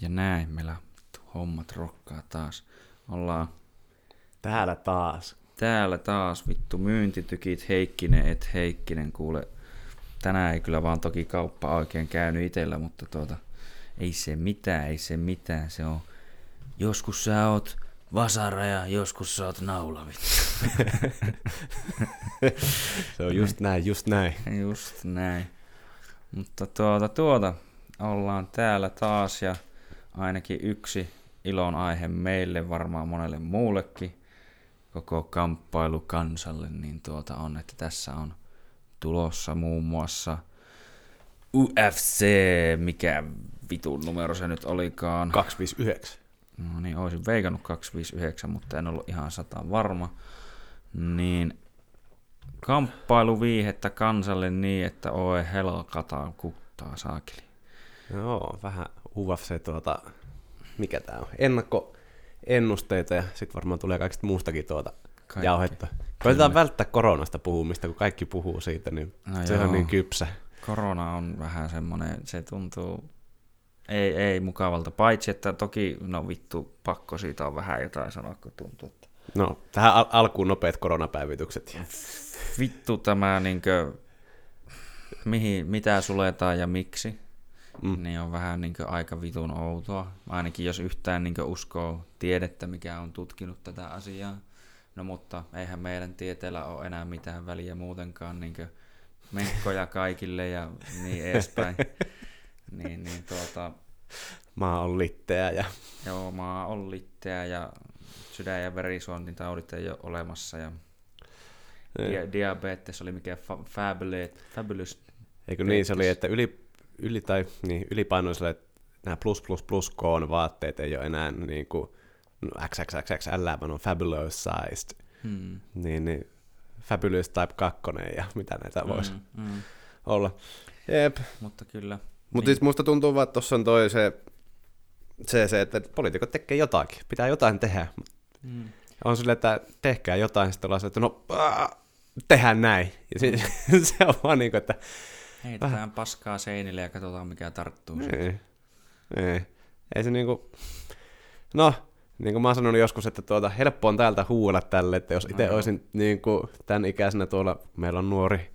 Ja näin, meillä hommat rokkaa taas. Ollaan Täällä taas. täällä taas vittu myyntitykit Heikkinen et Heikkinen kuule. Tänään ei kyllä vaan toki kauppa oikein käynyt itellä, mutta tuota, ei se mitään, ei se mitään. Se on, joskus sä oot vasara ja joskus sä oot naula vittu. Se on just näin, just näin. Just näin. Mutta tuota, tuota, ollaan täällä taas ja ainakin yksi ilon aihe meille, varmaan monelle muullekin, koko kamppailu kansalle, niin tuota on, että tässä on tulossa muun muassa UFC, mikä vitun numero se nyt olikaan. 259. No niin, olisin veikannut 259, mutta en ollut ihan sata varma. Niin kamppailuviihettä kansalle niin, että oi helkataan kuttaa saakeli. Joo, vähän UFC tuota, mikä tää on, ennakkoennusteita ja sitten varmaan tulee kaikista muustakin tuota Kaikki. jauhetta. Koitetaan välttää koronasta puhumista, kun kaikki puhuu siitä, niin No se joo. on niin kypsä. Korona on vähän semmoinen, se tuntuu ei, ei mukavalta, paitsi että toki, no vittu, pakko siitä on vähän jotain sanoa, kun tuntuu, että No, tähän al- alkuun nopeat koronapäivitykset. Vittu tämä niinkö, mihin, mitä suletaan ja miksi, Mm. niin on vähän niinkö aika vitun outoa. Ainakin jos yhtään niinkö uskoo tiedettä, mikä on tutkinut tätä asiaa. No mutta eihän meidän tieteellä ole enää mitään väliä muutenkaan niinkö menkkoja kaikille ja niin edespäin. niin, niin tuota, Maa on litteä ja joo, maa on litteä ja sydän- ja verisuonitaudit ei ole olemassa ja dia- diabetes oli mikä fa- fabulous Eikö niin, se oli, että yli, yli tai niin, ylipainoiselle nämä plus plus plus koon vaatteet ei ole enää niin kuin no, XXXXL, vaan on fabulous sized. hmm. Niin, niin fabulous type 2 ja mitä näitä voisi Mm, mm. olla. Jep. Mutta kyllä. Mutta niin. siis musta tuntuu vaan, että tuossa on toi se, se, se, että poliitikot tekee jotakin. Pitää jotain tehdä. Mm. On silleen, että tehkää jotain, sitten ollaan silleen, että no, äh, tehdään näin. Ja se, se on vaan niin kuin, että Heitetään paskaa seinille ja katsotaan mikä tarttuu. Niin. Ei. Ei. Se niinku... No, niin kuin mä oon sanonut joskus, että tuota, helppo on täältä huuella tälle, että jos itse No olisin niin kuin, tämän ikäisenä tuolla, meillä on nuori,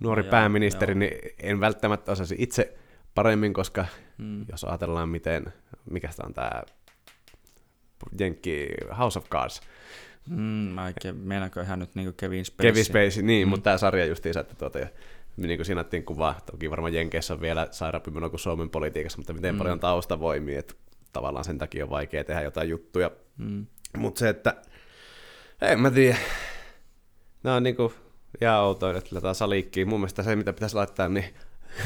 nuori No pääministeri, joo. niin en välttämättä osaisi itse paremmin, koska Mm. jos ajatellaan miten, mikä sitä on tämä Jenkki House of Cards, Mm, mä oikein, ihan nyt niin Kevin Spacey? Kevin Spacey, niin, Mm. mutta tämä sarja justiinsa, että tuota, niin kuin siinä kuvaa, toki varmaan Jenkeissä on vielä sairaampi meno kuin Suomen politiikassa, mutta miten Mm. paljon taustavoimia, että tavallaan sen takia on vaikea tehdä jotain juttuja. Mm. Mutta se, että en mä tiedä, nämä on niinku ihan outoja, että laitetaan saliikkiin. Mun mielestä se, mitä pitäisi laittaa, niin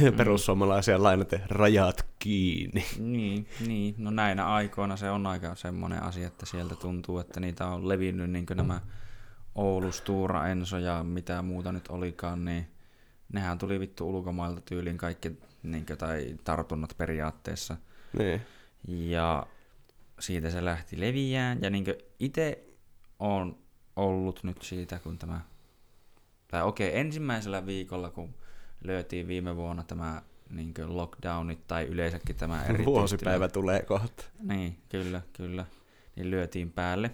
Mm. perussuomalaisia lainat rajat kiinni. Niin, niin, no näinä aikoina se on aika semmoinen asia, että sieltä tuntuu, että niitä on levinnyt niin nämä Oulu, Stura, Enso ja mitä muuta nyt olikaan, niin nehän tuli vittu ulkomailta tyyliin kaikki niin kuin, tai tartunnat periaatteessa. Niin. Ja siitä se lähti leviään. Ja niin itse on ollut nyt siitä, kun tämä... Tai okei, ensimmäisellä viikolla, kun löytiin viime vuonna tämä niin lockdownit tai yleensäkin tämä erityistila- Vuosipäivä tulee kohta. Niin, kyllä, kyllä. Niin lyötiin päälle.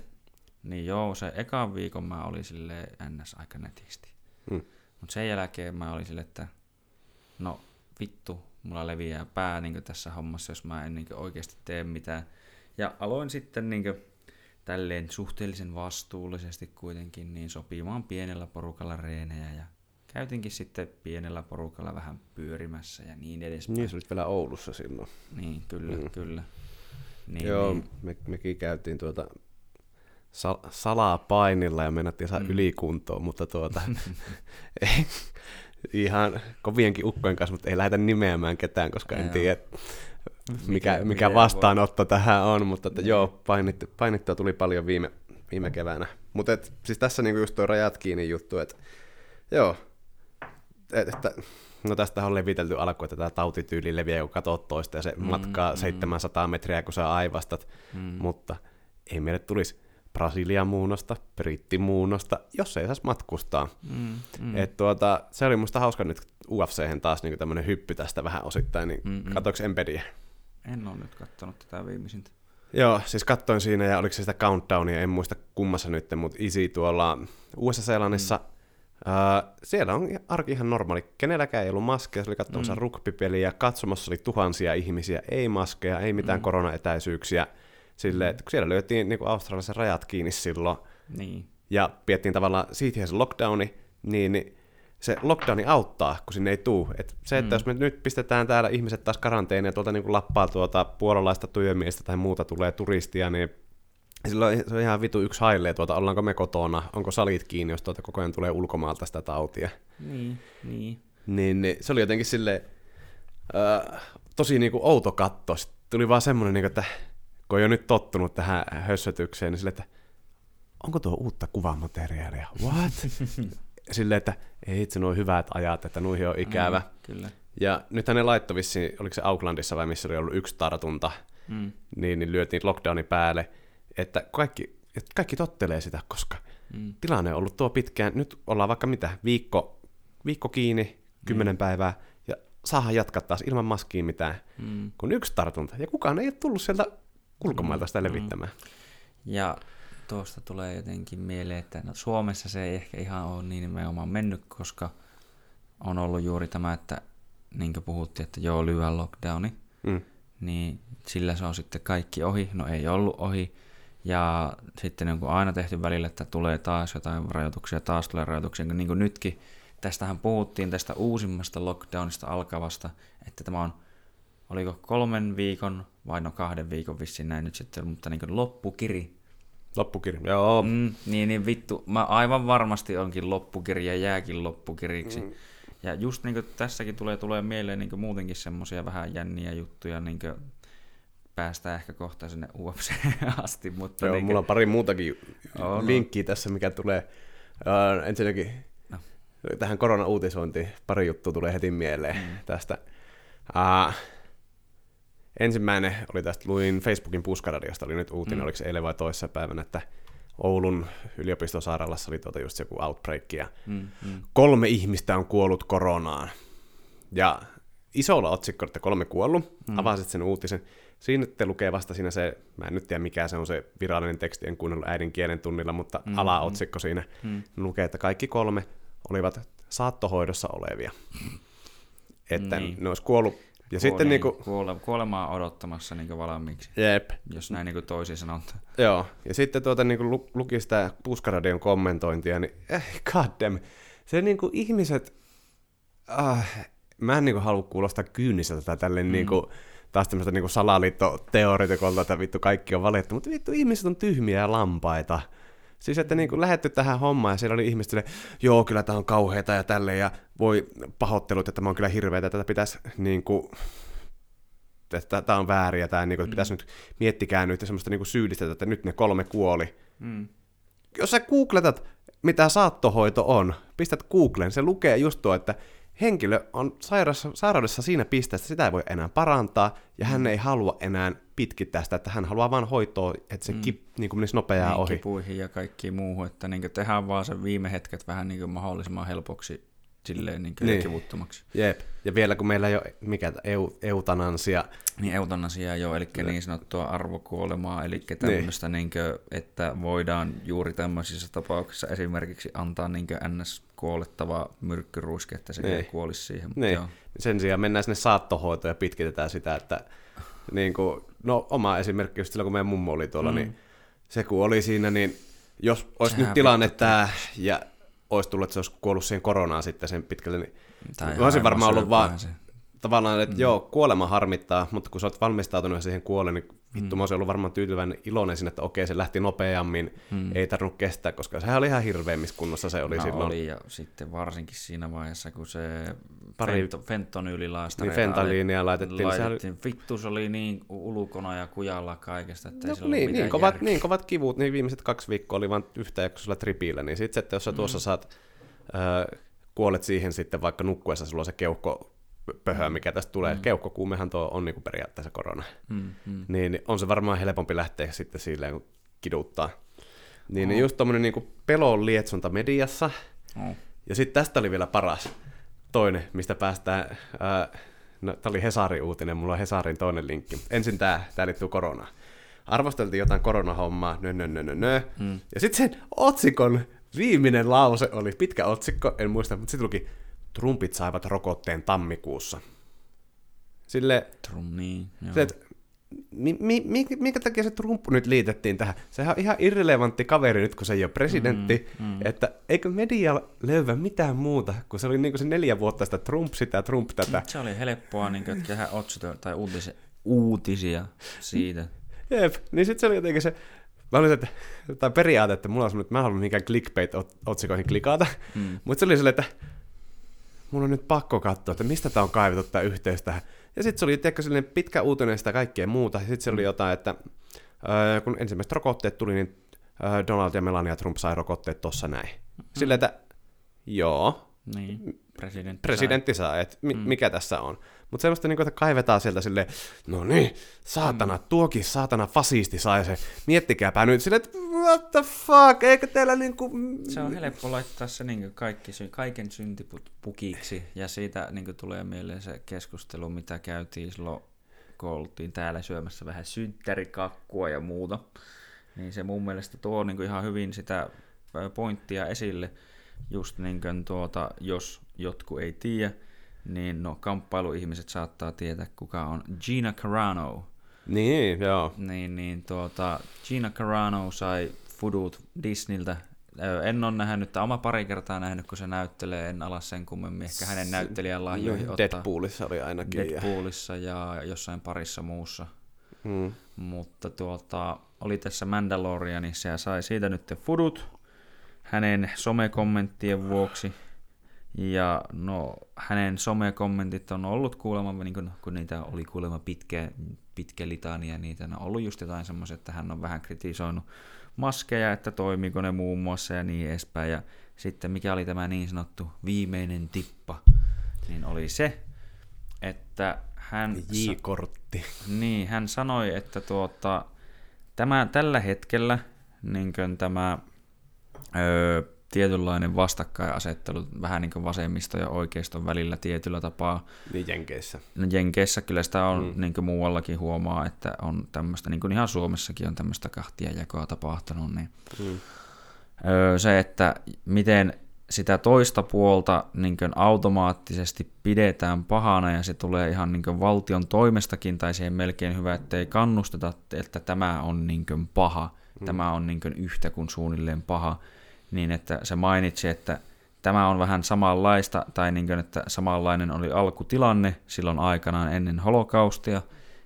Niin joo, se ekan viikon mä olin sille ns aika netisti. Mm. Mutta sen jälkeen mä olin sille, että no vittu, mulla leviää pää niin tässä hommassa, jos mä en niin oikeasti tee mitään. Ja aloin sitten niin tälleen suhteellisen vastuullisesti kuitenkin niin sopimaan pienellä porukalla reenejä ja käytinkin sitten pienellä porukalla vähän pyörimässä ja niin edespäin. Niin, se olit vielä Oulussa silloin. Niin, kyllä. Mm. kyllä. Niin, Joo, niin. me, mekin käytiin tuota sal- salaa painilla ja mennättiin saa Mm. mm. ylikuntoon, mutta tuota, ei, ihan kovienkin ukkojen kanssa, mutta ei lähdetä nimeämään ketään, koska en tiedä, mikä, Mikä- vastaanotto tähän on, mutta että Niin. joo, painittu, painittua tuli paljon viime, viime keväänä. Mutta et, siis tässä niinku just tuo rajat kiinni juttu, että joo, et, että No tästä on levitelty alkuun, että tämä tautityyli leviää, kun katsot toista ja se Mm, mm, matkaa mm. 700 metriä, kun sä aivastat. Mm. Mutta ei meille tulisi Brasilian muunnosta, brittimuunnosta, jos ei saisi matkustaa. Mm, Mm. Et tuota, se oli musta hauska nyt UFC taas niin tämmöinen hyppy tästä vähän osittain, niin Mm, mm, katsoinko Empedia? En ole nyt katsonut tätä viimeisintä. Joo, siis katsoin siinä ja oliko se sitä countdownia, en muista kummassa nyt, mutta Easy tuolla USA-Seelannissa, mm. Uh, siellä on arki ihan normaali. Kenelläkään ei ollut maskeja, se oli katsomassa mm. rugbypeliä, katsomassa oli tuhansia ihmisiä, ei maskeja, ei mitään mm. koronaetäisyyksiä. Silleen, että siellä löytiin niin Australiassa rajat kiinni silloin, Niin. ja piettiin tavallaan siitä se lockdowni, niin, niin se lockdowni auttaa, kun sinne ei tuu. Et se, että mm. jos me nyt pistetään täällä ihmiset taas karanteeniin ja tuolta niin lappaa tuota puolalaista työmiestä tai muuta tulee turistia, niin silloin se on ihan vitu yksi hailee tuota, ollaanko me kotona, onko salit kiinni, jos tuota koko ajan tulee ulkomaalta sitä tautia. Niin, niin. Niin, niin se oli jotenkin silleen, äh, tosi niinku outo katto. Sitten tuli vaan semmoinen, niinku, että kun on jo nyt tottunut tähän hössötykseen, niin silleen, että onko tuo uutta kuvamateriaalia? What? silleen, että ei itse nuo hyvät ajat, että nuihin on ikävä. Mm, kyllä. Ja nythän ne laittoi vissiin, oliko se Aucklandissa vai missä oli ollut yksi tartunta, Mm. niin, niin lyötiin lockdownin päälle, että kaikki, että kaikki tottelee sitä, koska Mm. tilanne on ollut tuo pitkään. Nyt ollaan vaikka mitä, viikko, viikko kiinni, kymmenen päivää, ja saadaan jatkaa taas ilman maskia mitään, Mm. kun yksi tartunta. Ja kukaan ei ole tullut sieltä ulkomailta sitä Mm. levittämään. Ja tuosta tulee jotenkin mieleen, että no Suomessa se ei ehkä ihan ole niin nimenomaan mennyt, koska on ollut juuri tämä, että niin kuin puhuttiin, että joo, lyhyen lockdowni, Mm. niin sillä se on sitten kaikki ohi. No ei ollut ohi. Ja sitten niin kuin aina tehty välillä, että tulee taas jotain rajoituksia, taas tulee rajoituksia, niin kuin nytkin. Tästähän puhuttiin tästä uusimmasta lockdownista alkavasta, että tämä on, oliko kolmen viikon vai no kahden viikon vissiin näin nyt sitten, mutta niin kuin loppukiri. Loppukirja. Joo. Mm. Niin, niin vittu, mä aivan varmasti onkin loppukiri ja jääkin loppukiriksi. Mm. Ja just niin kuin tässäkin tulee, tulee mieleen niin kuin muutenkin semmoisia vähän jänniä juttuja, niin kuin päästään ehkä kohta sinne UFC asti, mutta Joo, niin mulla on pari muutakin Oo, no. linkkiä tässä, mikä tulee. Uh, ensinnäkin No. tähän korona-uutisointiin pari juttua tulee heti mieleen mm. tästä. Uh, ensimmäinen oli tästä, luin Facebookin puskaradiosta, oli nyt uutinen, mm. oliko se eilen vai toissa päivänä, että Oulun yliopistosairaalassa oli tuota just joku outbreak, ja mm, mm, kolme ihmistä on kuollut koronaan. Ja isolla otsikolla, että kolme kuollut, mm. avasit sen uutisen. Siinä te lukee vasta siinä se, mä en nyt tiedä mikä se on se virallinen teksti, en kuunnellut äidinkielen tunnilla, mutta Mm, mm. alaotsikko siinä mm. lukee, että kaikki kolme olivat saattohoidossa olevia. Että Niin. ne olisi kuollut. Ja sitten niinku, kuole, kuolemaa odottamassa niin valmiiksi, jep, jos näin niin toisin sanotaan. Joo, ja sitten tuota, niin lu, luki sitä Puskaradion kommentointia, niin eh, goddamn, se niin kuin ihmiset, ah, mä en niin kuin halua kuulostaa kyyniseltä tai tälleen mm. niin kuin, taas tämmöistä niin salaliittoteoretikolta, että vittu kaikki on valittu, mutta vittu ihmiset on tyhmiä ja lampaita. Siis, että niin kuin lähetty tähän hommaan ja siellä oli ihmiset, silleen, joo, kyllä tämä on kauheata ja tälleen, ja voi pahoittelut, että tämä on kyllä hirveätä, tätä pitäisi niin kuin, että tämä on väärin ja tämä, niin kuin, että pitäisi nyt, miettikää nyt ja semmoista niin kuin syyllistettä, että nyt ne kolme kuoli. Mm. Jos sä googletat, mitä saattohoito on, pistät Googleen, se lukee just tuo, että henkilö on sairaudessa, sairaudessa siinä pisteessä, sitä ei voi enää parantaa, ja hän ei halua enää pitkittää sitä, että hän haluaa vain hoitoa, että se mm. kip, niin kuin menisi nopeaa niin, ohi. kipuihin ja kaikkiin muuhun, että niin tehdään vaan sen viime hetket vähän niin mahdollisimman helpoksi silleen niin Niin. niin. kivuttomaksi. Jep. Ja vielä kun meillä ei ole mikä, eu, eutanansia, Niin eutanasia joo, eli niin sanottua arvokuolemaa, eli tämmöistä, niin. Niin että voidaan juuri tämmöisissä tapauksissa esimerkiksi antaa niin ns. kuolettava myrkkyruiske, että se Niin. ei kuolisi siihen. Mutta Niin. joo. Sen sijaan mennään sinne saattohoitoon ja pitkitetään sitä, että niin kuin, no oma esimerkki just silloin, kun meidän mummo oli tuolla, mm. niin se kun oli siinä, niin jos olisi Sehän nyt tilanne tämä ja olisi tullut, että se olisi kuollut siihen koronaan sitten sen pitkälle, niin Tai mä olisin varmaan ollut vaan se. Tavallaan, että mm. joo, kuolema harmittaa, mutta kun sä oot valmistautunut siihen kuoleen, niin vittu, mm. mä olisin ollut varmaan tyytyväinen iloinen sinne, että okei, se lähti nopeammin, mm. ei tarvinnut kestää, koska sehän oli ihan hirveämmissä kunnossa se oli no, silloin. oli, ja sitten varsinkin siinä vaiheessa, kun se Pari- fento, fentonyylilaastareita Niin fentanyliinia laitettiin, niin sehän oli- laitettiin. Vittu, se oli niin ulkona ja kujalla kaikesta, että ei No, ollut niin, niin, kovat, järkeä. niin kovat kivut, niin viimeiset kaksi viikkoa oli vain yhtäjaksoisella tripillä, niin sitten, että jos sä tuossa saat, äh, kuolet siihen sitten vaikka nukkuessa, sulla on se keuhko pöhö, mikä tästä tulee, mm. keuhkokuumehan tuo on niin kuin periaatteessa korona, Mm, mm. niin on se varmaan helpompi lähteä sitten silleen, kun kiduttaa. Niin, niin just tommonen niin pelon lietsonta mediassa, Oh. ja sitten tästä oli vielä paras toinen, mistä päästään ää, no, tämä oli Hesarin uutinen, mulla on Hesarin toinen linkki. Ensin tämä, tämä liittyy koronaan. Arvosteltiin jotain koronahommaa, nö, nö, nö, nö, nö. Mm. Ja sitten sen otsikon viimeinen lause oli pitkä otsikko, en muista, mutta sitten luki, Trumpit saivat rokotteen tammikuussa. Sille, Trum, niin, joo. että mi, mi, mi, minkä takia se Trump nyt liitettiin tähän? Sehän on ihan irrelevantti kaveri nyt, kun se ei ole presidentti. Mm, mm. Että eikö media löyvä mitään muuta, kun se oli niin kuin se neljä vuotta sitä Trump sitä, Trump tätä. Se oli helppoa niin kuin, tehdä otsito, tai uutisia, uutisia siitä. Jep, niin sitten se oli jotenkin se, mä olin, että, tai periaate, että mulla on semmoinen, että mä en halua mihinkään clickbait-otsikoihin klikata, mm. mutta se oli silleen, että mun on nyt pakko katsoa, että mistä tämä on kaivettu tämä yhteys tähän. Ja sitten se oli tiedätkö, sellainen pitkä uutinen sitä kaikkea muuta. Sitten se oli mm. jotain, että äh, kun ensimmäiset rokotteet tuli, niin äh, Donald ja Melania Trump sai rokotteet tossa näin. Mm. Silleen, että joo, Niin, presidentti, presidentti saa, että mi- mm. mikä tässä on. Mutta semmoista, niin kuin, että kaivetaan sieltä silleen, no niin, saatana, mm. tuokin saatana fasisti sai se, miettikääpä nyt silleen, että what the fuck, eikö teillä niinku... sai. Se on helppo laittaa se niin kaikki, kaiken syntipukiksi, ja siitä niin tulee mieleen se keskustelu, mitä käytiin silloin, kun oltiin täällä syömässä vähän synttärikakkua ja muuta. Niin se mun mielestä tuo niin ihan hyvin sitä pointtia esille, just niin kuin tuota, jos jotkut ei tiedä, niin no kamppailuihmiset saattaa tietää, kuka on Gina Carano. Niin, joo. Niin, niin tuota, Gina Carano sai fudut Disneyltä. En ole nähnyt, tai oma pari kertaa nähnyt, kun se näyttelee, en ala sen kummemmin. Ehkä hänen näyttelijän lahjoihin ottaa Deadpoolissa oli ainakin. ja- Deadpoolissa ja jossain parissa muussa. Mm. Mutta tuota, oli tässä Mandalorianissa ja sai siitä nyt fudut hänen somekommenttien vuoksi. Ja no, hänen somekommentit on ollut kuulemma, niin kun, kun niitä oli kuulemma pitkä, pitkä litania, niitä on ollut just jotain semmoisia, että hän on vähän kritisoinut maskeja, että toimiiko ne muun muassa ja niin edespäin. Ja sitten mikä oli tämä niin sanottu viimeinen tippa, niin oli se, että hän... J-kortti. Niin, hän sanoi, että tuota, tämä, tällä hetkellä niin tämä öö, tietynlainen vastakkainasettelu vähän niin kuin vasemmisto ja oikeiston välillä tietyllä tapaa. Niin Jenkeissä. No Jenkeissä kyllä sitä on, Mm. mm. niin kuin muuallakin huomaa, että on tämmöistä, niin kuin ihan Suomessakin on tämmöistä kahtia jakoa tapahtunut, niin Mm. öö, se, että miten sitä toista puolta niin kuin automaattisesti pidetään pahana ja se tulee ihan niin kuin valtion toimestakin tai siihen melkein hyvä, että ei kannusteta, että tämä on niin kuin paha, mm. tämä on niin kuin yhtä kuin suunnilleen paha, niin että se mainitsi, että tämä on vähän samanlaista, tai niin kuin, että samanlainen oli alkutilanne silloin aikanaan ennen holokaustia,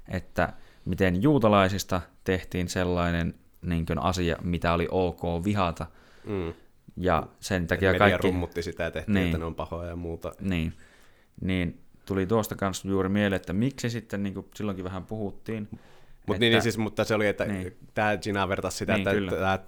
että miten juutalaisista tehtiin sellainen niin kuin asia, mitä oli ok vihata, Mm. ja sen takia Media kaikki... rummutti sitä ja tehtiin, Niin. että ne on pahoja ja muuta. Niin, niin tuli tuosta kanssa juuri mieleen, että miksi sitten, niin kuin silloinkin vähän puhuttiin, Mut niin, niin, siis, mutta se oli, että. Niin. tämä Gina vertasi sitä, Niin, että kyllä. tämä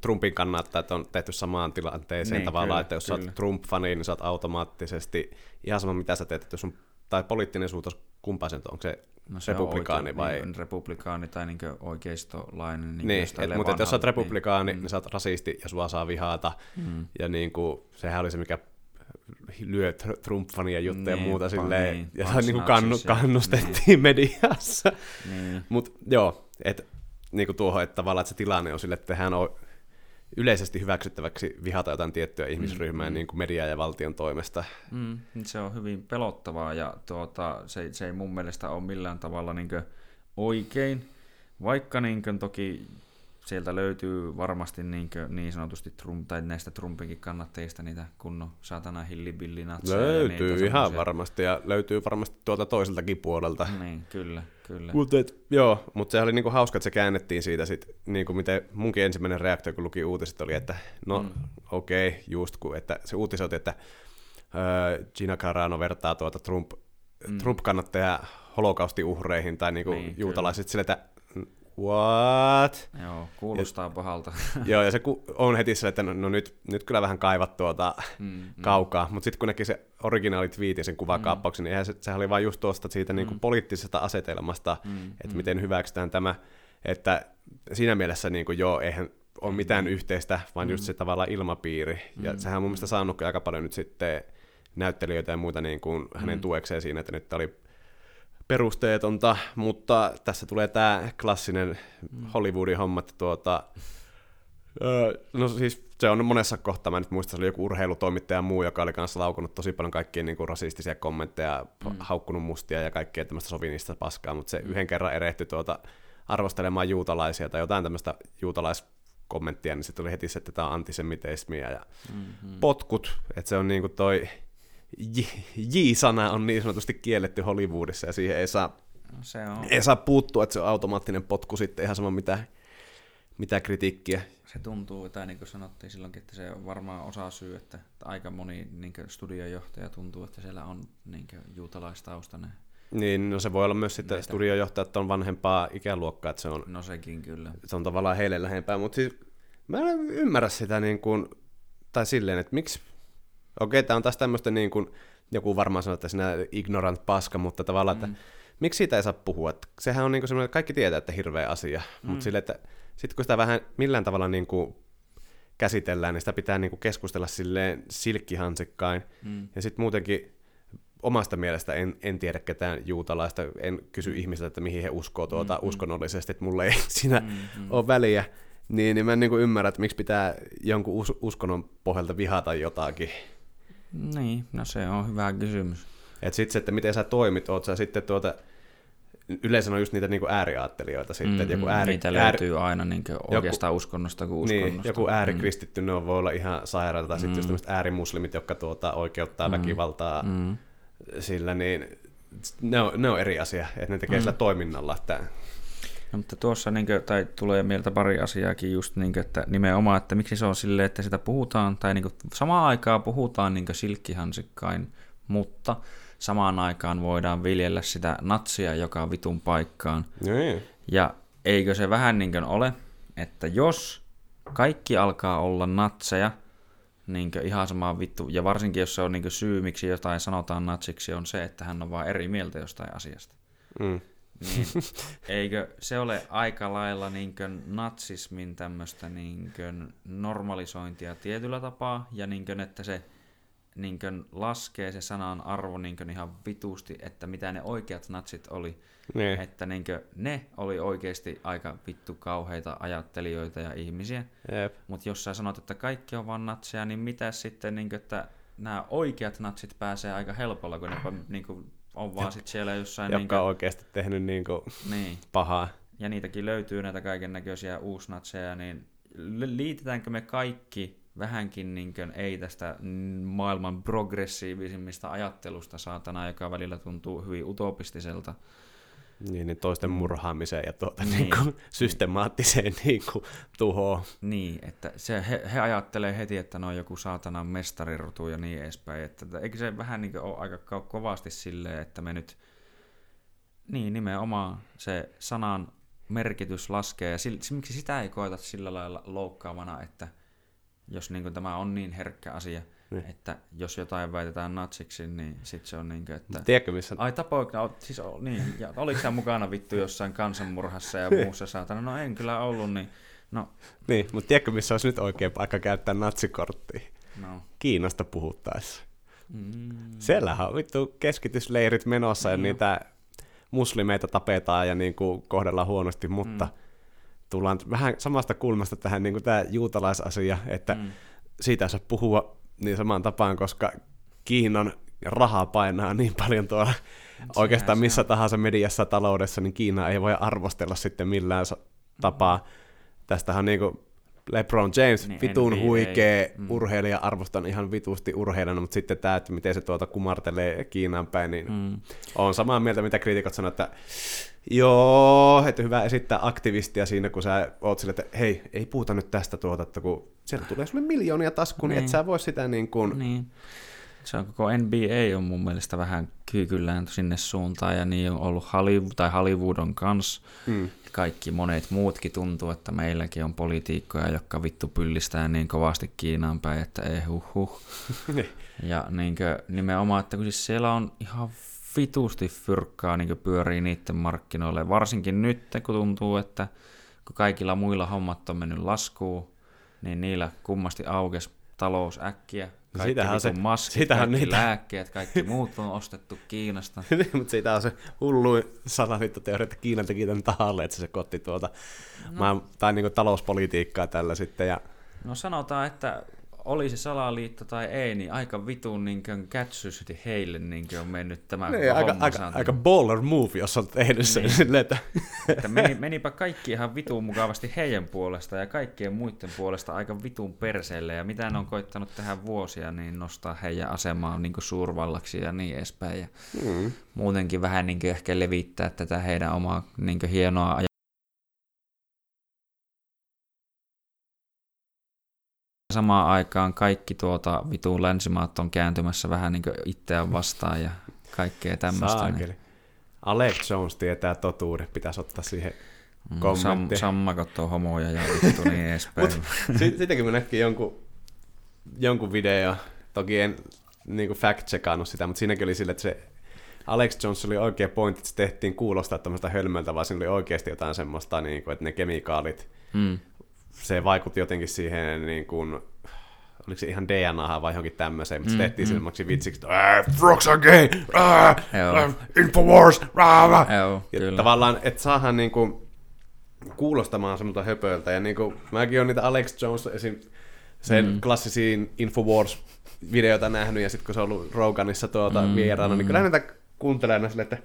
Trumpin kannattaa, että on tehty samaan tilanteeseen Niin, tavallaan, kyllä, että jos sä kyllä. oot Trump-fani, niin sä oot automaattisesti ihan sama mitä sä teet, että jos sun, tai poliittinen suuntaus, kumpaa on, onko se no se republikaani on vai... oikein, niin, republikaani tai niin oikeistolainen. Niin, Niin, et, mutta jos sä oot vanhalta, republikaani, niin, niin sä oot rasisti ja sua saa vihata. Mm. Ja niin kuin, sehän oli se, mikä lyö tr- Trump-fania juttuja ja Niin, muuta pa- silleen, niin, ja niin kuin kannu, ja- kannustettiin mediassa. Niin, Mutta joo, että niin kuin tuohon, että tavallaan että se tilanne on sille, että hän on yleisesti hyväksyttäväksi vihata jotain tiettyä ihmisryhmää mm. niin kuin media ja valtion toimesta. mm, se on hyvin pelottavaa ja tuota, se, se ei mun mielestä ole millään tavalla niin oikein, vaikka niin toki sieltä löytyy varmasti niin, niin sanotusti Trump, tai näistä Trumpinkin kannattajista niitä kunnon satana hillibillinatseja. ja Löytyy niitä ihan varmasti ja löytyy varmasti tuolta toiseltakin puolelta. Niin, kyllä, kyllä. Mut et, joo, mutta se oli niinku hauska, että se käännettiin siitä sit, niinku miten munkin ensimmäinen reaktio, kun luki uutiset, oli, että no Mm. okei, okay, just kun, että se uutisoiti, että öö, Gina Carano vertaa tuota Trump, Mm. Trump-kannattaja holokaustiuhreihin tai niinku Niin, kyllä. juutalaiset sille, että what? Joo, kuulostaa pahalta. joo, ja se ku, on heti sille, että no, no nyt, nyt kyllä vähän kaivat tuota Mm, mm. kaukaa, mutta sitten kun näki se originaali twiitin sen kuvakaappauksen, niin eihän se, sehän oli vain just tuosta siitä niinku Mm. poliittisesta asetelmasta, Mm, että mm. miten hyväksytään tämä, että siinä mielessä niin kuin, joo, eihän ole mitään Mm. yhteistä, vaan just Mm. se tavallaan ilmapiiri. Ja Mm, sehän on mun mielestä saanut aika paljon nyt sitten näyttelijöitä ja muita niin kuin hänen Mm. tuekseen siinä, että nyt oli perusteetonta, mutta tässä tulee tämä klassinen Hollywoodin homma, että tuota, öö, no siis se on monessa kohtaa, mä nyt muistan, se oli joku urheilutoimittaja ja muu, joka oli kanssa laukunut tosi paljon kaikkia niin kuin rasistisia kommentteja, mm. haukkunut mustia ja kaikkea tämmöistä sovinista paskaa, mutta se mm. yhden kerran erehtyi tuota arvostelemaan juutalaisia tai jotain tämmöistä juutalaiskommenttia, niin se tuli heti se, että tämä on antisemitismiä ja mm-hmm. potkut, että se on niin kuin toi J-sana on niin sanotusti kielletty Hollywoodissa ja siihen ei saa, no se on. ei saa puuttua, että se on automaattinen potku sitten ihan sama mitä, mitä kritiikkiä. Se tuntuu, tai niin kuin sanottiin silloinkin, että se on varmaan osa syy, että aika moni niin studiojohtaja tuntuu, että siellä on niin juutalaistaustainen. Niin, no se voi olla myös sitten Meitä. studiojohtajat on vanhempaa ikäluokkaa, että se on, no sekin kyllä. Se on tavallaan heille lähempää, mutta siis mä en ymmärrä sitä niin kuin, tai silleen, että miksi Okei, tämä on taas tämmöistä niin kuin, joku varmaan sanoo, että sinä ignorant paska, mutta tavallaan, mm. että miksi siitä ei saa puhua? Että sehän on niin kuin semmoinen, että kaikki tietää, että hirveä asia, mm. mutta sille, että sitten kun sitä vähän millään tavalla niin kuin käsitellään, niin sitä pitää niin kuin keskustella silleen silkkihansikkain. Mm. Ja sitten muutenkin omasta mielestä en, en tiedä ketään juutalaista, en kysy ihmisiltä, että mihin he uskoo tuota mm-hmm. uskonnollisesti, että mulle ei siinä mm-hmm. ole väliä. Niin, niin mä en niin kuin ymmärrä, että miksi pitää jonkun us- uskonnon pohjalta vihata jotakin. Niin, no se on hyvä kysymys. Et sitten se, että miten sä toimit, oot sä sitten tuota, yleensä on just niitä niinku ääriaattelijoita sitten. Mm, että joku ääri, niitä löytyy ääri, aina niinku oikeastaan joku, uskonnosta kuin niin, uskonnosta. Niin, joku äärikristitty, mm. ne voi olla ihan sairaita, tai mm. sitten just äärimuslimit, jotka tuota, oikeuttaa mm. väkivaltaa mm. sillä, niin ne on, ne on eri asia, että ne tekee mm. sillä toiminnalla. Että No, mutta tuossa niin kuin, tai tulee mieltä pari asiaakin just, niin kuin, että nimenomaan, että miksi se on silleen, että sitä puhutaan, tai niin kuin, samaan aikaan puhutaan niin silkkihansikkain, mutta samaan aikaan voidaan viljellä sitä natsia joka vitun paikkaan. Niin. Ja eikö se vähän niin kuin ole, että jos kaikki alkaa olla natseja, niin ihan sama vittu, ja varsinkin jos se on niin syy, miksi jotain sanotaan natsiksi, on se, että hän on vaan eri mieltä jostain asiasta. Mm niin eikö se ole aika lailla niin natsismin tämmöistä niin normalisointia tietyllä tapaa, ja niin kuin, että se niin laskee se sanan arvo niin ihan vitusti, että mitä ne oikeat natsit oli. Niin. Että niin ne oli oikeasti aika vittu kauheita ajattelijoita ja ihmisiä. Mutta jos sä sanot, että kaikki on vaan natseja, niin mitä sitten, niin kuin, että nämä oikeat natsit pääsee aika helpolla, kun ne niin kuin, on vaan sitten siellä jossain... Joka niin on oikeasti tehnyt niin kuin niin. pahaa. Ja niitäkin löytyy näitä kaiken näköisiä uusnatseja, niin liitetäänkö me kaikki vähänkin niin kuin, ei tästä maailman progressiivisimmista ajattelusta saatana, joka välillä tuntuu hyvin utopistiselta, niin, niin toisten murhaamiseen ja tuota, niin. Niin kuin, systemaattiseen niin kuin, tuhoon. Niin, että se, he, he ajattelee heti, että ne on joku saatanan mestarirutu ja niin edespäin. Että, eikö se vähän niin ole aika kovasti silleen, että me nyt, niin nimenomaan se sanan merkitys laskee, ja sillä, miksi sitä ei koeta sillä lailla loukkaavana, että jos niin kuin, tämä on niin herkkä asia – niin. Että jos jotain väitetään natsiksi, niin sit se on niin kuin, että... Tiedätkö missä... Ai tapoiko, no, siis niin, ja oliko sä mukana vittu jossain kansanmurhassa ja muussa saatana? No en kyllä ollut, niin... No. Niin, mutta tiedätkö missä olisi nyt oikein paikka käyttää natsikorttia? No. Kiinasta puhuttaessa. Mm. Siellähän on vittu keskitysleirit menossa niin ja niitä muslimeita tapetaan ja niin kuin kohdellaan huonosti, mutta mm. tullaan vähän samasta kulmasta tähän niin kuin tämä juutalaisasia, että mm. siitä ei saa puhua niin samaan tapaan, koska Kiinan rahaa painaa niin paljon tuolla Sehän oikeastaan missä tahansa mediassa taloudessa, niin Kiina ei voi arvostella sitten millään tapaa. Tästähän niin kuin LeBron James, niin, vitun NBA, huikea mm. urheilija, arvostan ihan vitusti urheilijana, mutta sitten tämä, että miten se tuota kumartelee Kiinan päin, niin mm. on samaa mieltä, mitä kriitikot sanoo, että joo, että hyvä esittää aktivistia siinä, kun sä oot sille, että hei, ei puhuta nyt tästä tuota, että kun sieltä tulee sulle miljoonia taskuun, niin, niin et sä voi sitä niin kuin... Niin. Se on koko NBA on mun mielestä vähän kyykyllään sinne suuntaan, ja niin on ollut Hollywood, tai Hollywood on kanssa. Mm kaikki monet muutkin tuntuu, että meilläkin on politiikkoja, jotka vittu pyllistää niin kovasti Kiinaan päin, että ei huh huh. Niin. ja niin kuin, nimenomaan, että kun siis siellä on ihan vitusti fyrkkaa niin pyörii niiden markkinoille, varsinkin nyt, kun tuntuu, että kun kaikilla muilla hommat on mennyt laskuun, niin niillä kummasti aukes talous äkkiä, Kaikki Siitähän vitun se- maskit, siitähän kaikki niitä- lääkkeet, kaikki muut on ostettu Kiinasta. Mutta siitä on se hullu salaliittoteoria, että Kiina teki tämän tahalle, että se sekoitti tuota, no. tai niinku talouspolitiikkaa tällä sitten. Ja, No sanotaan, että oli se salaliitto tai ei, niin aika vitun niin kätsysti heille niin on mennyt tämä niin, aika, homma, aika, aika baller move, jos on tehnyt sen Niin. silleen, että Että meni, menipä kaikki ihan vitun mukavasti heidän puolesta ja kaikkien muiden puolesta aika vitun perseelle. Ja mitä ne on koittanut tehdä vuosia, niin nostaa heidän asemaa niin suurvallaksi ja niin edespäin. Ja mm. muutenkin vähän niin ehkä levittää tätä heidän omaa niin hienoa Samaan aikaan kaikki tuota vitun länsimaat on kääntymässä vähän niin itseään vastaan ja kaikkea tämmöistä. niin-. Alex Jones tietää totuuden, pitäisi ottaa siihen Mm, Sam, kommentti. sammakot on homoja ja vittu niin edespäin. Si- Sitäkin mä näkin jonkun, jonkun video, toki en niin fact-checkannut sitä, mutta siinäkin oli sille, että se Alex Jones oli oikea pointti, että se tehtiin kuulostaa tämmöistä hölmöltä, vaan siinä oli oikeasti jotain semmoista, niin kuin, että ne kemikaalit, mm. Se vaikutti jotenkin siihen, niin kuin, oliko se ihan DNAhan vai johonkin tämmöiseen, mutta se Mm, tehtiin mm. semmoiksi vitsiksi, että "Äh, frogs are gay, äh, Joo. äh, Infowars, äh, Joo, ja kyllä. tavallaan, että saadaan niinku kuulostamaan semmoista höpöltä. Ja niinku, mäkin olen niitä Alex Jones esim. sen mm. klassisiin Infowars-videoita nähnyt, ja sitten kun se on ollut Roganissa tuota mm, vieraana, niin kyllä näitä kuuntelee aina silleen, että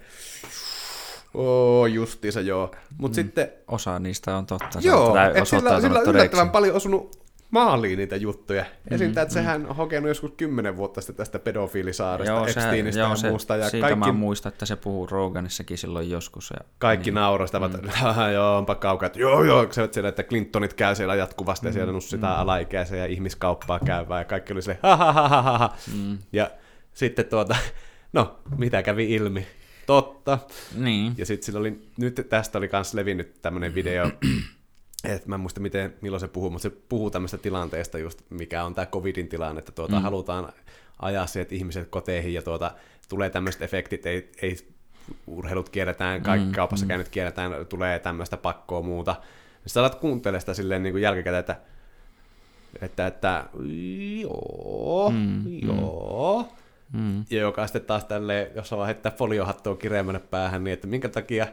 Oo, justiinsa joo. Mut mm. sitten, Osa niistä on totta. se joo, on- että sillä, sillä on yllättävän paljon osunut maaliin niitä juttuja. Esim. Mm, että sehän on hokenut joskus kymmenen vuotta sitten tästä pedofiilisaaresta, Joo, Epsteinistä joo, ja se, muusta. Ja siitä kaikki mä muistan, että se puhuu Roganissakin silloin joskus. Ja, Kaikki niin. naurastavat, mm. joo, onpa kaukaa, että joo, joo, se siellä, että Clintonit käy siellä jatkuvasti mm. ja siellä nussitaan mm. alaikäisiä ja ihmiskauppaa käyvää ja kaikki oli silleen, ha ha ha ha ha, ha. Mm. Ja sitten tuota, no, mitä kävi ilmi? Totta. Niin. Ja sitten sillä oli, nyt tästä oli kans levinnyt tämmönen video, että mä en muista miten, milloin se puhuu, mutta se puhuu tämmöistä tilanteesta just, mikä on tämä covidin tilanne, että tuota, mm. halutaan ajaa se, että ihmiset koteihin ja tuota, tulee tämmöiset efektit, ei, ei urheilut kierretään, kaikki Mm, mm, kaupassa käynyt kierretään, tulee tämmöistä pakkoa muuta. Sitten alat kuuntelemaan sitä silleen niin kuin jälkikäteen, että, että, että joo, Mm, mm, mm. Mm. Ja joka sitten taas tälleen, jos vaan heittää foliohattua kireämmänä päähän, niin että minkä takia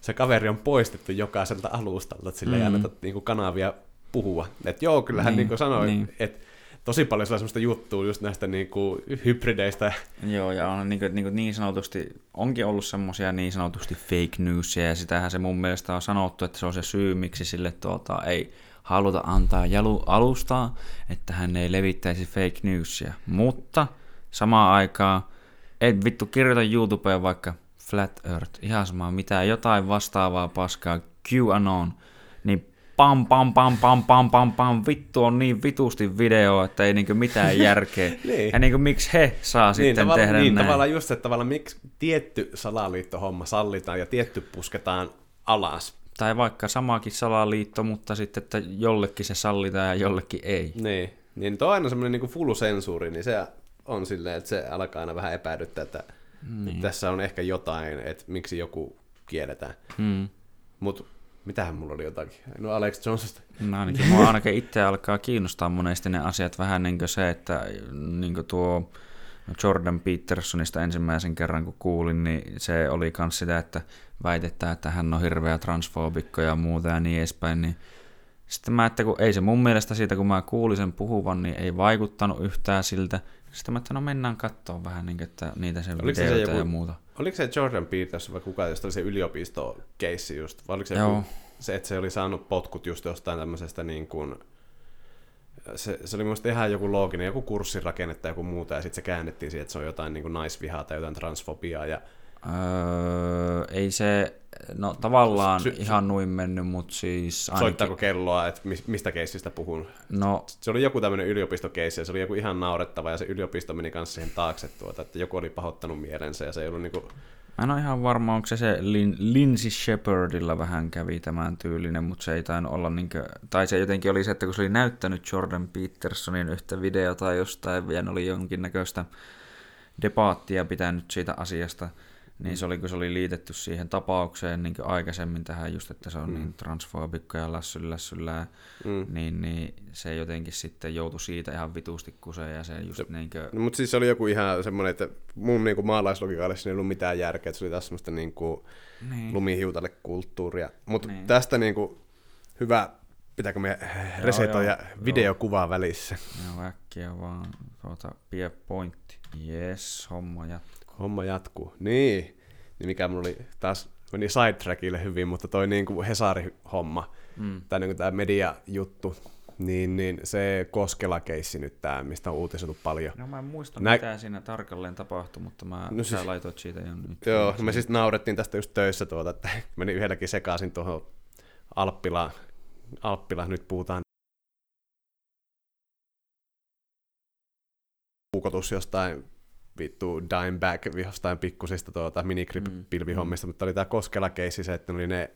se kaveri on poistettu jokaiselta alustalta, että sille ei Mm. anneta niinku kanavia puhua. Että joo, kyllähän Niin, niin, niin sanoi, niin. niin. että tosi paljon siellä semmoista juttua just näistä niinku hybrideistä. Joo, ja on niin, niin, niin sanotusti, onkin ollut semmoisia niin sanotusti fake newsia, ja sitähän se mun mielestä on sanottu, että se on se syy, miksi sille tuota, ei haluta antaa jalu alustaa, että hän ei levittäisi fake newsia. Mutta samaan aikaan, et vittu kirjoita YouTubeen vaikka Flat Earth, ihan sama mitä, jotain vastaavaa paskaa, QAnon, niin pam pam pam pam pam pam pam, vittu on niin vitusti video, että ei niinku mitään järkeä. Niin. Ja niinku miksi he saa Niin, sitten tehdä niin, näin? tavallaan just että tavallaan miksi tietty salaliittohomma sallitaan ja tietty pusketaan alas. Tai vaikka samakin salaliitto, mutta sitten, että jollekin se sallitaan ja jollekin ei. Niin, niin tuo on aina semmoinen niin full sensuuri, niin se on silleen, että se alkaa aina vähän epäilyttää, että niin. tässä on ehkä jotain, että miksi joku kielletään. Hmm. Mutta mitähän mulla oli jotakin? No Alex Jonesista. No ainakin mua ainakin itse alkaa kiinnostaa monesti ne asiat vähän niin kuin se, että niin kuin tuo Jordan Petersonista ensimmäisen kerran kun kuulin, niin se oli myös sitä, että väitetään, että hän on hirveä transfobikko ja muuta ja niin edespäin, niin sitten mä, että kun ei se mun mielestä siitä, kun mä kuulin sen puhuvan, niin ei vaikuttanut yhtään siltä. Sitten mä, että no mennään katsomaan vähän niin, että niitä Oliko se joku- ja muuta. Oliko se Jordan Peterson vai kuka, josta oli se yliopistokeissi just? Vai oliko se, Joo. joku, se, että se oli saanut potkut just jostain tämmöisestä niin kuin, se, se oli mun ihan joku looginen, joku kurssirakenne tai joku muuta, ja sitten se käännettiin siihen, että se on jotain niin kuin naisvihaa tai jotain transfobiaa, ja Öö, ei se, no tavallaan Sy- ihan noin mennyt, mutta siis ainakin, soittaako kelloa, että mis- mistä keissistä puhun. no Se oli joku tämmöinen yliopistokeissi, ja se oli joku ihan naurettava, ja se yliopisto meni kanssa siihen taakse tuota, että joku oli pahoittanut mielensä, ja se ei ollut niinku, mä en ole ihan varma, onko se se Lin, Lindsay Shepardilla vähän kävi tämän tyylinen, mutta se ei tainnut olla niinkö, tai se jotenkin oli se, että kun se oli näyttänyt Jordan Petersonin yhtä videota jostain, ja ne oli jonkinnäköistä debaattia pitänyt siitä asiasta, niin se oli, kun se oli liitetty siihen tapaukseen niin aikaisemmin tähän just, että se on mm. niin transfobikko ja lässyllä lässyllä, mm. niin, niin, se jotenkin sitten joutui siitä ihan vitusti kuseen ja se just se, niin kuin... no, mutta siis se oli joku ihan semmoinen, että mun niin maalaislogikalle siinä ei ollut mitään järkeä, että se oli taas semmoista niin kuin niin. lumihiutalle kulttuuria. Mutta niin. tästä niin kuin, hyvä, pitääkö me resetoida videokuvaa välissä? Joo, äkkiä vaan tuota, pie pointti. Yes, homma jatkuu homma jatkuu. Niin, niin mikä mulla oli taas meni sidetrackille hyvin, mutta toi niin kuin Hesari-homma, mm. tai niin kuin tämä media-juttu, niin, niin se Koskela-keissi nyt tämä, mistä on uutisoitu paljon. No mä en muista, Nä... mitä siinä tarkalleen tapahtui, mutta mä no siis, laitoit siitä jo nyt. Joo, no me siis naurettiin tästä just töissä tuota, että meni yhdelläkin sekaisin tuohon Alppila, Alppila, nyt puhutaan puukotus jostain vittu Dimeback jostain pikkusista tuota, minigrip-pilvihommista, mm. mutta oli tämä Koskela-keissi se, että oli ne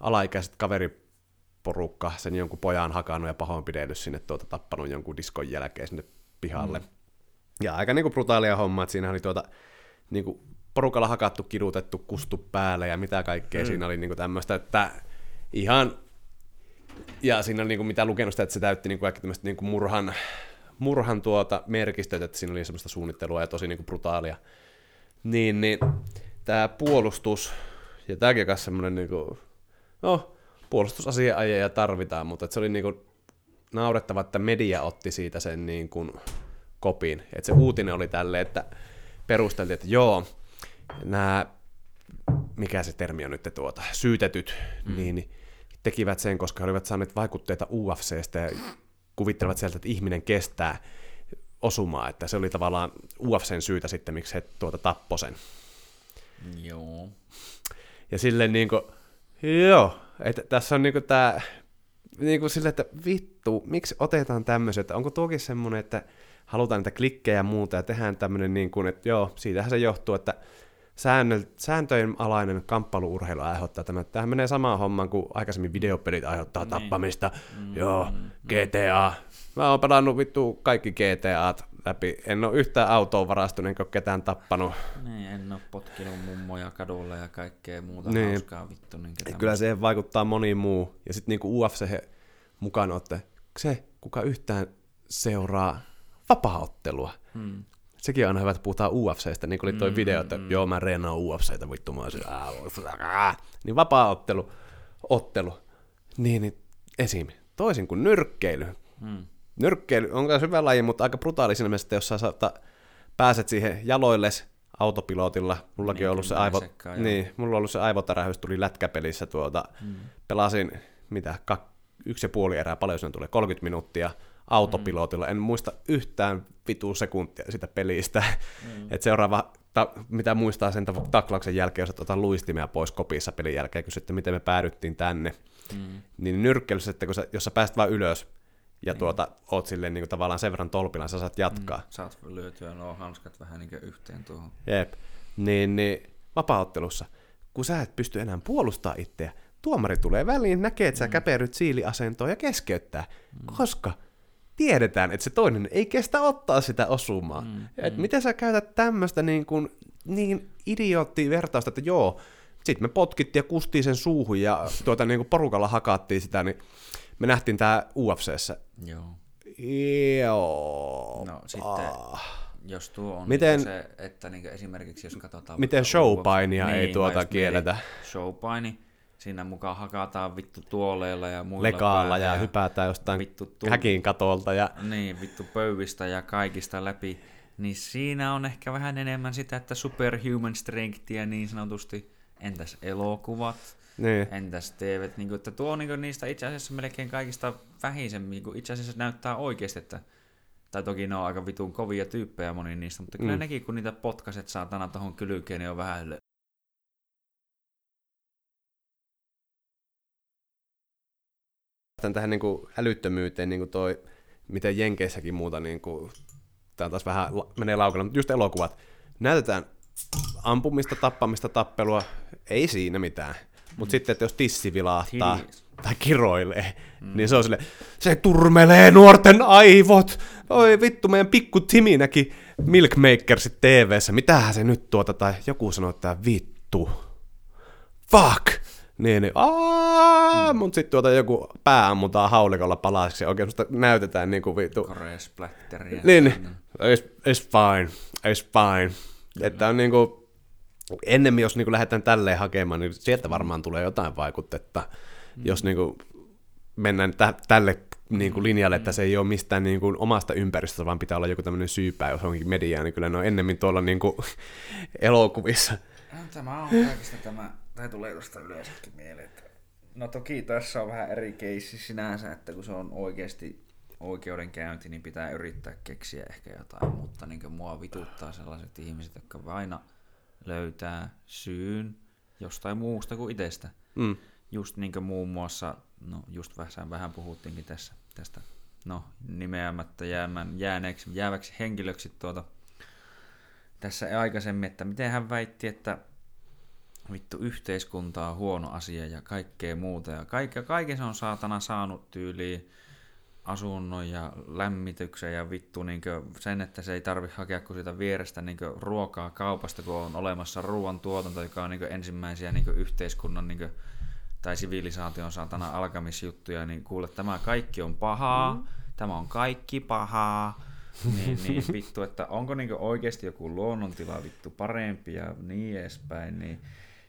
alaikäiset kaveriporukka sen jonkun pojan hakannut ja pahoinpidellyt sinne tuota, tappanut jonkun diskon jälkeen sinne pihalle. Mm. Ja aika niinku brutaalia hommaa, että siinä oli tuota, niinku, porukalla hakattu, kidutettu, kustu päälle ja mitä kaikkea mm. siinä oli niinku tämmöistä, että ihan ja siinä oli niinku, mitä lukenut sitä, että se täytti niinku kaikki tämmöistä niinku murhan murhan tuota merkistöt, että siinä oli semmoista suunnittelua ja tosi niin kuin brutaalia. Niin, niin tämä puolustus, ja tämäkin on semmoinen, niin kuin, no, puolustusasiaajeja tarvitaan, mutta se oli niin kuin naurettava, että media otti siitä sen niin kuin kopin. Että se uutinen oli tälle, että perusteltiin, että joo, nämä, mikä se termi on nyt tuota, syytetyt, mm. niin tekivät sen, koska he olivat saaneet vaikutteita UFCstä ja kuvittelevat sieltä, että ihminen kestää osumaa, että se oli tavallaan UFCn syytä sitten, miksi he tuota tappoi sen. Joo. Ja silleen niin kuin, joo, että tässä on niin kuin tämä, niin kuin silleen, että vittu, miksi otetaan tämmöiset, että onko tuokin semmoinen, että halutaan niitä klikkejä ja muuta ja tehdään tämmöinen niin kuin, että joo, siitähän se johtuu, että sääntöjen alainen kamppailuurheilu aiheuttaa tämä. Tämähän menee samaan hommaan kuin aikaisemmin videopelit aiheuttaa niin. tappamista. Mm. Joo, GTA. Mä oon pelannut vittu kaikki GTAt läpi. En ole yhtään autoa varastunut, enkä ketään tappanut. Niin, en ole potkinut mummoja kadulla ja kaikkea muuta niin. hauskaa vittu. Niin Kyllä se vaikuttaa moni muu. Ja sitten niinku UFC mukaan olette se, kuka yhtään seuraa vapaaottelua. Hmm sekin on aina hyvä, että puhutaan UFCstä, niin kuin oli toi mm, video, että mm. joo, mä reenaan UFCtä, vittu, mä olisin, niin vapaa-ottelu, ottelu, niin, niin esim. Toisin kuin nyrkkeily. Mm. Nyrkkeily on myös hyvä laji, mutta aika brutaali siinä mielessä, että jos sä saata, pääset siihen jaloilles autopilotilla, mullakin niin, on ollut se aivo, niin, mulla on ollut se aivotärähys, tuli lätkäpelissä tuota, mm. pelasin, mitä, kak, yksi ja puoli erää, paljon siinä tulee, 30 minuuttia, autopilotilla. En muista yhtään vitu sekuntia sitä pelistä. Mm. Et seuraava, ta, mitä muistaa sen taklauksen jälkeen, jos otetaan luistimia pois kopissa pelin jälkeen, sitten miten me päädyttiin tänne. Mm. Niin nyrkkelyssä, että kun sä, jos sä pääset vaan ylös, ja niin. tuota, oot silleen niin kuin, tavallaan sen verran tolpilla, sä saat jatkaa. Mm, saat lyötyä nuo hanskat vähän niin yhteen tuohon. Jep. Niin, niin vapaaottelussa, kun sä et pysty enää puolustaa itseä, tuomari tulee väliin, näkee, että sä mm. käperyt siiliasentoon ja keskeyttää, mm. koska tiedetään, että se toinen ei kestä ottaa sitä osumaa. Mm, et mm. Miten sä käytät tämmöistä niin, kuin, niin idioottia vertausta, että joo, sitten me potkittiin ja kustiin sen suuhun ja tuota, niin kuin porukalla hakattiin sitä, niin me nähtiin tää UFCssä. Joo. Joo. No sitten, ah. jos tuo on miten, niin se, että niin esimerkiksi jos katsotaan... Miten showpainia niin, ei tuota kielletä? Showpaini, Siinä mukaan hakataan vittu tuoleilla ja muilla Lekaalla ja, ja hypätään jostain vittu tu- häkin katolta. Ja... Niin, vittu pöyvistä ja kaikista läpi. Niin siinä on ehkä vähän enemmän sitä, että superhuman strengthia niin sanotusti. Entäs elokuvat? Niin. Entäs TV? Niin kuin, että tuo on niin niistä itse asiassa melkein kaikista vähisen, niin itse asiassa näyttää oikeasti, että tai toki ne on aika vitun kovia tyyppejä moni niistä, mutta kyllä mm. nekin, kun niitä potkaset saatana tuohon kylkeen, niin on vähän tähän niin kuin älyttömyyteen niin kuin toi, miten Jenkeissäkin muuta, niin kuin, tämä taas vähän menee laukana, mutta just elokuvat. Näytetään ampumista, tappamista, tappelua, ei siinä mitään. Mutta mm. sitten, että jos tissi vilahtaa Hiis. tai kiroilee, mm. niin se on sille, se turmelee nuorten aivot. Oi vittu, meidän pikku Timinäkin Milkmakersit TV-ssä, mitähän se nyt tuota, tai joku sanoi, että vittu. Fuck! Niin, niin, aah, Mm. mut sit tuota joku pää ammutaan haulikolla palasiksi ja oikein musta näytetään niinku vittu. Koresplätteriä. Niin, niin. It's, it's fine, it's fine. Että on niinku, ennemmin jos niinku lähdetään tälleen hakemaan, niin sieltä varmaan tulee jotain vaikutetta. Mm. Jos niinku mennään tä- tälle niinku linjalle, että se ei ole mistään niinku omasta ympäristöstä, vaan pitää olla joku tämmöinen syypää, jos onkin mediaa, niin kyllä ne on ennemmin tuolla niinku elokuvissa. Tämä on kaikista tämä, tai tulee tuosta yleensäkin mieleen. Että... No toki tässä on vähän eri keissi sinänsä, että kun se on oikeasti oikeudenkäynti, niin pitää yrittää keksiä ehkä jotain, mutta niin mua vituttaa sellaiset ihmiset, jotka aina löytää syyn jostain muusta kuin itsestä. Mm. Just niin kuin muun muassa, no just vähän, vähän puhuttiinkin tässä, tästä no, nimeämättä jäämään, jääneeksi, jääväksi henkilöksi tuota, tässä aikaisemmin, että miten hän väitti, että vittu yhteiskunta on huono asia ja kaikkea muuta. Ja kaikkea, kaiken se on saatana saanut tyyliin asunnon ja lämmityksen ja vittu niin sen, että se ei tarvi hakea kuin siitä vierestä niin ruokaa kaupasta, kun on olemassa ruoan tuotanto, joka on niin ensimmäisiä niin yhteiskunnan niin tai sivilisaation saatana alkamisjuttuja, niin kuule, tämä kaikki on pahaa, mm. tämä on kaikki pahaa, niin, niin vittu, että onko niin oikeasti joku luonnontila vittu parempi ja niin edespäin, niin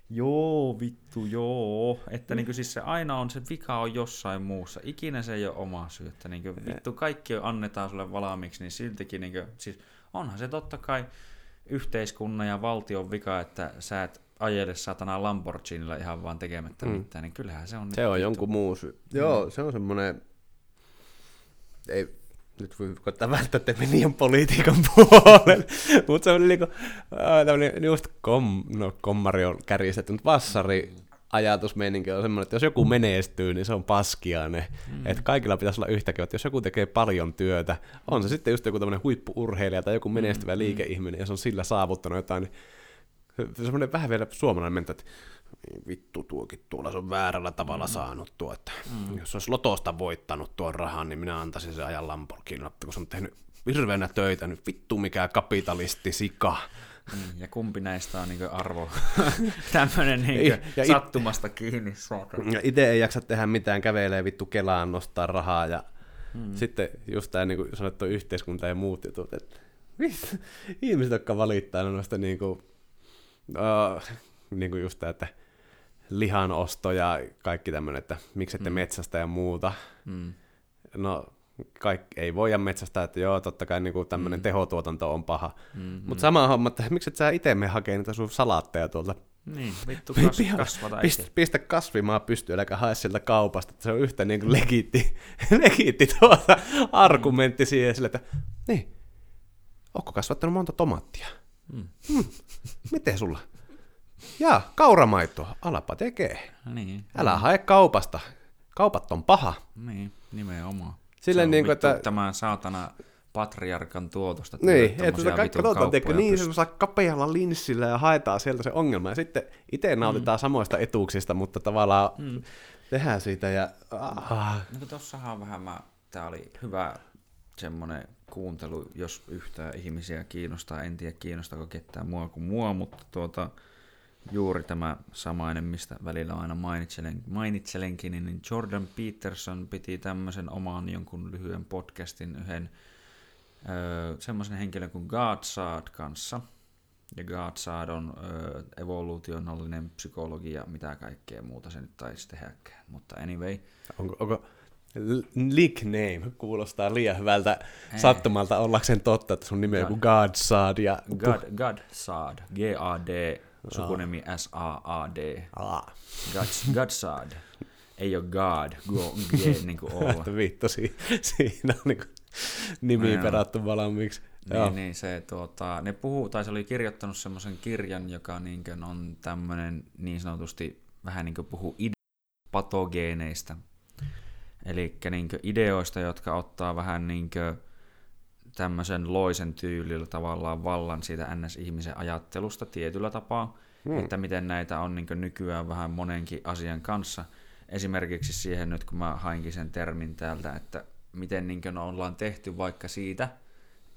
joo, vittu, joo. Että mm. niin siis se aina on, se vika on jossain muussa. Ikinä se ei ole oma syy. Että niin vittu, kaikki annetaan sulle valmiiksi, niin siltikin, niin kuin, siis onhan se totta kai yhteiskunnan ja valtion vika, että sä et ajele satana Lamborghinilla ihan vaan tekemättä mm. mitään, niin kyllähän se on... Se on jonkun muu syy. Mm. Joo, se on semmoinen... Ei, nyt voi koittaa välttää, että meni liian politiikan puolelle, mutta se on niinku, tämmöinen just kom, no, kommari on kärjistetty, mutta vassari ajatusmeininki on semmoinen, että jos joku menestyy, niin se on paskiainen. Mm. Että kaikilla pitäisi olla yhtäkin, että jos joku tekee paljon työtä, on se sitten just joku tämmöinen huippuurheilija tai joku menestyvä mm. liikeihminen, ja se on sillä saavuttanut jotain, niin semmoinen vähän vielä suomalainen mentä, että vittu tuokin tuolla se on väärällä tavalla mm. saanut tuo, että mm. jos olisi lotosta voittanut tuon rahan, niin minä antaisin sen ajan Lamborghini, kun se on tehnyt hirveänä töitä, nyt vittu mikä kapitalisti sika. Mm, ja kumpi näistä on niin arvo tämmöinen niin ja sattumasta it, kiinni. Ja itse ei jaksa tehdä mitään, kävelee vittu Kelaan, nostaa rahaa ja mm. sitten just tämä niin sanottu yhteiskunta ja muut jutut, että ihmiset, jotka valittaa noista niin kuin, uh, niin kuin just tämä, että lihanosto ja kaikki tämmöinen, että miksi ette mm. metsästä ja muuta. Mm. No, kaikki, ei voida metsästä, että joo, totta kai niin tämmöinen mm. tehotuotanto on paha. Mm-hmm. Mutta sama homma, että miksi et sä itse me hakee niitä sun salaatteja tuolta niin, vittu kas, kasvata pist, Pistä kasvimaa pystyyn, äläkä hae sieltä kaupasta. Että se on yhtä niin kuin legiitti, legiitti tuota argumentti mm. siihen sille, että niin, onko kasvattanut monta tomaattia? Mm. Hmm. Miten sulla? Jaa, kauramaitoa. Alapa tekee. Niin. Älä niin. hae kaupasta. Kaupat on paha. Niin, nimenomaan. Silleen niin kuin, että... Tämä saatana patriarkan tuotosta. Niin, että kaikki katsotaan, niin semmoisella kapealla linssillä ja haetaan sieltä se ongelma. Ja sitten itse nautitaan mm. samoista etuuksista, mutta tavallaan mm. tehdään siitä ja... Ah. No tossahan vähän mä... Tää oli hyvä semmoinen kuuntelu, jos yhtään ihmisiä kiinnostaa. En tiedä kiinnostaako ketään mua kuin mua, mutta tuota, juuri tämä samainen, mistä välillä aina mainitselen, mainitselenkin, niin Jordan Peterson piti tämmöisen oman jonkun lyhyen podcastin yhden öö, semmoisen henkilön kuin Godsard kanssa. Ja Godsard on öö, evoluutionallinen psykologi ja mitä kaikkea muuta se nyt taisi tehdäkään. Mutta anyway. Onko, onko nickname kuulostaa liian hyvältä Ei. sattumalta ollakseen totta, että sun nimi on joku Godsard. Ja... God, Godsard, G-A-D sukunimi S-A-A-D. Godsard. Ei ole God, go, G niin kuin olla. Vittu, si- siinä on niin kuin nimi no, perattu valmiiksi. Niin, niin, se, tuota, ne puhuu, tai se oli kirjoittanut semmoisen kirjan, joka niin kuin on tämmöinen niin sanotusti vähän niin kuin puhuu patogeeneista. Eli niin ideoista, jotka ottaa vähän niin kuin tämmöisen loisen tyylillä tavallaan vallan siitä NS-ihmisen ajattelusta tietyllä tapaa, hmm. että miten näitä on niin nykyään vähän monenkin asian kanssa. Esimerkiksi siihen nyt, kun mä hainkin sen termin täältä, että miten niin ollaan tehty vaikka siitä,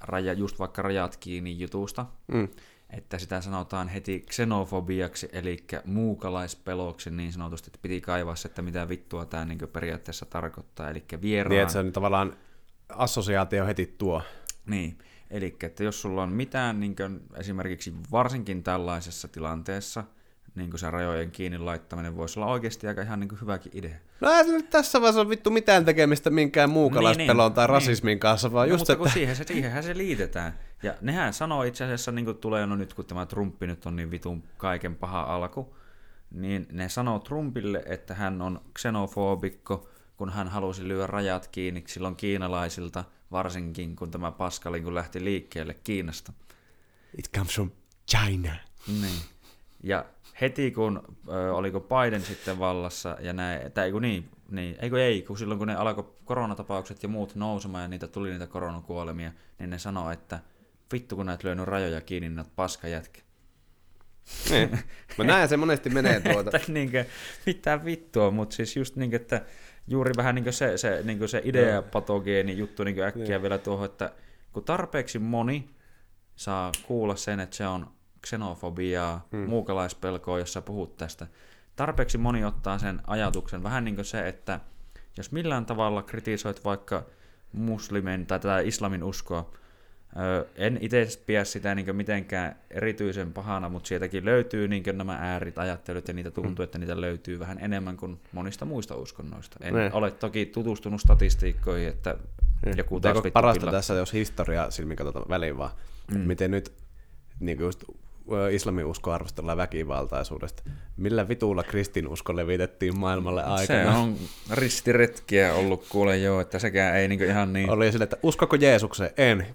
raja, just vaikka rajat kiinni jutusta, Mm. että sitä sanotaan heti xenofobiaksi, eli muukalaispeloksi niin sanotusti, että piti kaivaa se, että mitä vittua tämä niin periaatteessa tarkoittaa, eli vieraan... Niin, että se on tavallaan assosiaatio heti tuo. Niin, eli että jos sulla on mitään niin kuin, esimerkiksi varsinkin tällaisessa tilanteessa, niin kuin se rajojen kiinni laittaminen voisi olla oikeasti aika ihan niin kuin hyväkin idea. No ei nyt tässä vaiheessa on vittu mitään tekemistä minkään muukalaispelon Niin, niin, tai niin. rasismin kanssa, vaan No, just, mutta että... kun siihen se, siihenhän se liitetään. Ja nehän sanoo itse asiassa, niin kuin tulee no nyt, kun tämä Trumpi nyt on niin vitun kaiken paha alku, niin ne sanoo Trumpille, että hän on xenofobikko, kun hän halusi lyödä rajat kiinni silloin kiinalaisilta, varsinkin kun tämä paskali kun lähti liikkeelle Kiinasta. It comes from China. Niin. Ja heti kun, ö, oliko Biden sitten vallassa, ja näin, tai eikö niin, niin, eikö ei, kun silloin kun ne alkoi koronatapaukset ja muut nousemaan, ja niitä tuli niitä koronakuolemia, niin ne sanoi, että vittu kun näet lyönyt rajoja kiinni, niin paska jätkä. Niin. Mä näen se monesti menee tuota. Että niinkö, mitään vittua, mutta siis just niin, että juuri vähän niin se, se, niin se ideapatogeeni juttu niin äkkiä Niin. vielä tuohon, että kun tarpeeksi moni saa kuulla sen, että se on xenofobiaa, hmm. muukalaispelkoa, jos sä puhut tästä, tarpeeksi moni ottaa sen ajatuksen, vähän niin kuin se, että jos millään tavalla kritisoit vaikka muslimin tai tätä islamin uskoa, en itse pidä sitä niin mitenkään erityisen pahana, mutta sieltäkin löytyy niin nämä äärit ajattelut ja niitä tuntuu, että niitä löytyy vähän enemmän kuin monista muista uskonnoista. En Ne. ole toki tutustunut statistiikkoihin, että joku Mutta taas eikö vittu parasta kyllä- tässä, jos historiaa silmin katsotaan väliin vaan, mm. miten nyt niin kuin just islamin usko arvostellaan väkivaltaisuudesta. Millä vitulla kristinusko levitettiin maailmalle Se aikana? on ristiretkiä ollut kuule joo, että sekään ei niin ihan niin... Oli sille, että uskoko Jeesukseen? En.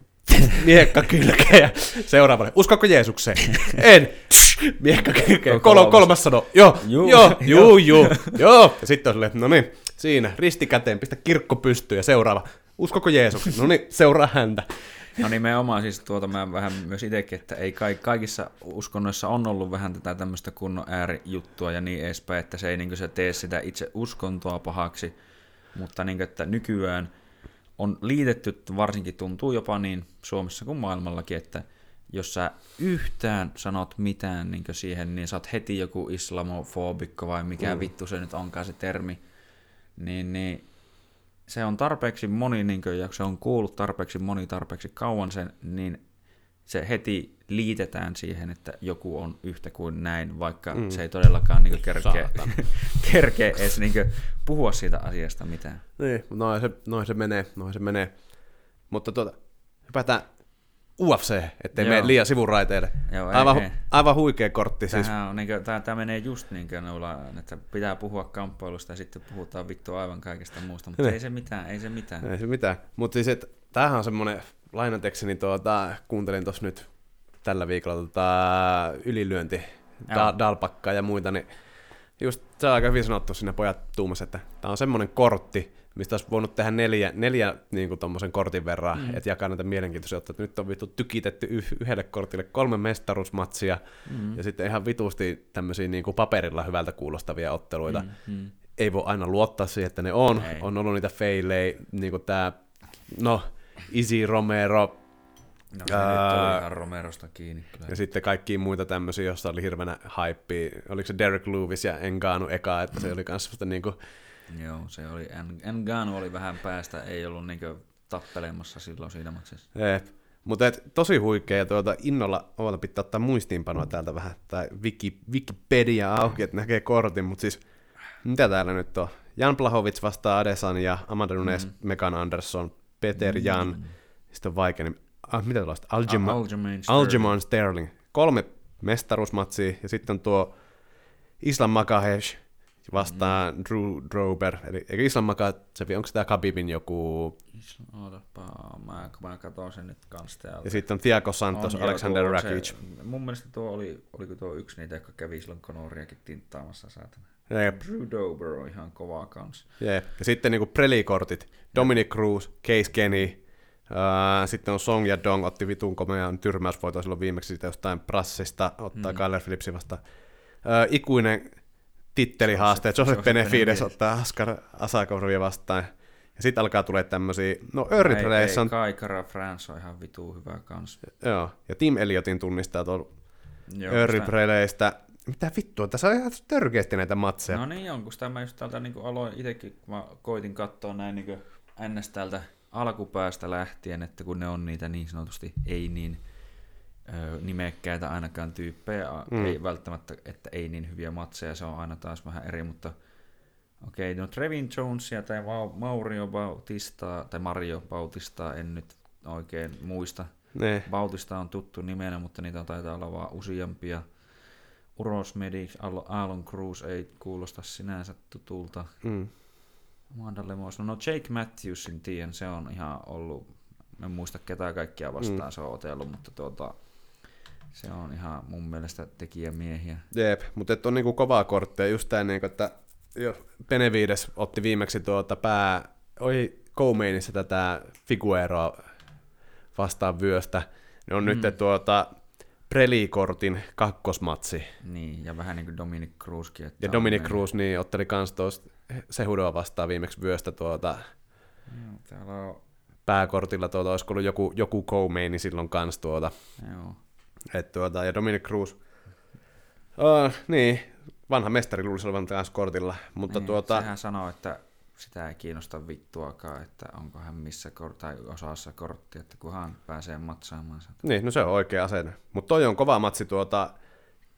Miekka kylkeä. Seuraavalle. Uskoko Jeesukseen? En. Miekka kylkeä. Kol- Kolmas. sano. Joo, joo, joo, joo, joo. Ja sitten on silleen, no niin, siinä, risti käteen, pistä kirkko pystyyn ja seuraava. Uskoko Jeesukseen? No niin, seuraa häntä. No nimenomaan siis tuota mä vähän myös itsekin, että ei kai, kaikissa uskonnoissa on ollut vähän tätä tämmöistä kunnon äärijuttua ja niin edespäin, että se ei niin se tee sitä itse uskontoa pahaksi, mutta niin että nykyään on liitetty, varsinkin tuntuu jopa niin Suomessa kuin maailmallakin, että jos sä yhtään sanot mitään niin siihen, niin sä oot heti joku islamofobikko vai mikä mm. vittu se nyt onkaan se termi, niin, niin se on tarpeeksi moni, niin kuin, ja se on kuullut tarpeeksi moni tarpeeksi kauan sen, niin se heti liitetään siihen, että joku on yhtä kuin näin, vaikka mm. se ei todellakaan niin kerkeä, kerkeä edes niin puhua siitä asiasta mitään. Niin, noin se, noin se menee, noin se menee. Mutta tuota, hypätään UFC, ettei Joo. mene liian sivuraiteille. Joo, ei, aivan, ei. aivan huikea kortti siis. Tämähän on, niin kuin, tämä, tämä menee just niin kuin noilla, että pitää puhua kamppailusta ja sitten puhutaan vittu aivan kaikesta muusta, mutta Niin. ei se mitään, ei se mitään. Ei se mitään. Mutta siis, että tämähän on semmoinen lainatekseni, tuota, kuuntelin tuossa nyt tällä viikolla tota, ylilyönti, da, dalpakkaa ja muita, niin just se on aika hyvin sanottu siinä pojat tuumas, että tämä on semmoinen kortti, mistä olisi voinut tehdä neljä, neljä niin kuin tommosen kortin verran, mm. että jakaa näitä mielenkiintoisia otteita. Nyt on vittu tykitetty yh- yhdelle kortille kolme mestaruusmatsia mm. ja sitten ihan vitusti tämmöisiä niin kuin paperilla hyvältä kuulostavia otteluita. Mm. Mm. Ei voi aina luottaa siihen, että ne on. Ei. On ollut niitä feilejä, niin kuin tämä, no, Easy Romero, No se nyt Ää, oli ihan Romerosta kiinni kyllä. ja sitten kaikkia muita tämmöisiä, joissa oli hirveänä hype. Oliko se Derek Lewis ja Engano eka, että se oli kans semmoista niinku, Joo, se oli, En- Ngannou oli vähän päästä, ei ollut niinkö tappelemassa silloin siinä matsissa. Mutta tosi huikea ja tuota, innolla oota pitää ottaa muistiinpanoa täältä vähän, tai Wiki, Wikipedia auki, että näkee kortin, mutta siis mitä täällä nyt on? Jan Blahovic vastaa Adesan ja Amanda Nunes, mm. Megan Anderson, Peter Jan, mm. sitten on vaikea, niin, ah, mitä tuollaista? Aljama, Al- Aljamain Sterling. Sterling. Kolme mestaruusmatsia ja sitten on tuo Islam Makahesh vastaan mm. Drew Drober, eli Islam Makachev, onko tämä Khabibin joku, Ootapa, mä, mä katson sen nyt kans täältä. ja sitten on Thiago Santos, On, Alexander Rakic. Mun mielestä tuo oli, oliko tuo yksi niitä, jotka kävi silloin Conoriakin tinttaamassa, saatana. Jep, Drew Dober on ihan kova kans. jep. Ja sitten niinku prelikortit, Dominic Cruz, Case Kenny, sitten on Song ja Dong, otti vitun komean tyrmäysvoito silloin viimeksi siitä jostain Prassista, ottaa mm. Kyler Phillipsin vasta. Uh, ikuinen tittelihaaste, Joseph Joseph Benefides ottaa Askar Asakovia vastaan. Ja sitten alkaa tulee tämmöisiä, no Earthreissa on, Kai Kara France on ihan vitu hyvä kans. joo, ja Tim Elliotin tunnistaa tuolla Earthreistä. Mitä vittua, tässä on ihan törkeästi näitä matseja. No niin on, kun sitä mä just täältä niin aloin itsekin, kun mä koitin katsoa näin niin ns. täältä alkupäästä lähtien, että kun ne on niitä niin sanotusti ei niin ö, nimekkäitä ainakaan tyyppejä, Mm. ei välttämättä, että ei niin hyviä matseja, se on aina taas vähän eri, mutta okei, okay, no Trevin Jonesia tai Mau- Mario Bautista tai Mario Bautista en nyt oikein muista. Ne. Bautista on tuttu nimenä, mutta niitä on taitaa olla vaan useampia. Uros Medic, Al- Alan Cruz ei kuulosta sinänsä tutulta. Mm. Amanda Lemos, no, no Jake Matthewsin tien, se on ihan ollut, en muista ketään kaikkia vastaan mm. se on otellut, mutta tuota, se on ihan mun mielestä tekijämiehiä. Jep, mutta on niinku kovaa korttia, just tää niinku, että jo Benevides otti viimeksi tuota pää, oi Comainissa tätä Figueroa vastaan vyöstä, ne on mm. nyt tuota Prelikortin kakkosmatsi. Niin, ja vähän niin kuin Dominic Cruzkin. Että Ja Dominic Cruz niin otteli kans tuosta Sehudoa vastaan viimeksi vyöstä tuota Joo, täällä on, pääkortilla tuota, olisiko ollut joku, joku co-maini silloin kans tuota. joo. Et tuota, ja Dominic Cruz, uh, niin, vanha mestari luulisi olevan taas kortilla, mutta niin, tuota, Sehän sanoo, että sitä ei kiinnosta vittuakaan, että onko hän missä kor- tai osassa korttia, että kunhan pääsee matsaamaan sitä. niin, no se on oikea asenne. Mutta toi on kova matsi tuota,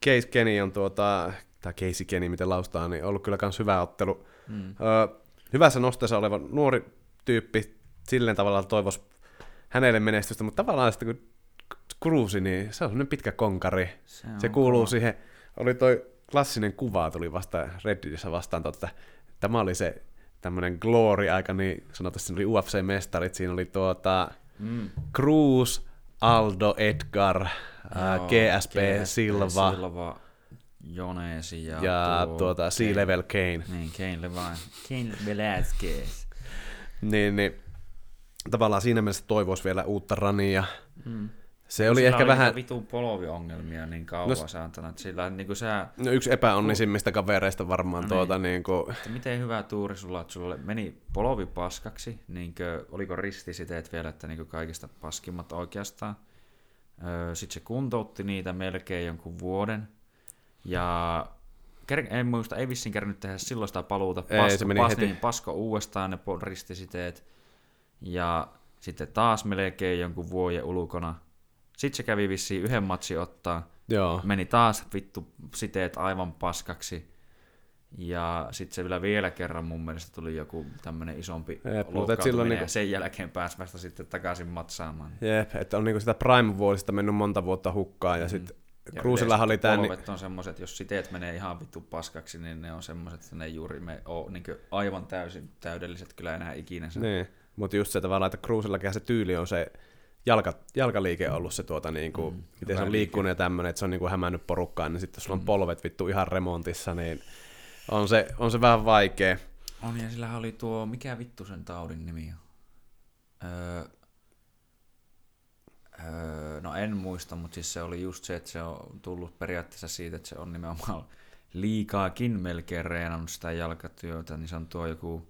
Case Kenny on tuota, tai Casey Kenny, miten laustaa, niin ollut kyllä kans hyvä ottelu. Mm. Öö, hyvässä nosteessa oleva nuori tyyppi, silleen tavallaan toivos hänelle menestystä, mutta tavallaan sitten kun Cruisi, niin se on sellainen pitkä konkari. Se, Se kuuluu kova. siihen, oli toi klassinen kuva, tuli vasta Redditissä vastaan, totta, tämä oli se tämmöinen glory-aika, niin sanotaan, siinä oli UFC-mestarit, siinä oli tuota Mm. Cruz, Aldo, Edgar, ää, Joo, GSP, Silva Silva, Jonesi ja, ja tuo tuota Sea Kane. Level Kane. Niin, Kane Levine. Kane Velasquez. Niin, niin tavallaan siinä mielessä toivoisi vielä uutta rania. Mm. Se oli Sillä ehkä vähän, vitun poloviongelmia niin kauan No saatana, että sillä niin kuin sä, no yksi epäonnisimmista kavereista varmaan No tuota niin kuin, että miten hyvä tuuri sulla, että sulla meni polovi paskaksi, niin kuin, oliko ristisiteet vielä, että niin kuin kaikista paskimmat oikeastaan. Öö, Sitten se kuntoutti niitä melkein jonkun vuoden, ja ker- en muista, ei vissiin kerännyt tehdä silloin sitä paluuta. Ei, Pasko, se meni pas, heti. Niin, pasko uudestaan ne ristisiteet, ja sitten taas melkein jonkun vuoden ulkona. Sitten se kävi vissiin yhden matsin ottaa, joo, meni taas vittu siteet aivan paskaksi. Ja sitten se vielä vielä kerran mun mielestä tuli joku tämmönen isompi Jep, loukkaantuminen silloin ja niinku- sen jälkeen pääsi vasta sitten takaisin matsaamaan. jep, että on niinku sitä Prime-vuosista mennyt monta vuotta hukkaan, ja sitten Ja Cruisillahan oli tämä, niin, polvet on semmoset, että jos siteet menee ihan vittu paskaksi, niin ne on semmoset, että ne juuri me oo niin aivan täysin täydelliset kyllä enää ikinä. Sen. niin, mutta just se tavallaan, että Cruisillakin se tyyli on se jalka, jalkaliike ollut se tuota niinku, mm, miten se on liikkunut ja tämmöinen, että se on niinku hämännyt porukkaan, niin sitten jos sulla on polvet vittu ihan remontissa, niin on se, on se vähän vaikea. On, ja sillä oli tuo, mikä vittu sen taudin nimi on? Öö, öö, no en muista, mutta siis se oli just se, että se on tullut periaatteessa siitä, että se on nimenomaan liikaakin melkein reenannut sitä jalkatyötä, niin se on tuo joku,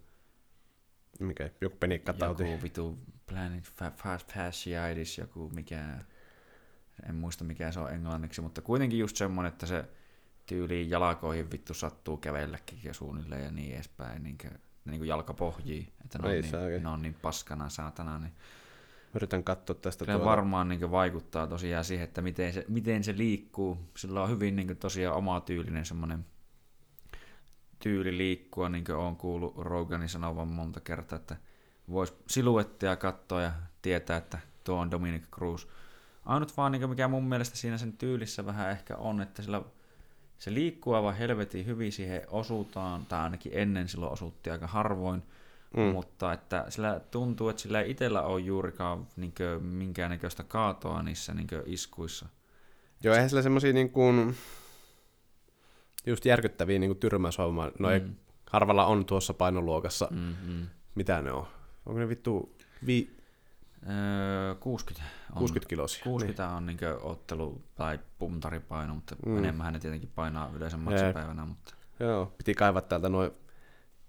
Mikä, joku penikkatauti. joku vitu planet fasciitis, joku mikä, en muista mikä se on englanniksi, mutta kuitenkin just semmoinen, että se tyyliin jalkoihin vittu sattuu kävelläkin ja suunnilleen ja niin edespäin, niin kuin, niin kuin jalkapohjii, että ne on, niin, saakeli. ne on niin paskana saatana, niin Yritän katsoa tästä kyllä tuota. varmaan niin vaikuttaa tosiaan siihen, että miten se, miten se liikkuu. Sillä on hyvin niin tosiaan oma tyylinen semmoinen tyyli liikkua, niin kuin olen kuullut Roganin sanovan monta kertaa, että voisi siluettia katsoa ja tietää, että tuo on Dominic Cruz. Ainut vaan, niin mikä mun mielestä siinä sen tyylissä vähän ehkä on, että sillä se liikkuu aivan helvetin hyvin siihen osuutaan, tai ainakin ennen silloin osuutti aika harvoin, mm. mutta että sillä tuntuu, että sillä ei itsellä ole juurikaan niin minkäännäköistä kaatoa niissä niin iskuissa. Joo, eihän sillä semmosia niin kuin, just järkyttäviä niin kuin tyrmäyshommaa. No ei, harvalla on tuossa painoluokassa. Mm-hmm. Mitä ne on? Onko ne vittu vi- Öö, 60 on, 60 kilosia? 60 on niin ottelu- tai puntaripaino, mutta Mm. mm. enemmän ne tietenkin painaa yleensä matsipäivänä, mutta Joo, piti kaivaa täältä noin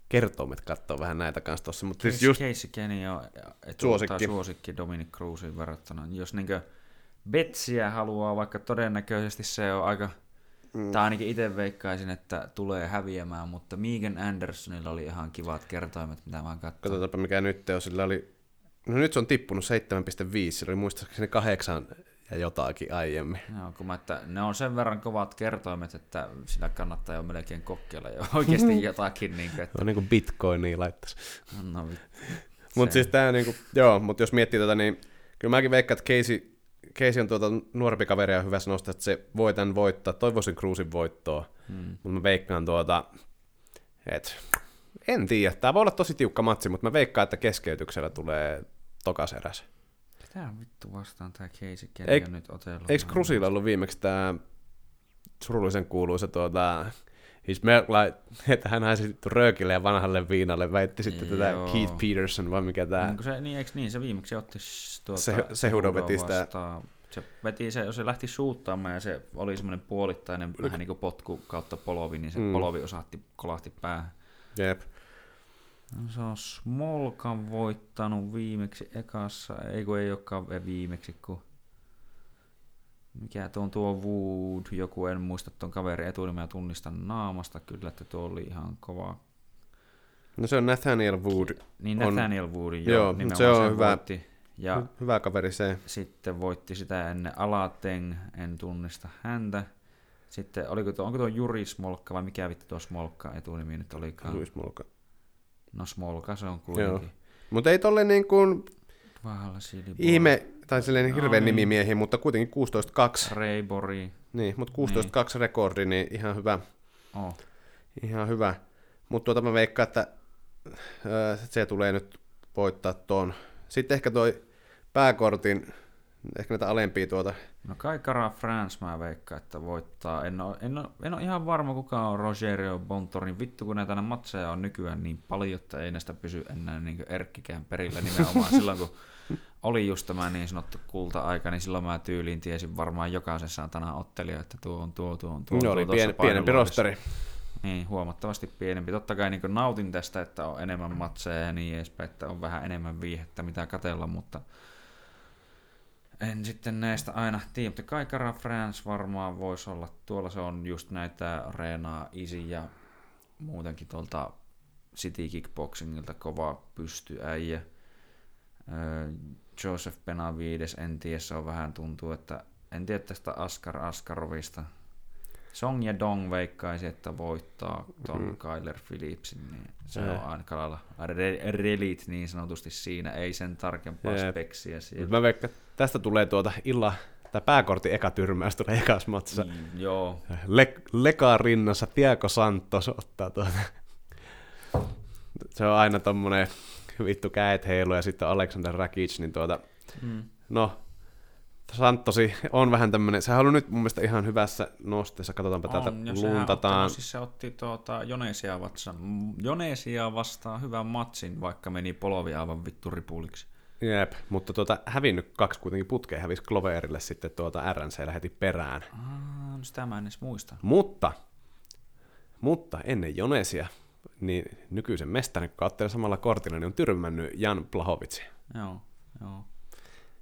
kertoimet katsoa vähän näitä kanssa tossa. Mutta siis Casey, just, Casey Kenny on Suosikki. Suosikki Dominic Cruzin verrattuna. Jos niinkö Betsiä haluaa, vaikka todennäköisesti se on aika, mm. tai ainakin itse veikkaisin, että tulee häviämään, mutta Megan Andersonilla oli ihan kivat kertoimet, mitä mä katsoin. katsotaanpa mikä nyt on, sillä oli, no nyt se on tippunut 7,5, sillä oli muistaakseni kahdeksan ja jotakin aiemmin. Joo, kun mä, että ne on sen verran kovat kertoimet, että sillä kannattaa jo melkein kokeilla jo oikeasti jotakin. Niin kuin, että... On niin kuin bitcoinia laittaisi. No, vittu. Mutta siis tää niinku, joo, mutta jos miettii tätä, niin kyllä mäkin veikkaan, että Casey, Casey on tuota nuorempi kaveri ja hyvä sitä, että se voi tän voittaa. Toivoisin Cruisin voittoa, Hmm. mutta mä veikkaan tuota, että en tiedä. Tää voi olla tosi tiukka matsi, mutta mä veikkaan, että keskeytyksellä tulee tokas eräs. Ketä vittu vastaan tää Casey Eik- on nyt otellut? Eikö Cruzilla ollut viimeksi tää surullisen kuuluisa tuota, smelled like, että hän haisi vittu röökille ja vanhalle viinalle, väitti sitten tätä Joo. Keith Peterson, vai mikä tää. Niin, se, niin, eikö niin, se viimeksi otti tuota, Se- Cejudo veti sitä- vastaan. Se veti se, se lähti suuttaamaan ja se oli semmoinen puolittainen vähän niin kuin potku kautta polovi, niin se mm. polovi osahti, kolahti päähän. Jep. No, se on Smolkan voittanut viimeksi ekassa, ei kun ei olekaan viimeksi, kun mikä tuo on tuo Wood, joku en muista tuon kaverin etunimeä tunnistan naamasta kyllä, että tuo oli ihan kova. No se on Nathaniel Wood, Niin On- Nathaniel Wood, Joo, joo, nimenomaan se on hyvä- voitti. Ja Hy- hyvä kaveri se. sitten voitti sitä ennen Alateng, en tunnista häntä. Sitten oliko tuo, onko tuo Juri Smolka vai mikä vittu tuo Smolka etunimi nyt olikaan? Luis Molka. No Smolka se on kuitenkin. Mutta ei tolle niin kuin ihme, tai silleen hirveän Ai. nimimiehiä, mutta kuitenkin 16-2. Reibori. Niin, mutta 16-2 rekordi, niin ihan hyvä. Oh. Ihan hyvä. Mutta tuota mä veikkaan, että öö, se tulee nyt voittaa tuon. Sitten ehkä toi pääkortin, ehkä näitä alempia tuota. No kai Cara France mä veikkaan, että voittaa. En ole, en, ole, en ole ihan varma kuka on Rogerio Bontorin. Vittu kun näitä matseja on nykyään niin paljon, että ei näistä pysy enää niin erkkikään perillä nimenomaan. silloin kun oli just tämä niin sanottu kulta-aika, niin silloin mä tyyliin tiesin varmaan jokaisen saatana ottelija, että tuo on tuo, tuo on tuo. Ne tuo oli pien, pienempi rosteri. Niin, huomattavasti pienempi. Totta kai niin nautin tästä, että on enemmän matseja ja niin edespäin, että on vähän enemmän viihettä, mitä katella, mutta en sitten näistä aina tiedä, mutta kai Cara France varmaan voisi olla. Tuolla se on just näitä Reenaa, Easy ja muutenkin tuolta City Kickboxingilta kova pystyäijä. Joseph Benavides, en tiedä, se on vähän tuntuu, että en tiedä tästä Askar Askarovista. Song ja Dong veikkaisi, että voittaa ton mm. Kyler Phillipsin, niin se Joo. on aika lailla re- relit niin sanotusti siinä, ei sen tarkempaa Jep. speksiä siellä. Mä veikkaan, tästä tulee tuota illa, tai pääkortin eka tyrmäys tulee ekas matsissa. Mm, joo, Le- Leka rinnassa Tiago Santos ottaa tuota. Se on aina tommonen vittu käet heilu ja sitten Alexander Rakic, niin tuota, mm. no, Santosi on vähän tämmönen, sehän on nyt mun mielestä ihan hyvässä nosteessa, katsotaanpa täältä on, jos sehän luntataan. ottanut, siis se otti tuota Jonesia, vatsan, Jonesia vastaan hyvän matsin, vaikka meni polovi aivan vittu ripuliksi. Jep, mutta tuota, hävinnyt kaksi kuitenkin putkeen, hävisi Cloverille sitten tuota RNCllä heti perään. Ah, no sitä mä en edes muista. Mutta, mutta ennen Jonesia, niin nykyisen mestarin, kun ottelee samalla kortilla, niin on tyrmännyt Jan Blahovitsi. Joo, joo.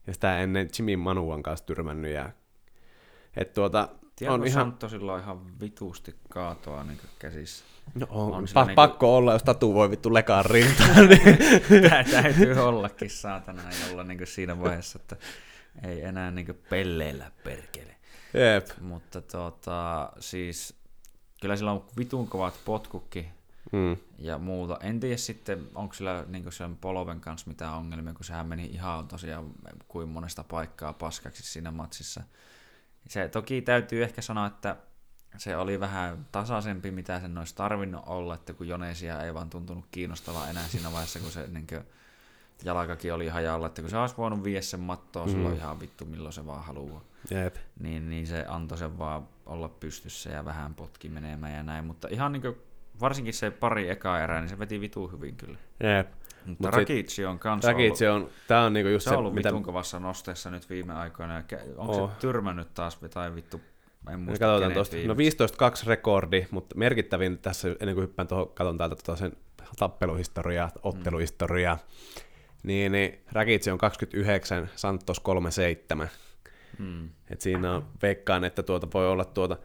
Ja sitä ennen Jimmy Manuan kanssa tyrmännyt. Ja, et tuota, Tiedätkö, on ihan, Santosilla on ihan vitusti kaatoa niin käsissä. no, on, on pa- niinku- pakko olla, jos tatu voi vittu lekaan rintaan. niin. Tää täytyy ollakin saatana olla niin siinä vaiheessa, että ei enää niin pelleillä perkele. Jep. Mutta tota, siis kyllä sillä on vitun kovat potkukin Mm. ja muuta. En tiedä sitten, onko sillä niin sen polven kanssa mitään ongelmia, kun sehän meni ihan tosiaan kuin monesta paikkaa paskaksi siinä matsissa. Se toki täytyy ehkä sanoa, että se oli vähän tasaisempi, mitä sen olisi tarvinnut olla, että kun Jonesia ei vaan tuntunut kiinnostavaa enää siinä vaiheessa, kun se niin kuin, jalkakin oli hajalla, että kun se olisi voinut viedä sen mattoon, mm. Mm. silloin ihan vittu milloin se vaan haluaa Jep. niin, niin se antoi sen vaan olla pystyssä ja vähän potki menemään ja näin, mutta ihan niin kuin, varsinkin se pari eka erää, niin se veti vitu hyvin kyllä. Jep. Mutta Mut Rakic on kanssa Rakic ollut, on, tää on niinku just se se, on ollut mitä... vitun kovassa nosteessa nyt viime aikoina. Onko Oo. se tyrmännyt taas tai vittu, en muista katsotaan kenet tuosta. No viimeksi. 15-2 rekordi, mutta merkittävin tässä, ennen kuin hyppään tuohon, katson täältä tuota sen tappeluhistoriaa, otteluhistoriaa. Niin, niin Räkitsi on 29, Santos 37. Mm. Et siinä on, veikkaan, että tuota voi olla tuota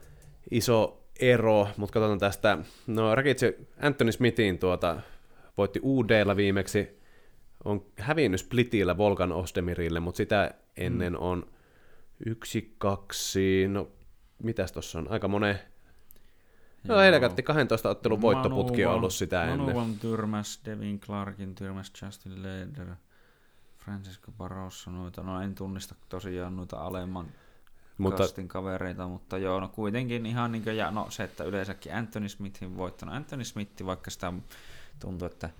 iso ero, mutta katsotaan tästä, no Räkitsi Anthony Smithin tuota, voitti UDlla viimeksi, on hävinnyt Splitillä Volkan Ostemirille, mutta sitä ennen on yksi, kaksi, no mitäs tossa on, aika monen, no helkatti 12 ottelun voittoputki on ollut sitä ennen. Manuvan tyrmäs, Devin Clarkin tyrmäs, Justin Leder, Francisco Barroso, noita, no en tunnista tosiaan noita alemman Mutta kastin kavereita, mutta joo, no kuitenkin ihan niin kuin, ja no se, että yleensäkin Anthony Smithin voittanut. Anthony Smith, vaikka sitä tuntuu, että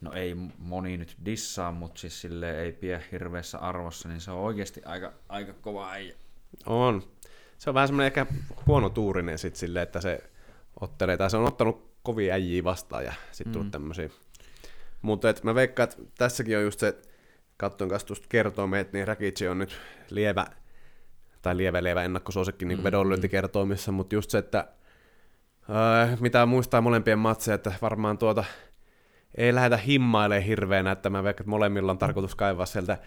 no ei moni nyt dissaa, mutta siis sille ei pidä hirveässä arvossa, niin se on oikeasti aika, aika kova äijä. on. Se on vähän semmoinen ehkä huono tuurinen sit silleen, että se ottelee, tai se on ottanut kovia äijiä vastaan ja sitten mm. tullut tämmöisiä. Mutta et mä veikkaan, että tässäkin on just se, katsoin kanssa tuosta kertoimeet, niin Rakic on nyt lievä, tai lievä lievä ennakkosuosikki niin Mm, vedonlyöntikertoimissa, mutta just se, että äh, mitä muistaa molempien matseja, että varmaan tuota ei lähdetä himmailemaan hirveänä, että mä veikkaan, että molemmilla on tarkoitus kaivaa sieltä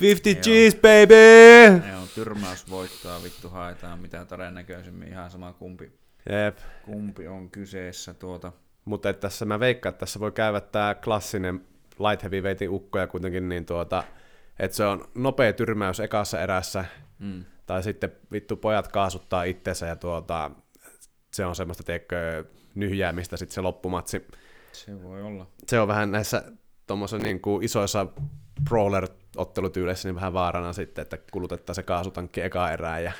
50 Joo. G's, baby! Ne on tyrmäys voittaa, vittu haetaan mitä todennäköisimmin, ihan sama kumpi, Jep. kumpi on kyseessä tuota. Mutta tässä mä veikkaan, että tässä voi käydä tämä klassinen light heavyweightin ukkoja kuitenkin, niin tuota, että se on nopea tyrmäys ekassa erässä, Mm. Tai sitten vittu pojat kaasuttaa itsensä ja tuota, se on semmoista, tiedätkö, nyhjäämistä sitten se loppumatsi. Se voi olla. Se on vähän näissä tuommoisissa niin kuin isoissa brawler-ottelutyyleissä niin vähän vaarana sitten, että kulutetaan se kaasutankki eka erää ja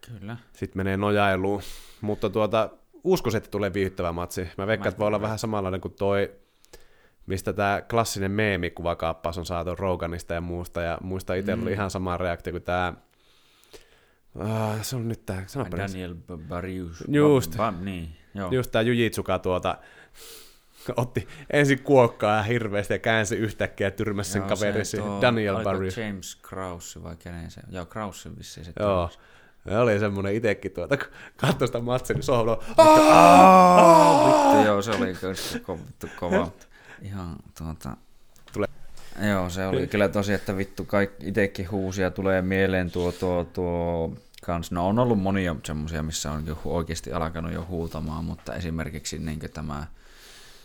Kyllä. sitten menee nojailuun. Mutta tuota, uskoisin, että tulee viihdyttävä matsi. Mä veikkaan, että voi olla vähän samanlainen kuin toi, mistä tämä klassinen meemikuvakaappaus on saatu Roganista ja muusta. Ja muista itsellä Mm. oli ihan sama reaktio kuin tämä... Uh, se on nyt tää, sano perässä. Daniel B- Barrius. Just. Ba- ba- niin, joo. Just tää Jujitsuka tuota, otti ensin kuokkaa hirveästi ja käänsi yhtäkkiä ja tyrmäsi sen tuo- Daniel Barrios. James Krause vai kenen se? Joo, Krause vissiin se Joo. Ja oli semmonen itekin tuota, kun katsoi sitä matsia, niin sohvalla, Vittu, joo, se oli vittu kova. Ihan tuota... Joo, se oli kyllä tosi, että vittu kaikki itekin huusia tulee mieleen tuo, tuo, tuo kans. No on ollut monia semmosia, missä on jo oikeasti alkanut jo huutamaan, mutta esimerkiksi niin tämä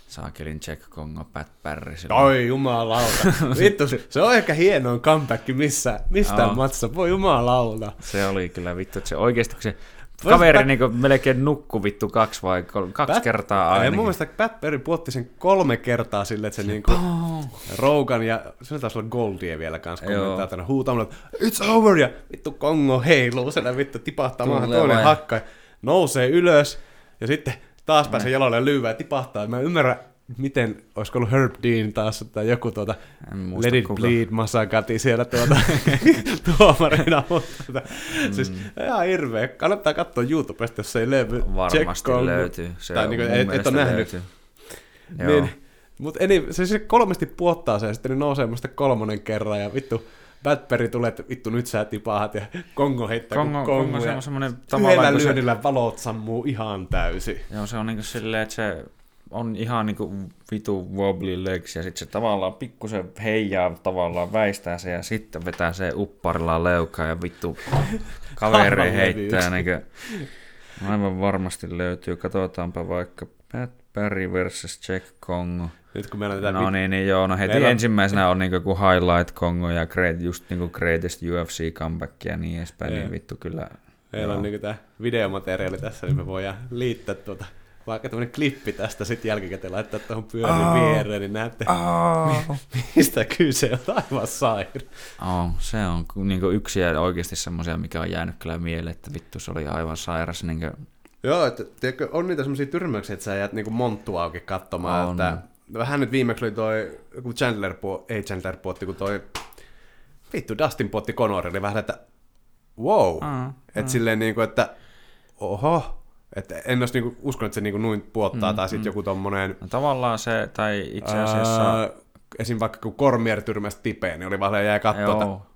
Saakelin Check Kongo Pat Barry. silloin- Oi jumalauta. Vittu, se- on ehkä hienoin comeback missä, mistä Joo. matsissa. Voi jumalauta. Se oli kyllä vittu, että se oikeasti, kun se kaveri Pat- niin melkein nukku vittu kaksi vai kol- kaksi Pat- kertaa ainakin. mun mielestä Pat Perry puotti sen kolme kertaa silleen, että se niinku Rogan ja se taisi olla Goldie vielä kanssa Joo. kommentaatana huutamalla, että it's over ja vittu Kongo heiluu siellä vittu tipahtaa maahan toinen vai? hakka ja nousee ylös ja sitten taas pääsee jaloille ja lyyvää ja tipahtaa. Mä en ymmärrä, miten, olisiko ollut Herb Dean taas tai joku tuota Let it kuka. bleed Masakati siellä tuota tuomarina, mutta tuota, Mm. siis ihan hirveä. Kannattaa katsoa YouTubesta, jos ei löydy. Varmasti Check Kongo. löytyy. Se Tai on, niinku, mun et, et ole nähnyt. Niin, mutta se, se kolmesti puottaa sen ja sitten ne nousee musta kolmonen kerran ja vittu Batberry tulee, että vittu nyt sä tipahat ja Kongo heittää Kongo, kuin Kongo, Kongo se on semmoinen yhdellä tavallaan, se, lyönnillä valot sammuu ihan täysin. joo, se on niinku silleen, että se on ihan niinku vitu wobbly legs ja sitten se tavallaan pikkusen heijaa tavallaan väistää se ja sitten vetää se upparilla leukaa ja vittu kaveri heittää niinku, aivan varmasti löytyy. Katsotaanpa vaikka Pat Barry versus Jack Kongo. Nyt kun meillä on tätä No niin, niin joo, no heti Meillä on- ensimmäisenä on niinku joku Highlight Kongo ja great, just niinku Greatest UFC Comeback ja niin edespäin, Jee. niin vittu kyllä. Meillä on joo. niinku tää videomateriaali tässä, niin me voidaan liittää tuota, vaikka tämmönen klippi tästä sitten jälkikäteen laittaa tuohon pyörin Oh. viereen, niin näette, Oh. mistä kyse on aivan saira. Oh, se on niinku yksi oikeasti semmoisia, mikä on jäänyt kyllä mieleen, että vittu se oli aivan sairas. Niinku, Joo, että tiedätkö, on niitä semmoisia tyrmäyksiä, että sä jäät niinku monttu auki katsomaan, On. että vähän nyt viimeksi oli toi, kun Chandler, puo, ei Chandler puotti, kun toi, vittu Dustin puotti Conor, eli vähän, että wow, Aa, että silleen niinku, että oho, että en olisi niinku uskonut, että se niinku noin puottaa, Mm, tai sitten mm. joku tommonen, no tavallaan se, tai itse asiassa, ää, esim. vaikka kun Cormier tyrmäsi tipeen, niin oli vaan jäi katsoa, että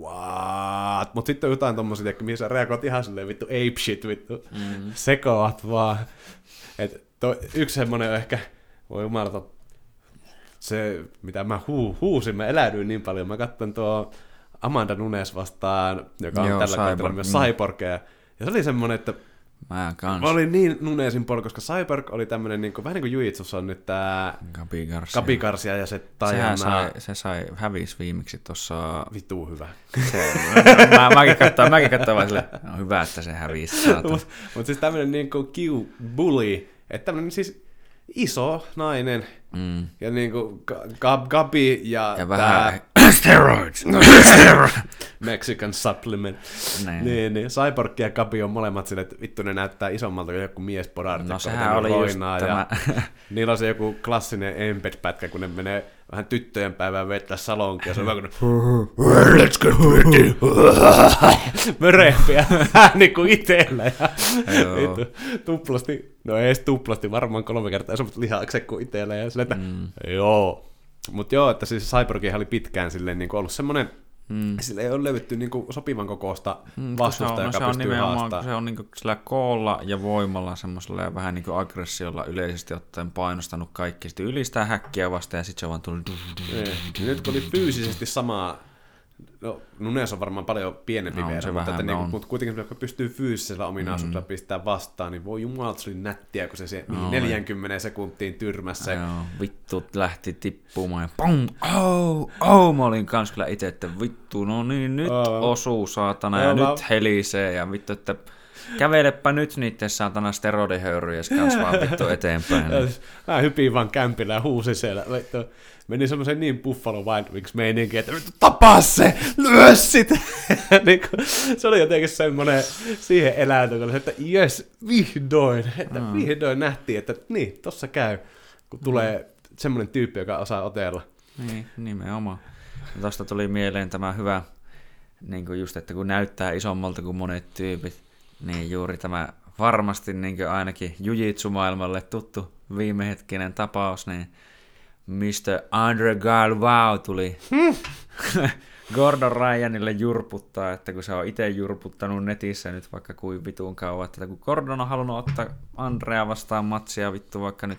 what? Mut sitten on jotain tommosia, tiedätkö, mihin sä reagoit ihan silleen vittu ape shit, vittu. mm, Sekoat vaan. Et to, yksi semmonen on ehkä, Voi jumalata. Se, mitä mä huu, huusin, mä eläydyin niin paljon. Mä katson tuo Amanda Nunes vastaan, joka on Joo, tällä Cyborg, myös mm. Ja se oli semmonen, että Mä kans. mä olin niin Nunesin puolella, koska Cyborg oli tämmönen, niin kuin, vähän niin kuin Jujitsussa on nyt tää Gabi Garcia. Kapikarsia ja se Sehän Tajana. sai, se sai, hävisi viimeksi tuossa... Vittu hyvä. Se, mä, mäkin katsoin, mäkin katsoin vaan sille, no hyvä, että se hävisi. Mutta mut siis tämmönen niin kuin Q-bully, että tämmönen siis iso nainen, Mm. ja niinku Gab, Gabi ja, Ja tää vähän steroids. Mexican supplement. Niin. Niin, niin. Cyborg ja Gabi on molemmat silleen, että vittu ne näyttää isommalta kuin joku mies podarit. No sehän oli just roinaa tämä... Ja niillä on se joku klassinen embed-pätkä, kun ne menee vähän tyttöjen päivään vetää salonkia. Ja se on vähän kuin Let's get ready. Mörempiä ääni kuin itellä. Ja vittu, tuplasti, no ei edes tuplasti, varmaan kolme kertaa isommat lihakset kuin itellä. Ja silleen, että Mm. joo. Mutta joo, että siis Cyborgihan oli pitkään silleen niin ollut semmoinen, Mm. sille ei ole löydetty niin sopivan kokoista Mm, vastusta, se on, joka se on pystyy haastamaan. se on niin sillä koolla ja voimalla semmoisella ja vähän niin kuin aggressiolla yleisesti ottaen painostanut kaikki. Sitten ylistää häkkiä vastaan ja sitten se vaan tullut... Niin. Nyt kun oli fyysisesti samaa, no Nunes on varmaan paljon pienempi No, se mutta, että niin, on. mutta kuitenkin kun pystyy fyysisellä ominaisuudella mm. pistää vastaan, niin voi jumala, se oli nättiä, kun se, se No, 40 sekuntiin tyrmässä. Joo, vittu lähti tippumaan ja pong, oh, oh, mä olin kans kyllä itse, että vittu, no niin, nyt Aa. osuu saatana Joo, ja mä- nyt helisee ja vittu, että kävelepä nyt niitten saatana steroidihöyryjä kanssa vaan vittu eteenpäin. Ja Niin. Mä hypin vaan kämpillä ja huusin siellä. Vittu, Meni semmoisen niin Buffalo Wild Wings meininki, että tapaa se, lyö sitä. niin kuin, se oli jotenkin semmoinen siihen eläytö, että jes, vihdoin, että Mm. vihdoin nähtiin, että niin, tossa käy, kun tulee semmoinen tyyppi, joka osaa otella. Niin, nimenomaan. Tuosta tuli mieleen tämä hyvä, niin kuin just, että kun näyttää isommalta kuin monet tyypit, niin juuri tämä varmasti niin ainakin jujitsu-maailmalle tuttu viimehetkinen tapaus, niin Mr. Andre Galvao tuli Gordon Ryanille jurputtaa, että kun se on itse jurputtanut netissä nyt vaikka kuin vitun kauan, että kun Gordon on halunnut ottaa Andrea vastaan matsia vittu vaikka nyt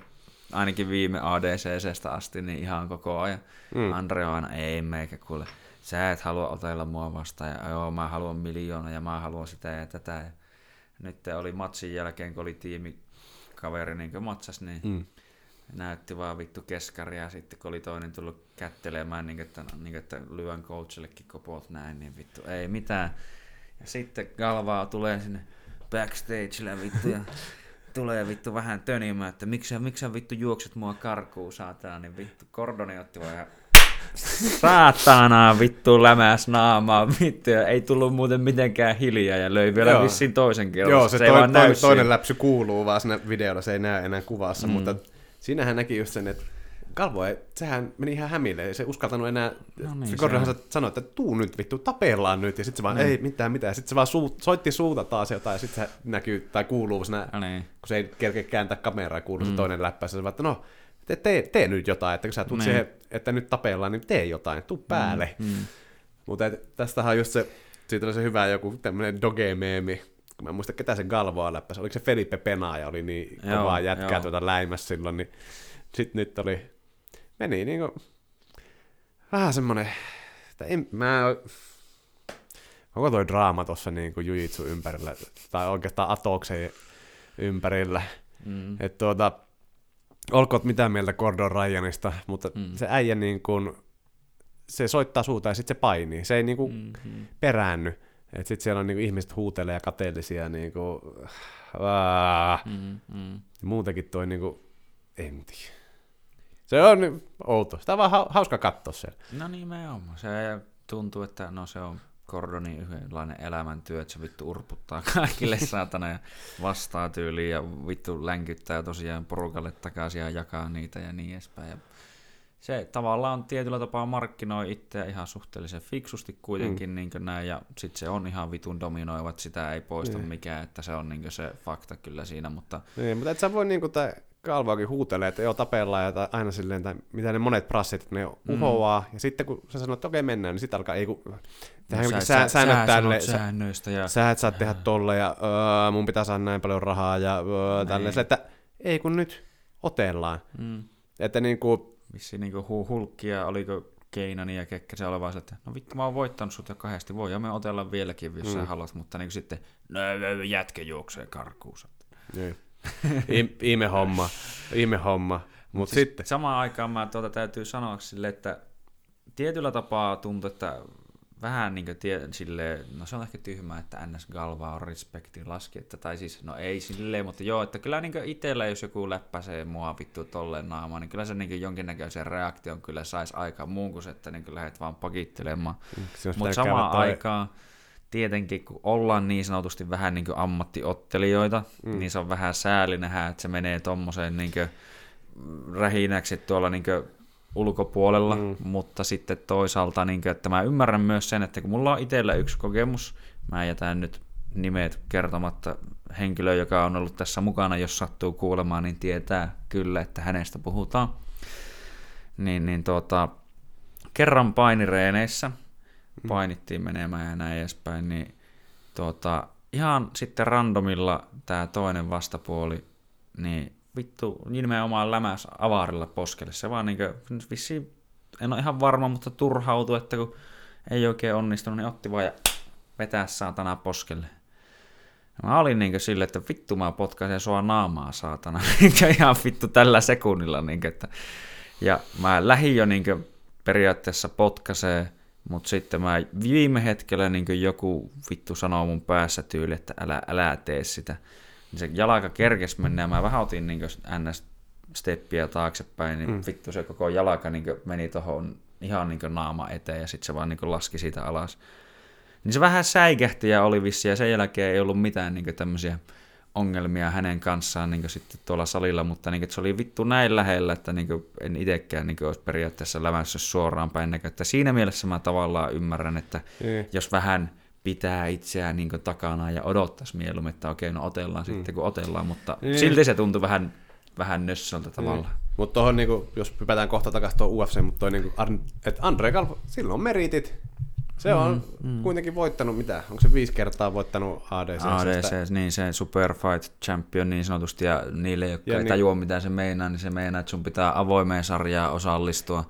ainakin viime ADCCstä asti, niin ihan koko ajan. Mm. Mm. Andre on aina, ei meikä kuule, sä et halua otella mua vastaan, ja joo, mä haluan miljoona, ja mä haluan sitä ja tätä. Ja nyt oli matsin jälkeen, kun oli tiimikaveri niin matsas, niin Mm. Näytti vaan vittu keskaria, ja sitten kun oli toinen tullut kättelemään, niin että, niin että lyön coachillekin kopot näin, niin vittu ei mitään. Ja sitten Galvaa tulee sinne backstagelle vittu ja tulee vittu vähän tönimään, että miksi miksi vittu juokset mua karkuun saatana, niin vittu Gordoni otti vaan ihan saatana vittu lämäs naamaa vittu ja ei tullut muuten mitenkään hiljaa ja löi vielä Joo. vissiin toisen kerran. Joo, se, ei toi, toi, toinen siinä. läpsy kuuluu vaan sinne videolla, se ei näy enää kuvassa, mm. mutta siinähän näki just sen, että Kalvo, ei, sehän meni ihan hämille, ei se uskaltanut enää, No niin, niin, se Gordonhan on. sanoi, että tuu nyt vittu, tapellaan nyt, ja sitten se vaan, Mm. ei mitään mitään, sitten se vaan suu, soitti suuta taas jotain, ja sitten se näkyy, tai kuuluu siinä, No niin. kun se ei kerkeä kääntää kameraa, kuuluu Mm. se toinen läppä, se vaan, että no, tee, tee, tee nyt jotain, että kun sä tulet Niin. siihen, että nyt tapellaan, niin tee jotain, tuu päälle. Mm. Mutta et, tästähän on just se, siitä oli se hyvä joku tämmöinen doge-meemi, kun mä en muista ketä se Galvoa läppäsi, oliko se Felipe Penaaja, oli niin Joo, kovaa jätkää joo. tuota läimässä silloin, niin sit nyt oli, meni niinku, vähän semmonen, että en, mä, koko toi draama tuossa niinku jujitsu ympärillä, tai oikeastaan Atoksen ympärillä, Mm. että tuota, olkoot mitä mieltä Gordon Ryanista, mutta Mm. se äijä niin kuin, se soittaa suuta ja sitten se painii. Se ei niin kuin Mm. Mm. peräänny. Että sitten siellä on niin kuin ihmiset huutelee ja kateellisia niin kuin, aah. Mm. Mm. muutenkin toi niin kuin, en tiedä. Se on niin outo. Sitä on vaan hau- hauska katsoa siellä. No nimenomaan. Se tuntuu, että no se on Gordonin yhdenlainen elämäntyö, että se vittu urputtaa kaikille saatana ja vastaa tyyliin ja vittu länkyttää tosiaan porukalle takaisin ja jakaa niitä ja niin edespäin. Ja se tavallaan tietyllä tapaa markkinoi itseä ihan suhteellisen fiksusti kuitenkin mm. niin näin, ja sitten se on ihan vitun dominoiva, että sitä ei poista Niin. mikään, että se on niin se fakta kyllä siinä, mutta Niin, mutta et sä voi niinku tai Kalvoakin huutelee, että joo tapellaan ja tai aina silleen, tai mitä ne monet prassit, ne uhoaa, mm. ja sitten kun sä sanot, että okei mennään, niin sitten alkaa, ei kun, tehdään No no, sä, säännöt tälle, sä, säännöistä ja sä et saa tehdä tolle, ja öö, mun pitää saada näin paljon rahaa, ja öö, tälleen, Niin. että ei kun nyt otellaan. mm, Että niinku, Vissiin niinku hu- hulkkia, oliko Keinani ja Kekkäsen oleva että no vittu mä oon voittanut sut jo kahdesti, voi me otella vieläkin, jos mm. sä haluat, mutta niinku sitten, no jätkä juoksee karkuunsa. niin. Ihme homma, ihme homma. Mutta Siis sitten, Samaan aikaan mä tuota täytyy sanoa sille, että tietyllä tapaa tuntuu, että vähän niin kuin tie, silleen, no se on ehkä tyhmää, että NS Galva on respektin lasketta, tai siis, no ei silleen, mutta joo, että kyllä niin itsellä, jos joku läppäsee mua vittu tolleen naamaan, niin kyllä se niin jonkinnäköisen reaktion kyllä saisi aika muun kuin se, että niin lähdet vaan pakittelemaan. olisi Mutta samaan toi- aikaan tietenkin, kun ollaan niin sanotusti vähän niin kuin ammattiottelijoita, mm. niin se on vähän sääli nähdä, että se menee tommoseen niin kuin rähinäksi tuolla niin kuin ulkopuolella, mm. mutta sitten toisaalta, niin kuin, että mä ymmärrän myös sen, että kun mulla on itsellä yksi kokemus, mä jätän nyt nimet kertomatta henkilö, joka on ollut tässä mukana, jos sattuu kuulemaan, niin tietää kyllä, että hänestä puhutaan. Niin, niin tuota, kerran painireeneissä, painittiin menemään ja näin edespäin, niin tuota, ihan sitten randomilla tämä toinen vastapuoli, niin vittu nimenomaan lämäs avarilla poskelle. Se vaan niinkö, vissiin, en ole ihan varma, mutta turhautui, että kun ei oikein onnistunut, niin otti vaan ja vetää saatana poskelle. Ja Mä olin niinkö silleen, että vittu mä potkaisen sua naamaa saatana. Niinkö ihan vittu tällä sekunnilla. Niinkö, että... Ja mä lähdin jo niinkö periaatteessa potkasee, mutta sitten mä viime hetkellä niinkö joku vittu sanoo mun päässä tyyli, että älä, älä tee sitä. Niin se jalka kerkes mennä ja mä vähän otin niinkö ns steppiä taaksepäin, niin mm. vittu se koko jalka niinkö meni tohon ihan niinkö naama eteen ja sitten se vaan niinkö laski siitä alas. Niin se vähän säikähti ja oli vissi, ja sen jälkeen ei ollut mitään niin tämmöisiä ongelmia hänen kanssaan niin sitten tuolla salilla, mutta niin, se oli vittu näin lähellä, että niin en itsekään niin olisi periaatteessa lämässä suoraan päin näkö. Että siinä mielessä mä tavallaan ymmärrän, että Niin. jos vähän pitää itseään niin takana ja odottaisi mieluummin, että okei, no otellaan mm. sitten kun otellaan, mutta Niin. silti se tuntui vähän, vähän nössöltä tavallaan. Niin. Mutta tuohon, niinku, jos hypätään kohta takaisin tuohon UFC, mutta toi, niinku, että Andre Galvo, sillä on meritit. Se on mm, kuitenkin voittanut, mitä? Onko se viisi kertaa voittanut ADC? ADC, niin se Super Fight Champion niin sanotusti, ja niille, jotka Ja ei niin- tajua mitä se meinaa, niin se meinaa, että sun pitää avoimeen sarjaan osallistua.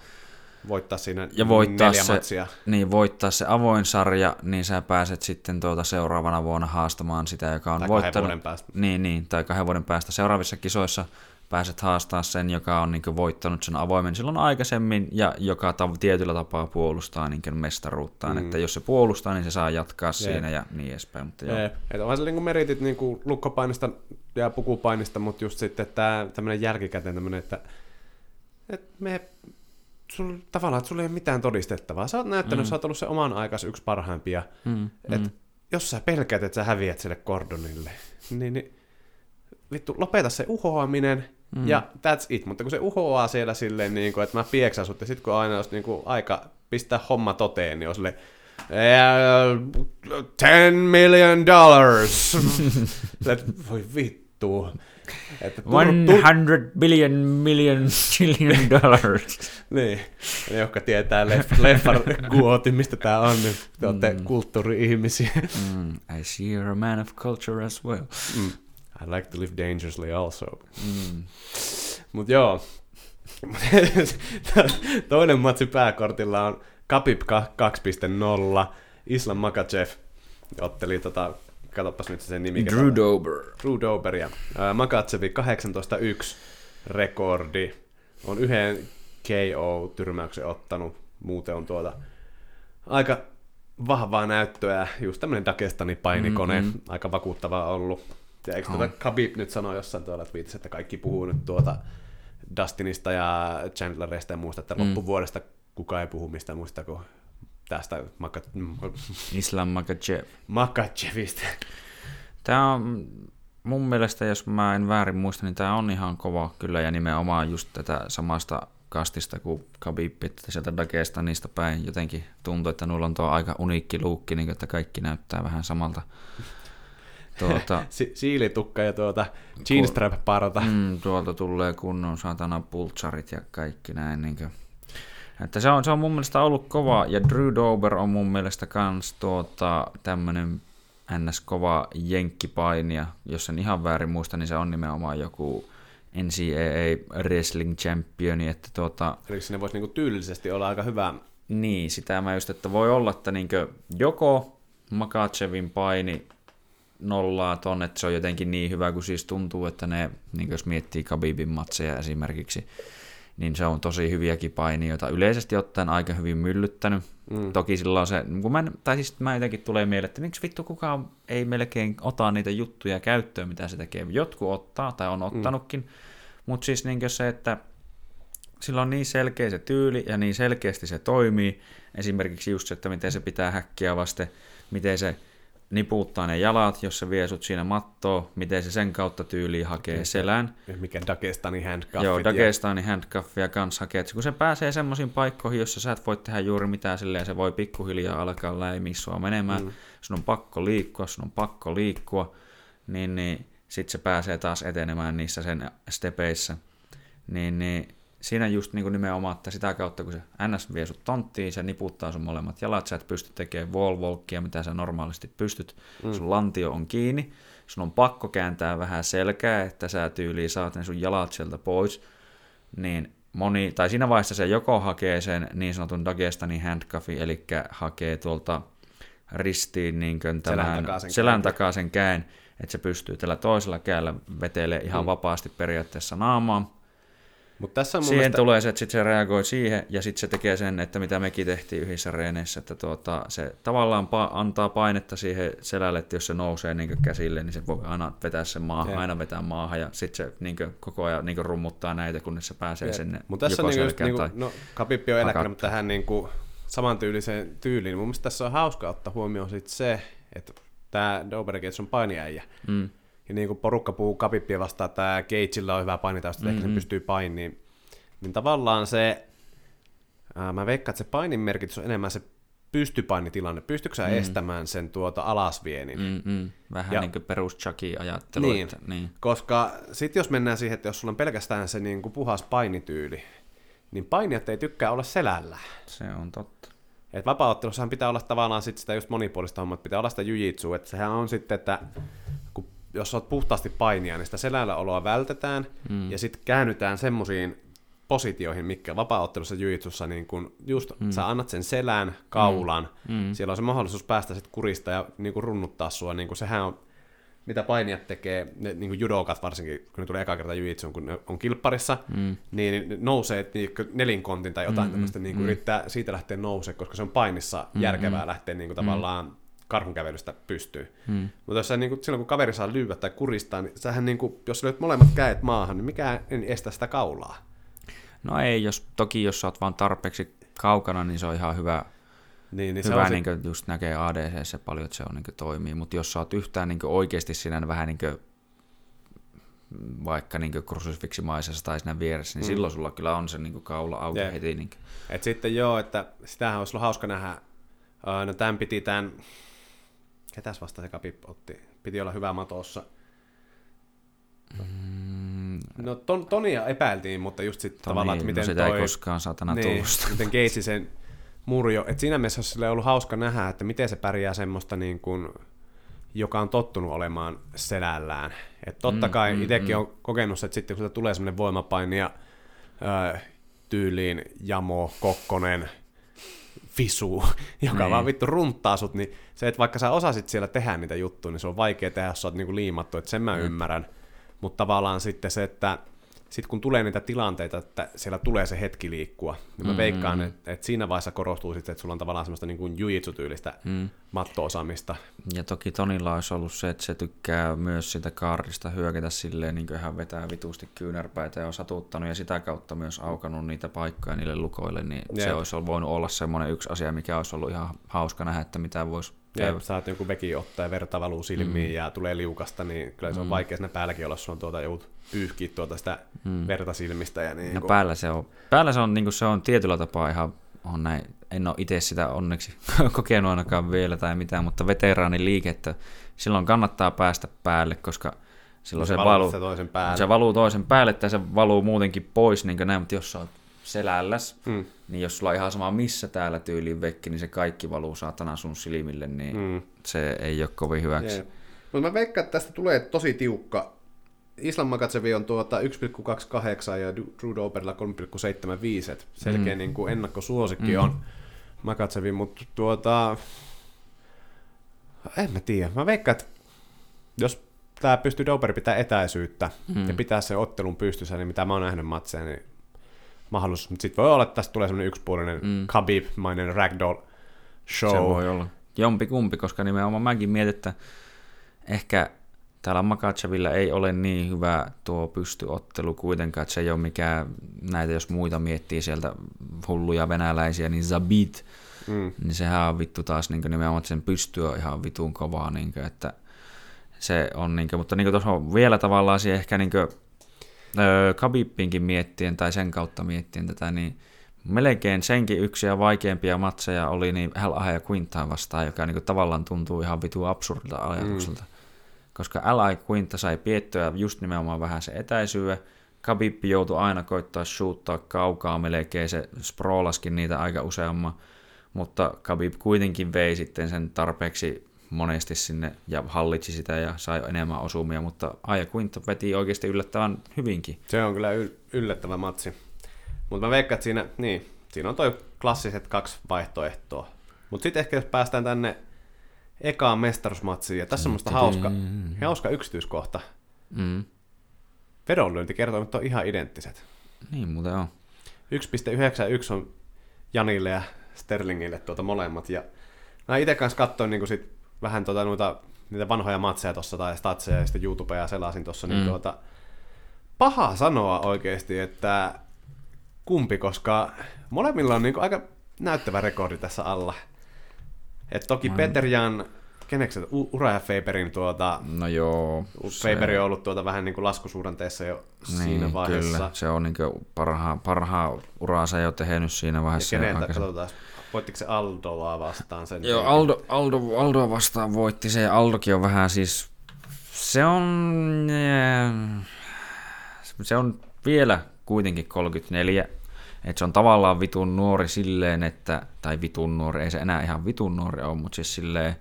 Voittaa siinä Ja voittaa neljä se, matsia. niin voittaa se avoin sarja, niin sä pääset sitten tuota seuraavana vuonna haastamaan sitä, joka on Tai kahden voittanut. vuoden päästä. Niin, niin, tai kahden vuoden päästä seuraavissa kisoissa pääset haastaa sen, joka on niin voittanut sen avoimen silloin aikaisemmin ja joka tav- tietyllä tapaa puolustaa niin mestaruuttaan. Mm. Että jos se puolustaa, niin se saa jatkaa Jep. siinä ja niin edespäin. Mutta joo. Et onhan se niinku meritit niinku lukkopainista ja pukupainista, mutta just sitten tämä tämmöinen jälkikäteen tämmöinen, että et me, sul, tavallaan, että sulla ei ole mitään todistettavaa. Sä oot näyttänyt, mm. sä oot ollut se oman aikas yksi parhaimpia. Mm, Et mm. jos sä pelkäät, että sä häviät sille kordonille, niin, niin vittu, lopeta se uhoaminen mm. ja that's it. Mutta kun se uhoaa siellä silleen, niin kuin, että mä pieksän sut, ja sit kun aina olisi niin kuin, aika pistää homma toteen, niin on silleen, "Yeah, 10 million dollars. Voi vittu. Että tur- tur- 100 billion million trillion dollars. Niin, ne jotka tietää leff- leffan guoti, mistä tää on, niin te olette Mm. kulttuuri-ihmisiä. Mm, I see you're a man of culture as well. Mm. I like to live dangerously also. Mm. Mut joo. Toinen matsi pääkortilla on Kapip 2.0. Islam Makachev otteli tota, katsopas nyt sen nimi. Drew Dober. Drew Dober ja ää, Makatsevi 18-1 rekordi. On yhden KO-tyrmäyksen ottanut. Muuten on tuota aika vahvaa näyttöä. Just tämmönen Dagestani painikone. Mm-mm. Aika vakuuttavaa ollut. Ja eikö On. tuota Khabib nyt sano jossain tuolla Twitchissä, että kaikki puhuu nyt tuota Dustinista ja Chandlerista ja muusta, että Mm. loppuvuodesta kukaan ei puhu mistään muista kuin tästä Maka- Islam Makachev. Makachevista. Tämä on mun mielestä, jos mä en väärin muista, niin tämä on ihan kova kyllä ja nimenomaan just tätä samasta kastista kuin Khabib, että sieltä Dagestanista päin jotenkin tuntuu, että nulla on tuo aika uniikki luukki, niin että kaikki näyttää vähän samalta. Tuota, Si- siilitukka ja tuota jeanstrap-parta. mm, tuolta tulee kunnon satana pultsarit ja kaikki näin. Niin kuin. Että se on, se on mun mielestä ollut kova, ja Drew Dober on mun mielestä kans tuota, tämmönen ns. kova jenkkipainija, jos en ihan väärin muista, niin se on nimenomaan joku NCAA Wrestling Championi, että tuota, Eli sinne voisi niinku tyylillisesti olla aika hyvä. niin, sitä mä just, että voi olla, että niinkö joko Makachevin paini nollaa ton, että se on jotenkin niin hyvä, kun siis tuntuu, että ne, niin jos miettii Khabibin matseja esimerkiksi, niin se on tosi hyviäkin painijoita. Yleisesti ottaen aika hyvin myllyttänyt. Mm. Toki silloin se, kun mä, en- tai siis mä jotenkin tulee mieleen, että miksi vittu kukaan ei melkein ota niitä juttuja käyttöön, mitä se tekee. Jotkut ottaa, tai on ottanutkin, mm. mutta siis niin se, että sillä on niin selkeä se tyyli ja niin selkeästi se toimii. Esimerkiksi just se, että miten se pitää häkkiä vasten, miten se niputtaa ne jalat, jos se vie sut siinä mattoon, miten se sen kautta tyyliin hakee selän. Mikä Dagestani handcuffit. Joo, ja- Dagestanin handcuffia kans hakee. Et kun se pääsee semmoisiin paikkoihin, jossa sä et voi tehdä juuri mitään silleen, se voi pikkuhiljaa alkaa läimiä sua menemään. Mm. Sun on pakko liikkua, sun on pakko liikkua, niin, niin sit se pääsee taas etenemään niissä sen stepeissä. Niin, niin siinä just niin kuin nimenomaan, että sitä kautta kun se NS vie sut tonttiin, se niputtaa sun molemmat jalat, sä et pysty tekemään wall walkia, mitä sä normaalisti pystyt, mm. sun lantio on kiinni, sun on pakko kääntää vähän selkää, että sä tyyliin saat ne sun jalat sieltä pois, niin moni, tai siinä vaiheessa se joko hakee sen niin sanotun Dagestanin handcuffin, eli hakee tuolta ristiin niin tämän takaa sen selän takaa sen käen, että se pystyy tällä toisella kädellä vetelee ihan mm. vapaasti periaatteessa naamaan. Mutta tässä on Siihen mielestä... tulee se, että sit se reagoi siihen, ja sitten se tekee sen, että mitä mekin tehtiin yhdessä reeneissä, että tuota, se tavallaan pa- antaa painetta siihen selälle, että jos se nousee niin käsille, niin se voi aina vetää sen maahan, Jep. aina vetää maahan, ja sitten se niin koko ajan niin rummuttaa näitä, kunnes se pääsee sinne Mutta tässä on niinku just, niinku, tai... no Kapippi on eläkkeellä, mutta tähän niinku samantyyliseen tyyliin. Mun mielestä tässä on hauska ottaa huomioon sit se, että tämä Dobergate on painiäijä. Mm. Ja niin kuin porukka puhuu Kapippia vastaan, että tämä Gageilla on hyvä painitausta, mm-hmm. ehkä se pystyy painiin. Niin, niin tavallaan se, ää, mä veikkaan, että se painin merkitys on enemmän se pystypainitilanne. Pystytkö sä mm. estämään sen tuota alasvienin? Mm. Mm, mm. Vähän Ja- niin kuin perus ajattelu. Niin. Että, niin. Koska sitten jos mennään siihen, että jos sulla on pelkästään se niin kuin puhas painityyli, niin painijat ei tykkää olla selällä. Se on totta. Et vapaa-ottelussahan pitää olla tavallaan sit sitä just monipuolista hommaa, pitää olla sitä jujitsua, että sehän on sitten, että jos olet puhtaasti painija, niin sitä selällä oloa vältetään, mm. ja sitten käännytään semmoisiin positioihin, mikä vapaa-ottelussa jujitsussa, niin kun just mm. sä annat sen selän, kaulan, mm. siellä on se mahdollisuus päästä sitten kurista ja niin kun runnuttaa sua, niin kun sehän on, mitä painijat tekee, ne, niin kuin judokat varsinkin, kun ne tulee eka kerta jujitsuun, kun ne on kilpparissa, mm. niin ne nousee niin nelinkontin tai jotain mm, tämmöistä, niin kuin yrittää siitä lähteä nousee, koska se on painissa mm, järkevää lähteä niin kuin tavallaan karhunkävelystä pystyy. Mm. Mutta jos sä, niin kuin, silloin kun kaveri saa lyödä tai kuristaa, niin sähän niin kuin, jos lyöt molemmat kädet maahan, niin mikä ei estä sitä kaulaa. No ei, jos, toki jos sä oot vaan tarpeeksi kaukana, niin se on ihan hyvä, Niin, niin se hyvä on se, niin just näkee ADC se paljon, että se on, niin toimii, mutta jos sä oot yhtään niin oikeasti siinä vähän niin vaikka niin krusifiksimaisessa tai siinä vieressä, niin mm. silloin sulla kyllä on se niin kaula auki Jep. heti. Niin Et sitten joo, että sitähän olisi ollut hauska nähdä. No tämän piti tämän, ketäs vasta se kapippo otti? Piti olla hyvä matossa. mm, No ton, Tonia epäiltiin, mutta just sitten tavallaan, että miten no sitä toi... ei koskaan saatana niin, tullut. miten Gates sen murjo. Et siinä mielessä olisi ollut hauska nähdä, että miten se pärjää semmoista niin kuin, joka on tottunut olemaan selällään. Et totta Mm, kai mm, itsekin mm. on kokenut, että sitten kun tulee semmoinen voimapaini ja ö, tyyliin Jamo, Kokkonen, Fisu, joka Niin. vaan vittu runttaa sut, niin se, että vaikka sä osasit siellä tehdä niitä juttuja, niin se on vaikea tehdä, jos sä oot niinku liimattu, että sen mä ymmärrän. Mutta tavallaan sitten se, että sitten kun tulee niitä tilanteita, että siellä tulee se hetki liikkua, niin mä Mm. veikkaan, että, että siinä vaiheessa korostuu sitten, että sulla on tavallaan semmoista niin kuin jujitsu-tyylistä Mm. matto-osaamista. Ja toki Tonilla olisi ollut se, että se tykkää myös sitä kaarista hyökätä silleen, niin kuin hän vetää vitusti kyynärpäitä ja on satuttanut ja sitä kautta myös aukannut niitä paikkoja niille lukoille, niin Jep. se olisi ollut- voinut olla semmoinen yksi asia, mikä olisi ollut ihan hauska nähdä, että mitä voisi Ja saat joku veki ottaa ja verta valuu silmiin mm. ja tulee liukasta, niin kyllä se on vaikea siinä päälläkin olla, jos on tuota, joudut pyyhkiä tuota sitä mm. verta silmistä. Ja niin No kuin, päällä se on, päällä se on, niin se on tietyllä tapaa ihan on näin, en ole itse sitä onneksi kokenut ainakaan vielä tai mitään, mutta veteraanin liikettä, silloin kannattaa päästä päälle, koska silloin se, sä valuu, se toisen päälle. se valuu toisen päälle tai se valuu muutenkin pois, niin kuin näin, mutta jos sä oot selälläs, Mm. niin jos sulla on ihan sama missä täällä tyyliin vekki, niin se kaikki valuu saatana sun silmille, niin Mm. se ei ole kovin hyväksi. Jep. Mutta mä veikkaan, että tästä tulee tosi tiukka Islam Makatsevi on tuota 1,28 ja Drew Doberilla 3,75. et Selkeä mm. niin kuin ennakkosuosikki mm. on Makatsevi, mutta tuota, en mä tiedä. Mä veikkaan, että jos tämä pystyy Dober pitää etäisyyttä mm. ja pitää se ottelun pystyssä, niin mitä mä oon nähnyt matseja, niin mahdollisuus. Mutta sitten voi olla, että tästä tulee semmoinen yksipuolinen mm. Khabib-mainen ragdoll show. Se voi olla. Jompi kumpi, koska nimenomaan mäkin mietin, että ehkä täällä Makachevilla ei ole niin hyvä tuo pystyottelu kuitenkaan, että se ei ole mikään, näitä jos muita miettii sieltä hulluja venäläisiä, niin Zabit, mm. niin sehän on vittu taas niin nimenomaan, että sen pystyy on ihan vitun kovaa, niin kuin, että se on, niin kuin, mutta niin tuossa on vielä tavallaan se ehkä niin kuin, öö, Khabibinkin miettien tai sen kautta miettien tätä, niin melkein senkin yksi ja vaikeimpia matseja oli niin Hell ja Quintaan vastaan, joka niin kuin, tavallaan tuntuu ihan vitu absurdilta ajatukselta. Mm koska Ally Quinta sai piettyä just nimenomaan vähän se etäisyyden. Khabib joutui aina koittaa shoottaa kaukaa melkein, se sproolaskin niitä aika useamman, mutta Khabib kuitenkin vei sitten sen tarpeeksi monesti sinne ja hallitsi sitä ja sai enemmän osumia, mutta Aja Quinta veti oikeasti yllättävän hyvinkin. Se on kyllä yllättävä matsi. Mutta mä veikkaan, että siinä, niin, siinä on toi klassiset kaksi vaihtoehtoa. Mutta sitten ehkä jos päästään tänne ekaan mestaruusmatsiin. Ja tässä on musta hauska, hauska yksityiskohta. Mm. Vedonlyöntikertoimet on ihan identtiset. Niin muuten on. 1.91 on Janille ja Sterlingille tuota molemmat. Ja mä itse kanssa katsoin niin sit vähän tuota, noita, niitä vanhoja matseja tuossa tai statseja ja sitten YouTubea selasin tuossa, niin mm. niin tuota, paha sanoa oikeasti, että kumpi, koska molemmilla on niin aika näyttävä rekordi tässä alla. Et toki mm. Peter Jan, keneksi se, Ura ja Faberin tuota... No joo. Faber on ollut tuota vähän niin kuin laskusuhdanteessa jo niin, siinä vaiheessa. Kyllä, se on niin parhaa, parhaa uraansa jo tehnyt siinä vaiheessa. Ja keneltä, katsotaan, voittiko se Aldoa vastaan sen? Joo, Aldo, Aldo, Aldoa vastaan voitti se, Aldokin on vähän siis, se on, se on vielä kuitenkin 34, että se on tavallaan vitun nuori silleen, että, tai vitun nuori, ei se enää ihan vitun nuori ole, mutta siis silleen,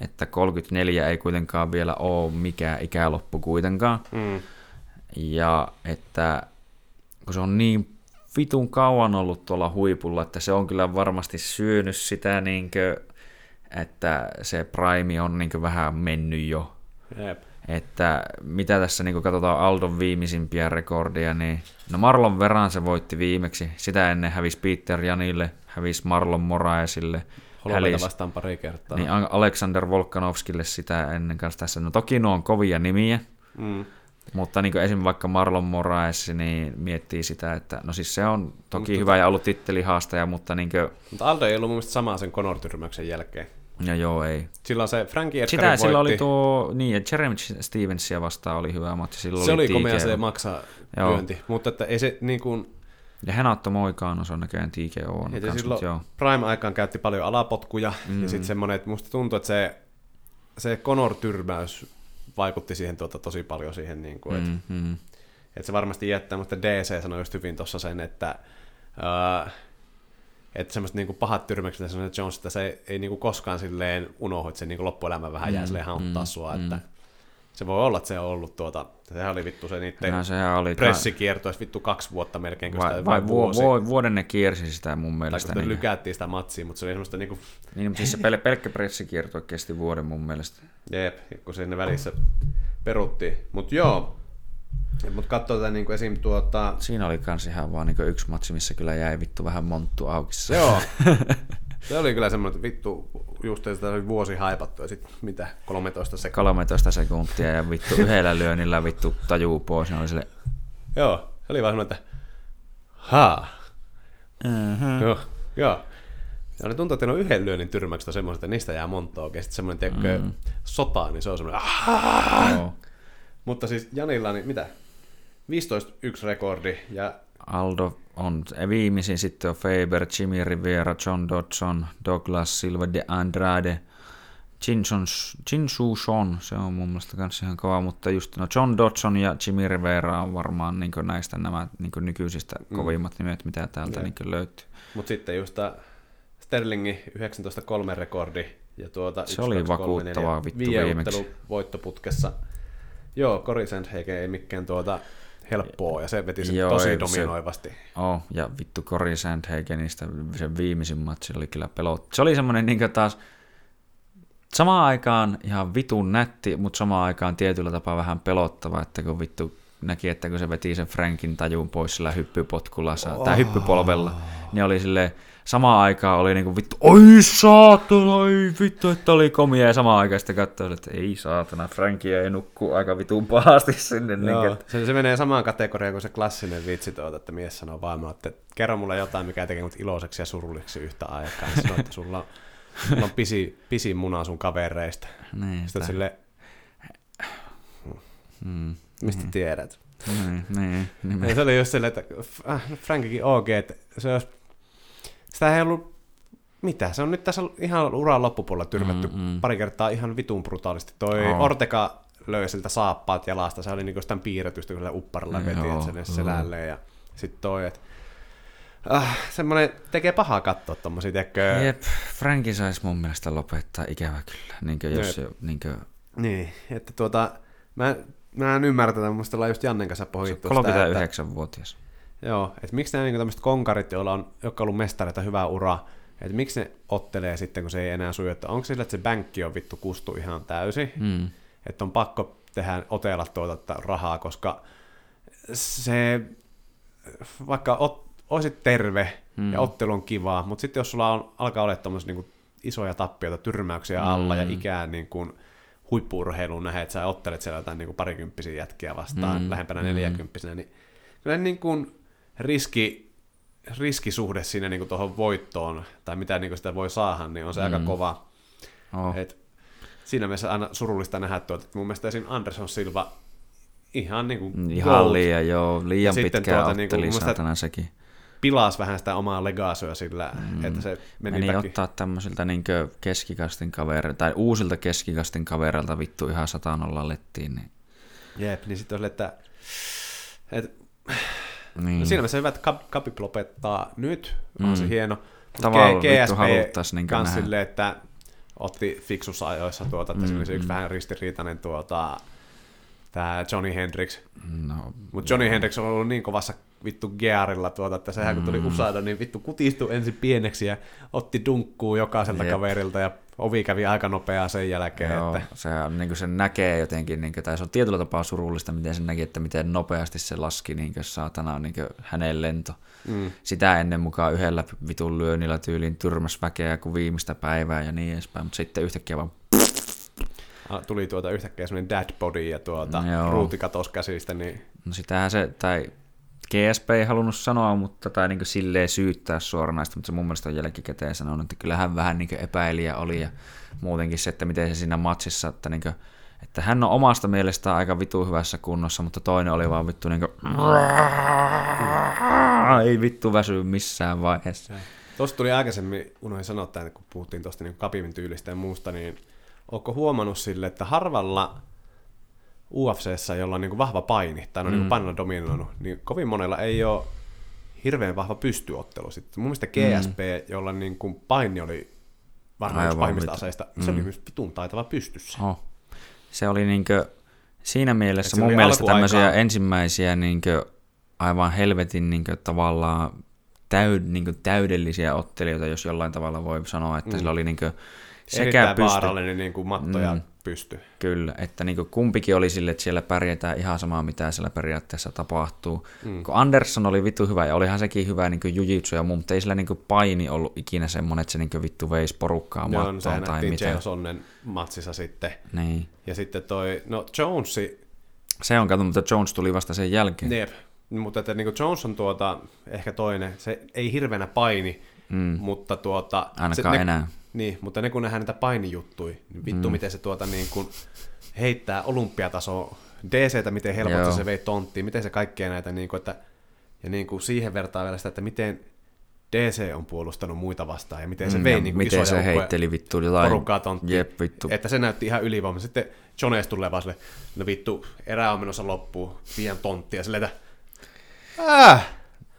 että 34 ei kuitenkaan vielä ole mikään ikäloppu kuitenkaan. Mm. Ja että kun se on niin vitun kauan ollut tuolla huipulla, että se on kyllä varmasti syönyt sitä, niin kuin, että se prime on niin vähän mennyt jo. Jep että mitä tässä niin katsotaan Aldon viimeisimpiä rekordia, niin no Marlon Veran se voitti viimeksi, sitä ennen hävisi Peter Janille, hävisi Marlon Moraesille, Hälis, vastaan pari kertaa. Niin Alexander Volkanovskille sitä ennen kanssa tässä. No toki nuo on kovia nimiä, mm. mutta niin esimerkiksi vaikka Marlon Moraes niin miettii sitä, että no siis se on toki mutta, hyvä ja ollut tittelihaastaja, mutta niin kuin... Mutta Aldo ei ollut mun samaa sen Conor jälkeen. Ja joo, ei. Silloin se Frankie Sitä voitti. sillä oli tuo, niin, että Jeremy Stevensia vastaan oli hyvä matsi. Silloin se oli, oli komea se maksaa lyönti, mutta että ei se niin kuin... Ja Henaatto Moikaano, se on näköjään TKO on ja kanssa, silloin joo. Prime-aikaan käytti paljon alapotkuja, mm. ja sitten semmoinen, että musta tuntuu, että se, se Conor-tyrmäys vaikutti siihen tuota, tosi paljon siihen, niin kuin, että, mm, mm. että se varmasti jättää, mutta DC sanoi just hyvin tuossa sen, että uh, että semmoiset niinku pahat tyrmäykset ja semmoiset Jones, että se ei niinku koskaan silleen unohdu, että se niinku loppuelämä vähän jää mm, silleen hauttaa mm, sua, mm. että se voi olla, että se on ollut tuota, sehän oli vittu se niiden no, sehän oli pressikierto, vittu kaksi vuotta melkein, kun vai, sitä, vai vuosi. Vu, vuoden ne kiersi sitä mun mielestä. Tai niin. lykättiin sitä matsia, mutta se oli semmoista niinku... Niin, mutta siis se pel- pelkkä pressikierto kesti vuoden mun mielestä. Jep, kun sinne välissä peruttiin. Mutta joo, mutta katsoo tätä niin esim. tuota... Siinä oli kans ihan vaan niin yksi matsi, missä kyllä jäi vittu vähän monttu auki. Joo. Se oli kyllä semmoinen, että vittu, just sitä oli vuosi haipattu ja sitten mitä, 13 sekuntia. 13 sekuntia ja vittu yhdellä lyönnillä vittu tajuu pois. Oli sille... Joo, se oli vaan semmoinen, että haa. Uh-huh. Joo, joo. Ja ne tuntuu, että ne on yhden lyönnin tyrmäyksestä semmoista, että niistä jää monta oikein. Sitten semmoinen, tiedätkö, mm. sota, niin se on semmoinen, Joo. Mutta siis Janilla, niin mitä? 15-1 rekordi ja Aldo on viimeisin, sitten on Faber, Jimmy Rivera, John Dodson, Douglas Silva de Andrade, Jin Su se on mun mielestä myös ihan kova, mutta just no John Dodson ja Jimmy Rivera on varmaan niin näistä nämä niin nykyisistä mm. kovimmat nimet, mitä täältä niin löytyy. Mutta sitten just Sterlingin 19-3 rekordi ja tuota se oli vakuuttavaa vittu viimeksi. voittoputkessa Joo, Cory Sandhagen ei mikään tuota helppoa, ja se veti sen Joo, tosi ei, se- dominoivasti. Oh, ja vittu Cory Sandhagenista se viimeisin matsi oli kyllä pelot. Se oli semmoinen niin taas samaan aikaan ihan vitun nätti, mutta samaan aikaan tietyllä tapaa vähän pelottava, että kun vittu näki, että kun se veti sen Frankin tajun pois sillä hyppypotkulla oh. tai hyppypolvella, niin oli sille samaan aikaan oli niinku vittu, oi saatana, oi vittu, että oli komia, ja samaan aikaan sitten katsoi, että ei saatana, Franki ei nukkuu aika vitun pahasti sinne. Niin, Joo, että, se, se menee samaan kategoriaan kuin se klassinen vitsi tuota, että mies sanoo vaimolle, että kerro mulle jotain, mikä tekee mut iloiseksi ja surulliseksi yhtä aikaa. Ja sanoo, että sulla on, sulla on pisi, pisin muna sun kavereista. niin, Sitten sitä- sille, mm, mistä tiedät? niin, niin, niin, se oli just silleen, että äh, Frankikin OG, että se olisi, sitä ei ollut mitä, se on nyt tässä ihan uran loppupuolella tyrmätty Mm, mm. pari kertaa ihan vitun brutaalisti. Toi Oo. Ortega löi siltä saappaat jalasta, se oli niinku sitä piirretystä, kun sillä upparilla veti, Joo, että sinne joo. selälleen. Ja sitten toi, että äh, semmoinen tekee pahaa katsoa tommosia, tiedätkö? Jep, Franki saisi mun mielestä lopettaa, ikävä kyllä. Niinkö jos Jep. niinkö, Niin, että tuota, mä, mä en ymmärrä tätä, mun just Jannen kanssa pohjittu sitä, että, 39-vuotias. Joo, että miksi nämä niinku tämmöiset konkarit, joilla on, jotka on ollut mestareita hyvää uraa, että miksi ne ottelee sitten, kun se ei enää suju, että onko sillä, että se bänkki on vittu kustu ihan täysin, Mm. että on pakko tehdä, otella tuota rahaa, koska se, vaikka ot, olisit terve Mm. ja ottelu on kivaa, mutta sitten jos sulla on, alkaa olla tommosia niin isoja tappioita, tyrmäyksiä alla Mm. ja ikään niin kuin huippuurheiluun nähdä, että sä ottelet siellä jotain niin kuin parikymppisiä jätkiä vastaan, Mm. mm. lähempänä Mm. neljäkymppisenä, niin kyllä niin kuin riski, riskisuhde siinä niin tuohon voittoon, tai mitä niin sitä voi saada, niin on se mm. aika kova. Oh. Et siinä mielessä aina surullista nähdä tuota, että mun mielestä esim. Anderson Silva ihan niin kuin Ihan liian, joo, liian sitten pitkään tuota otteli niinku, mun mielestä- saatana sekin. pilas vähän sitä omaa legasoa sillä, mm. että se meni, Meni väki. ottaa tämmöisiltä niinkö keskikastin kavereilta, tai uusilta keskikastin kavereilta vittu ihan satanolla lettiin. Niin, Jep, niin sitten oli, että, että niin. no siinä mielessä hyvä, että Kap- Kapip lopettaa nyt, on Mm. se hieno. Tavallaan GSP haluttais niinkö kans nähdä. silleen, että otti fiksussa ajoissa tuota, että mm, se oli se yksi vähän ristiriitainen tuota, tämä Johnny Hendrix. no, Mutta Johnny Hendrix on ollut niin kovassa vittu gearilla tuota, että sehän kun tuli Mm. Usada, niin vittu kutistui ensin pieneksi ja otti dunkkuu jokaiselta Jep. kaverilta ja ovi kävi aika nopeaa sen jälkeen. Joo, Että, se, niin se näkee jotenkin, niin kuin, tai se on tietyllä tapaa surullista, miten se näki, että miten nopeasti se laski niin kuin, saatana niin kuin, hänen lento. mm, Sitä ennen mukaan yhdellä vitun lyönnillä tyyliin tyrmäs väkeä kuin viimeistä päivää ja niin edespäin, mutta sitten yhtäkkiä vaan tuli tuota yhtäkkiä semmoinen dead body ja tuota, ruuti katosi käsistä, niin No sitähän se, tai GSP ei halunnut sanoa, mutta tai niin silleen syyttää suoranaista, mutta se mun mielestä on jälkikäteen sanonut, että kyllähän vähän niin epäilijä oli ja muutenkin se, että miten se siinä matsissa, että, niin kuin, että hän on omasta mielestään aika vitu hyvässä kunnossa, mutta toinen oli vaan vittu niin kuin, ei vittu väsy missään vaiheessa. Tuosta tuli aikaisemmin, unohdin sanoa tämän, kun puhuttiin tuosta niin Kapivin tyylistä ja muusta, niin ootko huomannut sille, että harvalla UFCssä, jolla on niin vahva paini, tai on mm. niin painolla dominoinut, niin kovin monella ei ole hirveän vahva pystyottelu. Sitten mun mielestä GSP, mm. jolla niin kuin paini oli varmaan yksi pahimmista vittu. aseista, se oli myös vitun taitava pystyssä. Oh. Se oli niinkö, siinä mielessä Et mun mielestä tämmöisiä ensimmäisiä niinkö, aivan helvetin niinkö, tavallaan täyd, niinkö, täydellisiä ottelijoita, jos jollain tavalla voi sanoa, että mm. sillä oli niinkö, sekä pysty, vaarallinen niin kuin matto ja Mm. pysty. Kyllä, että niin kumpikin oli sille, että siellä pärjätään ihan samaa, mitä siellä periaatteessa tapahtuu. Mm. Kun Anderson oli vittu hyvä, ja olihan sekin hyvä niin jujitsu ja muu, mutta ei sillä niin paini ollut ikinä semmoinen, että se niin vittu veisi porukkaa Joo, no mattoon sehän tai mitä. Onnen matsissa sitten. Niin. Ja sitten toi, no Jonesi, Se on kato, mutta Jones tuli vasta sen jälkeen. Jep. Mutta että niin Jones on tuota, ehkä toinen, se ei hirveänä paini, Mm. mutta tuota... Ainakaan se, ne, enää. Niin, mutta ne kun nähdään niitä painijuttui, niin vittu mm. miten se tuota niin kuin heittää olympiataso DCtä, miten helposti Joo. se vei tonttiin, miten se kaikkea näitä, niin kuin, että, ja niin kuin siihen vertaa vielä sitä, että miten DC on puolustanut muita vastaan ja miten se Mm, vei niin kuin miten isoja se heitteli vittu porukkaa tonttiin. Jep, vittu. Että se näytti ihan ylivoimaa. Sitten Jones tulee vaan silleen, no vittu, erää on menossa loppuun, pian tonttia, silleen, että äh,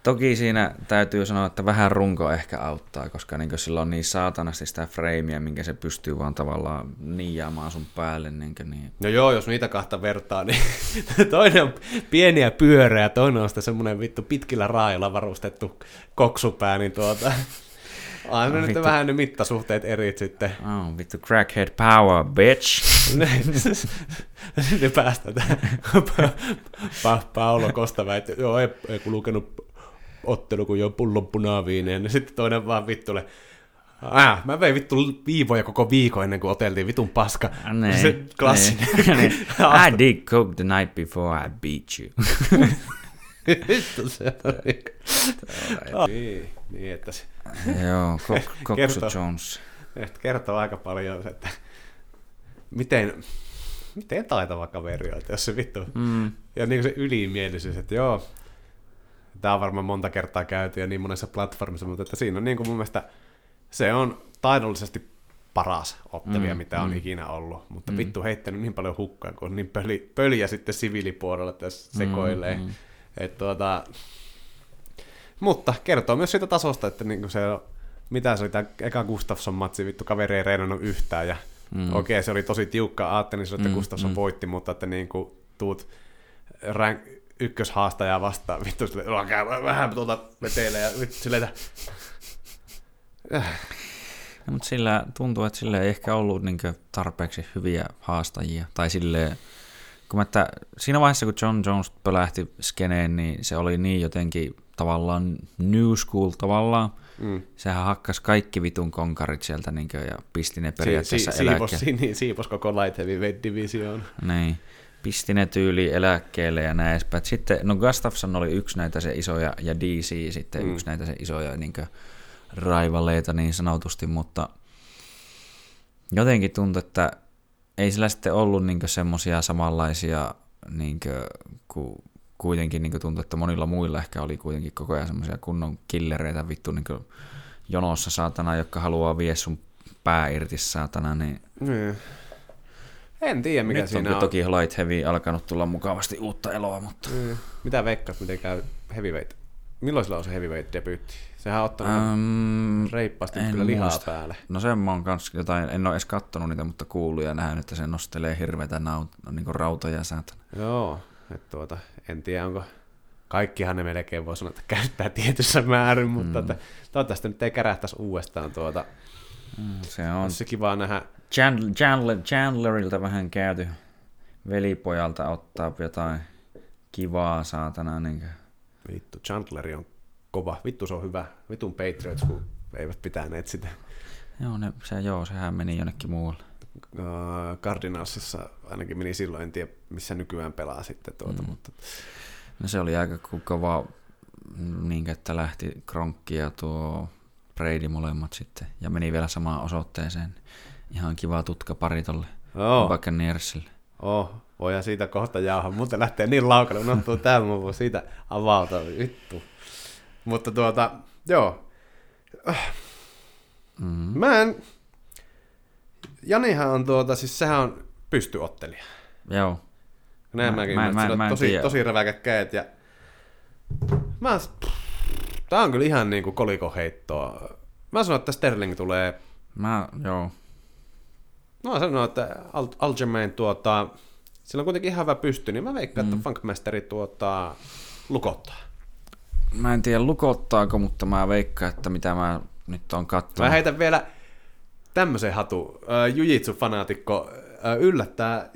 Toki siinä täytyy sanoa, että vähän runko ehkä auttaa, koska niin sillä on niin saatanasti sitä freimiä, minkä se pystyy vaan tavallaan niijaamaan sun päälle. Niin, niin. No joo, jos niitä kahta vertaa, niin toinen on pieni ja pyöreä, ja toinen on sitten semmoinen vittu pitkillä raajilla varustettu koksupää, niin tuota... Aina no, nyt vittu. vähän ne mittasuhteet erit sitten. Oh, vittu crackhead power, bitch. ne päästä tähän. pa- Paolo Kosta väitti, joo, ei, ei kun lukenut ottelu, kun jo pullon punaviineen, niin sitten toinen vaan vittulle, Ah, mä vein vittu viivoja koko viikon ennen kuin oteltiin vitun paska. Ne, se klassinen. Ne. I did coke the night before I beat you. vittu se on. niin, niin, että se... Joo, Koksu Jones. Että kertoo aika paljon, että miten, miten taitava kaveri on, jos se vittu... Mm. Ja niin kuin se ylimielisyys, että joo, tämä on varmaan monta kertaa käyty ja niin monessa platformissa, mutta että siinä on niin kuin mun mielestä, se on taidollisesti paras ottelija, mm, mitä on mm. ikinä ollut, mutta mm. vittu heittänyt niin paljon hukkaan, kun on niin pöli, pöliä sitten siviilipuolella tässä sekoilee. Mm, mm. Et tuota, mutta kertoo myös siitä tasosta, että niinku se, mitä se oli tämä eka Gustafsson-matsi, vittu kaveri ei reenannut yhtään, ja mm. okei, okay, se oli tosi tiukka, ajattelin että mm, Gustafsson mm. voitti, mutta että niinku tuut rank, ykköshaastajaa vastaan, vittu sille, vähän tuolta veteille ja vittu silleen, No, mutta sillä tuntuu, että sillä ei ehkä ollut niin tarpeeksi hyviä haastajia. Tai sille, kun että siinä vaiheessa, kun John Jones pölähti skeneen, niin se oli niin jotenkin tavallaan new school tavallaan. Mm. Sehän hakkas kaikki vitun konkarit sieltä niin kuin, ja pisti ne periaatteessa si- si- siivos, niin, siivos koko light heavyweight division. Niin pisti ne tyyli eläkkeelle ja näin edespäin. Sitten, no Gustafsson oli yksi näitä se isoja, ja DC sitten mm. yksi näitä se isoja niin raivaleita niin sanotusti, mutta jotenkin tuntui, että ei sillä sitten ollut niin semmoisia samanlaisia, niin kuin, kuitenkin niin tuntui, että monilla muilla ehkä oli kuitenkin koko ajan semmoisia kunnon killereitä vittu niin jonossa saatana, jotka haluaa vie sun pää irti saatana, niin... Mm. En tiedä, mikä Nyt siinä on. toki Light Heavy alkanut tulla mukavasti uutta eloa, mutta... Mm. Mitä veikkaat, miten käy Heavyweight? Milloin sillä on se Heavyweight debyytti? Sehän on ottanut um, reippaasti kyllä lihaa muista. päälle. No sen mä oon kans jotain, en ole edes kattonut niitä, mutta kuullut ja nähnyt, että se nostelee hirveitä naut, niin rautoja saatana. Joo, että tuota, en tiedä onko kaikkihan ne melkein voi sanoa, että käyttää tietyssä määrin, mutta mm. että, toivottavasti nyt ei kärähtäisi uudestaan tuota. Mm, se on. Se kiva nähdä Chandler, Chandler, Chandlerilta vähän käyty velipojalta ottaa jotain kivaa saatana. Niin Vittu, Chandleri on kova. Vittu se on hyvä. Vitun Patriots, kun eivät pitäneet sitä. Joo, ne, se, joo sehän meni jonnekin muualle. Uh, Cardinalsissa ainakin meni silloin, en tiedä missä nykyään pelaa sitten tuota, mm. mutta... No se oli aika kova, niin että lähti Kronkki ja tuo Brady molemmat sitten, ja meni vielä samaan osoitteeseen ihan kiva tutka pari tolle oh. Buccaneersille. Oh, voidaan siitä kohta jauhaa. Muuten lähtee niin laukalle, unohtuu tämä, mä voin siitä avauta, vittu. Mutta tuota, joo. Mm-hmm. Mä en... Janihan on tuota, siis sehän on pystyottelija. Joo. Näin mä, mäkin, mä, mä, mä tosi, tiedä. tosi räväkät käet ja... Mä... Tää on kyllä ihan niinku kolikoheittoa. Mä sanon, että Sterling tulee... Mä, joo. No sanoa, että Aljamain tuota, sillä on kuitenkin ihan hyvä pysty, niin mä veikkaan, mm. että Funkmasteri tuota, lukottaa. Mä en tiedä lukottaako, mutta mä veikkaan, että mitä mä nyt on katsonut. Mä heitän vielä tämmöisen hatu. Uh, Jujitsu-fanaatikko uh, yllättää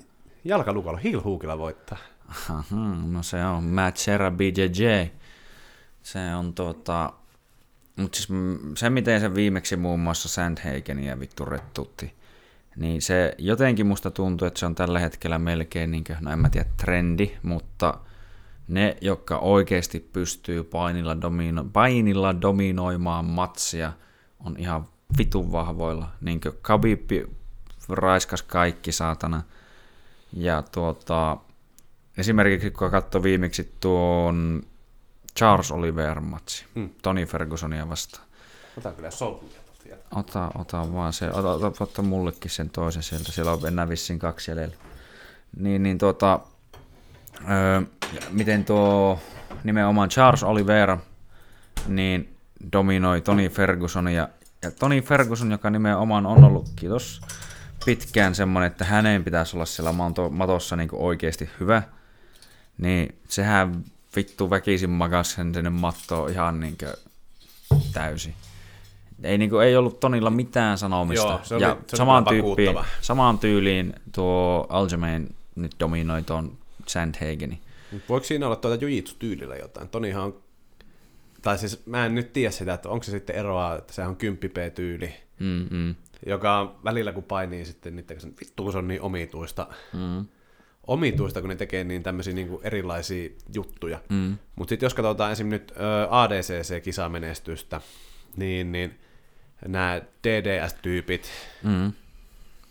jalkalukolla, heel hookilla voittaa. Aha, no se on Matt Serra BJJ. Se on tuota... Mutta siis se, miten se viimeksi muun muassa Sandhagenia vittu rettutti, niin se jotenkin musta tuntuu, että se on tällä hetkellä melkein, niin kuin, no en mä tiedä, trendi, mutta ne, jotka oikeasti pystyy painilla, domino- painilla dominoimaan matsia, on ihan vitun vahvoilla. Niin kuin Khabib raiskas kaikki saatana. Ja tuota, esimerkiksi kun katsoi viimeksi tuon Charles Oliver matsi, mm. Tony Fergusonia vastaan. Otan kyllä solmuja. Ota, ota vaan se, ota, ota, ota mullekin sen toisen sieltä, siellä on enää vissiin kaksi jäljellä. Niin, niin tuota, öö, miten tuo nimenomaan Charles Oliveira, niin dominoi Tony Fergusonia. Ja Tony Ferguson, joka nimenomaan on ollut, kiitos, pitkään semmoinen, että hänen pitäisi olla siellä mato, matossa niin oikeasti hyvä, niin sehän vittu väkisin makas sen sinne mattoon ihan niin täysin. Ei, niin kuin, ei ollut Tonilla mitään sanomista. Joo, se oli, ja se samaan, tyyppiin, samaan tyyliin tuo Aljamain nyt dominoi tuon Sandhagenin. Mut Voiko siinä olla tuota jujitsu-tyylillä jotain? Tonihan on, tai siis mä en nyt tiedä sitä, että onko se sitten eroa, että se on 10 tyyli Mm, mm, joka välillä kun painii sitten niiden kanssa, vittu kun se on niin omituista. mm, Omituista, kun ne tekee niin tämmöisiä niin erilaisia juttuja. mm. Mutta sitten jos katsotaan esim. nyt ADCC-kisamenestystä, niin, niin nämä DDS-tyypit Mm.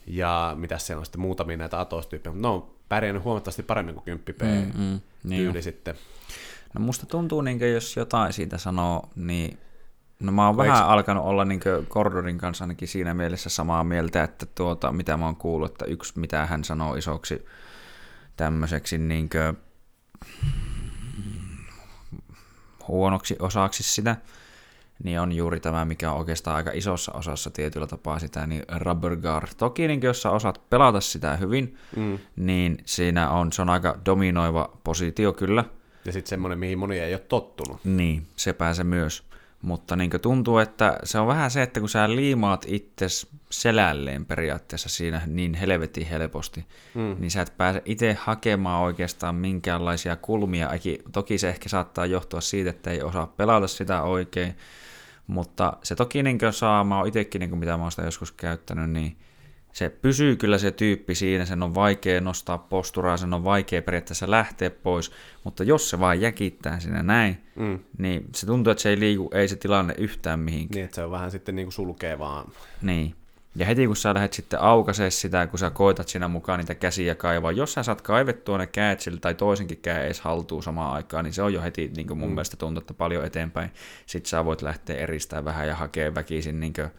ja mitä siellä on sitten muutamia näitä Atos-tyyppejä, mutta ne on pärjännyt huomattavasti paremmin kuin 10 p Mm, mm, niin tyyli on. sitten. No musta tuntuu, niin jos jotain siitä sanoo, niin no mä oon Vai vähän alkanut olla niin Gordonin kanssa ainakin siinä mielessä samaa mieltä, että tuota, mitä mä oon kuullut, että yksi mitä hän sanoo isoksi tämmöiseksi niin huonoksi osaksi sitä, niin on juuri tämä, mikä on oikeastaan aika isossa osassa tietyllä tapaa sitä, niin rubber guard. Toki niin jos sä osaat pelata sitä hyvin, Mm. niin siinä on, se on aika dominoiva positio kyllä, Ja sitten semmoinen, mihin moni ei ole tottunut. niin, se pääsee myös. Mutta niin tuntuu, että se on vähän se, että kun sä liimaat itses selälleen periaatteessa siinä niin helvetin helposti, Mm. niin sä et pääse itse hakemaan oikeastaan minkäänlaisia kulmia. Toki se ehkä saattaa johtua siitä, että ei osaa pelata sitä oikein, mutta se toki niin saa, mä oon itsekin, niin mitä mä oon sitä joskus käyttänyt, niin se pysyy kyllä se tyyppi siinä, sen on vaikea nostaa posturaa, sen on vaikea periaatteessa lähteä pois, mutta jos se vaan jäkittää sinne näin, Mm. niin se tuntuu, että se ei liiku, ei se tilanne yhtään mihinkään. Niin, että se on vähän sitten niin kuin sulkee vaan. Niin. Ja heti kun sä lähdet sitten aukaisee sitä, kun sä koetat siinä mukaan niitä käsiä kaivaa, jos sä saat kaivettua ne käet sillä tai toisenkin käen edes haltuun samaan aikaan, niin se on jo heti niin kuin mun mm. mielestä tuntuu, että paljon eteenpäin. Sitten sä voit lähteä eristää vähän ja hakea väkisin niin kuin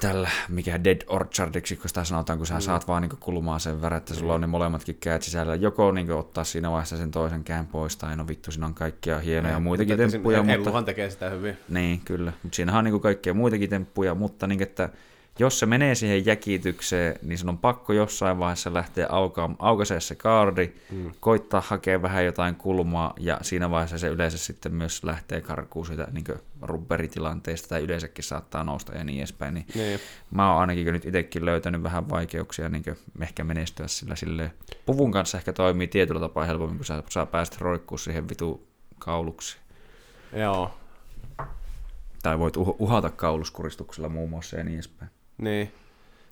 tällä, mikä Dead Orchardiksi, kun sitä sanotaan, kun sä mm. saat vaan niin kulmaa sen verran, että sulla on ne molemmatkin käät sisällä. Joko niin ottaa siinä vaiheessa sen toisen kään pois, tai no vittu, siinä on kaikkia hienoja muitakin Mutta temppuja, mutta... Elluhan tekee sitä hyvin. Niin, kyllä. Mutta siinähän on niinku kaikkea muitakin temppuja, mutta niin, että jos se menee siihen jäkitykseen, niin sun on pakko jossain vaiheessa lähteä auka- aukaisee se kaardi, mm. koittaa hakea vähän jotain kulmaa, ja siinä vaiheessa se yleensä sitten myös lähtee karkuun siitä niin rubberitilanteesta, tai yleensäkin saattaa nousta ja niin edespäin. Niin Niin. mä oon ainakin nyt itsekin löytänyt vähän vaikeuksia niin ehkä menestyä sillä silleen. Puvun kanssa ehkä toimii tietyllä tapaa helpommin, kun sä, sä pääset roikkuu siihen vitu kauluksi. Joo. Tai voit uh- uhata kauluskuristuksella muun muassa ja niin edespäin. Niin.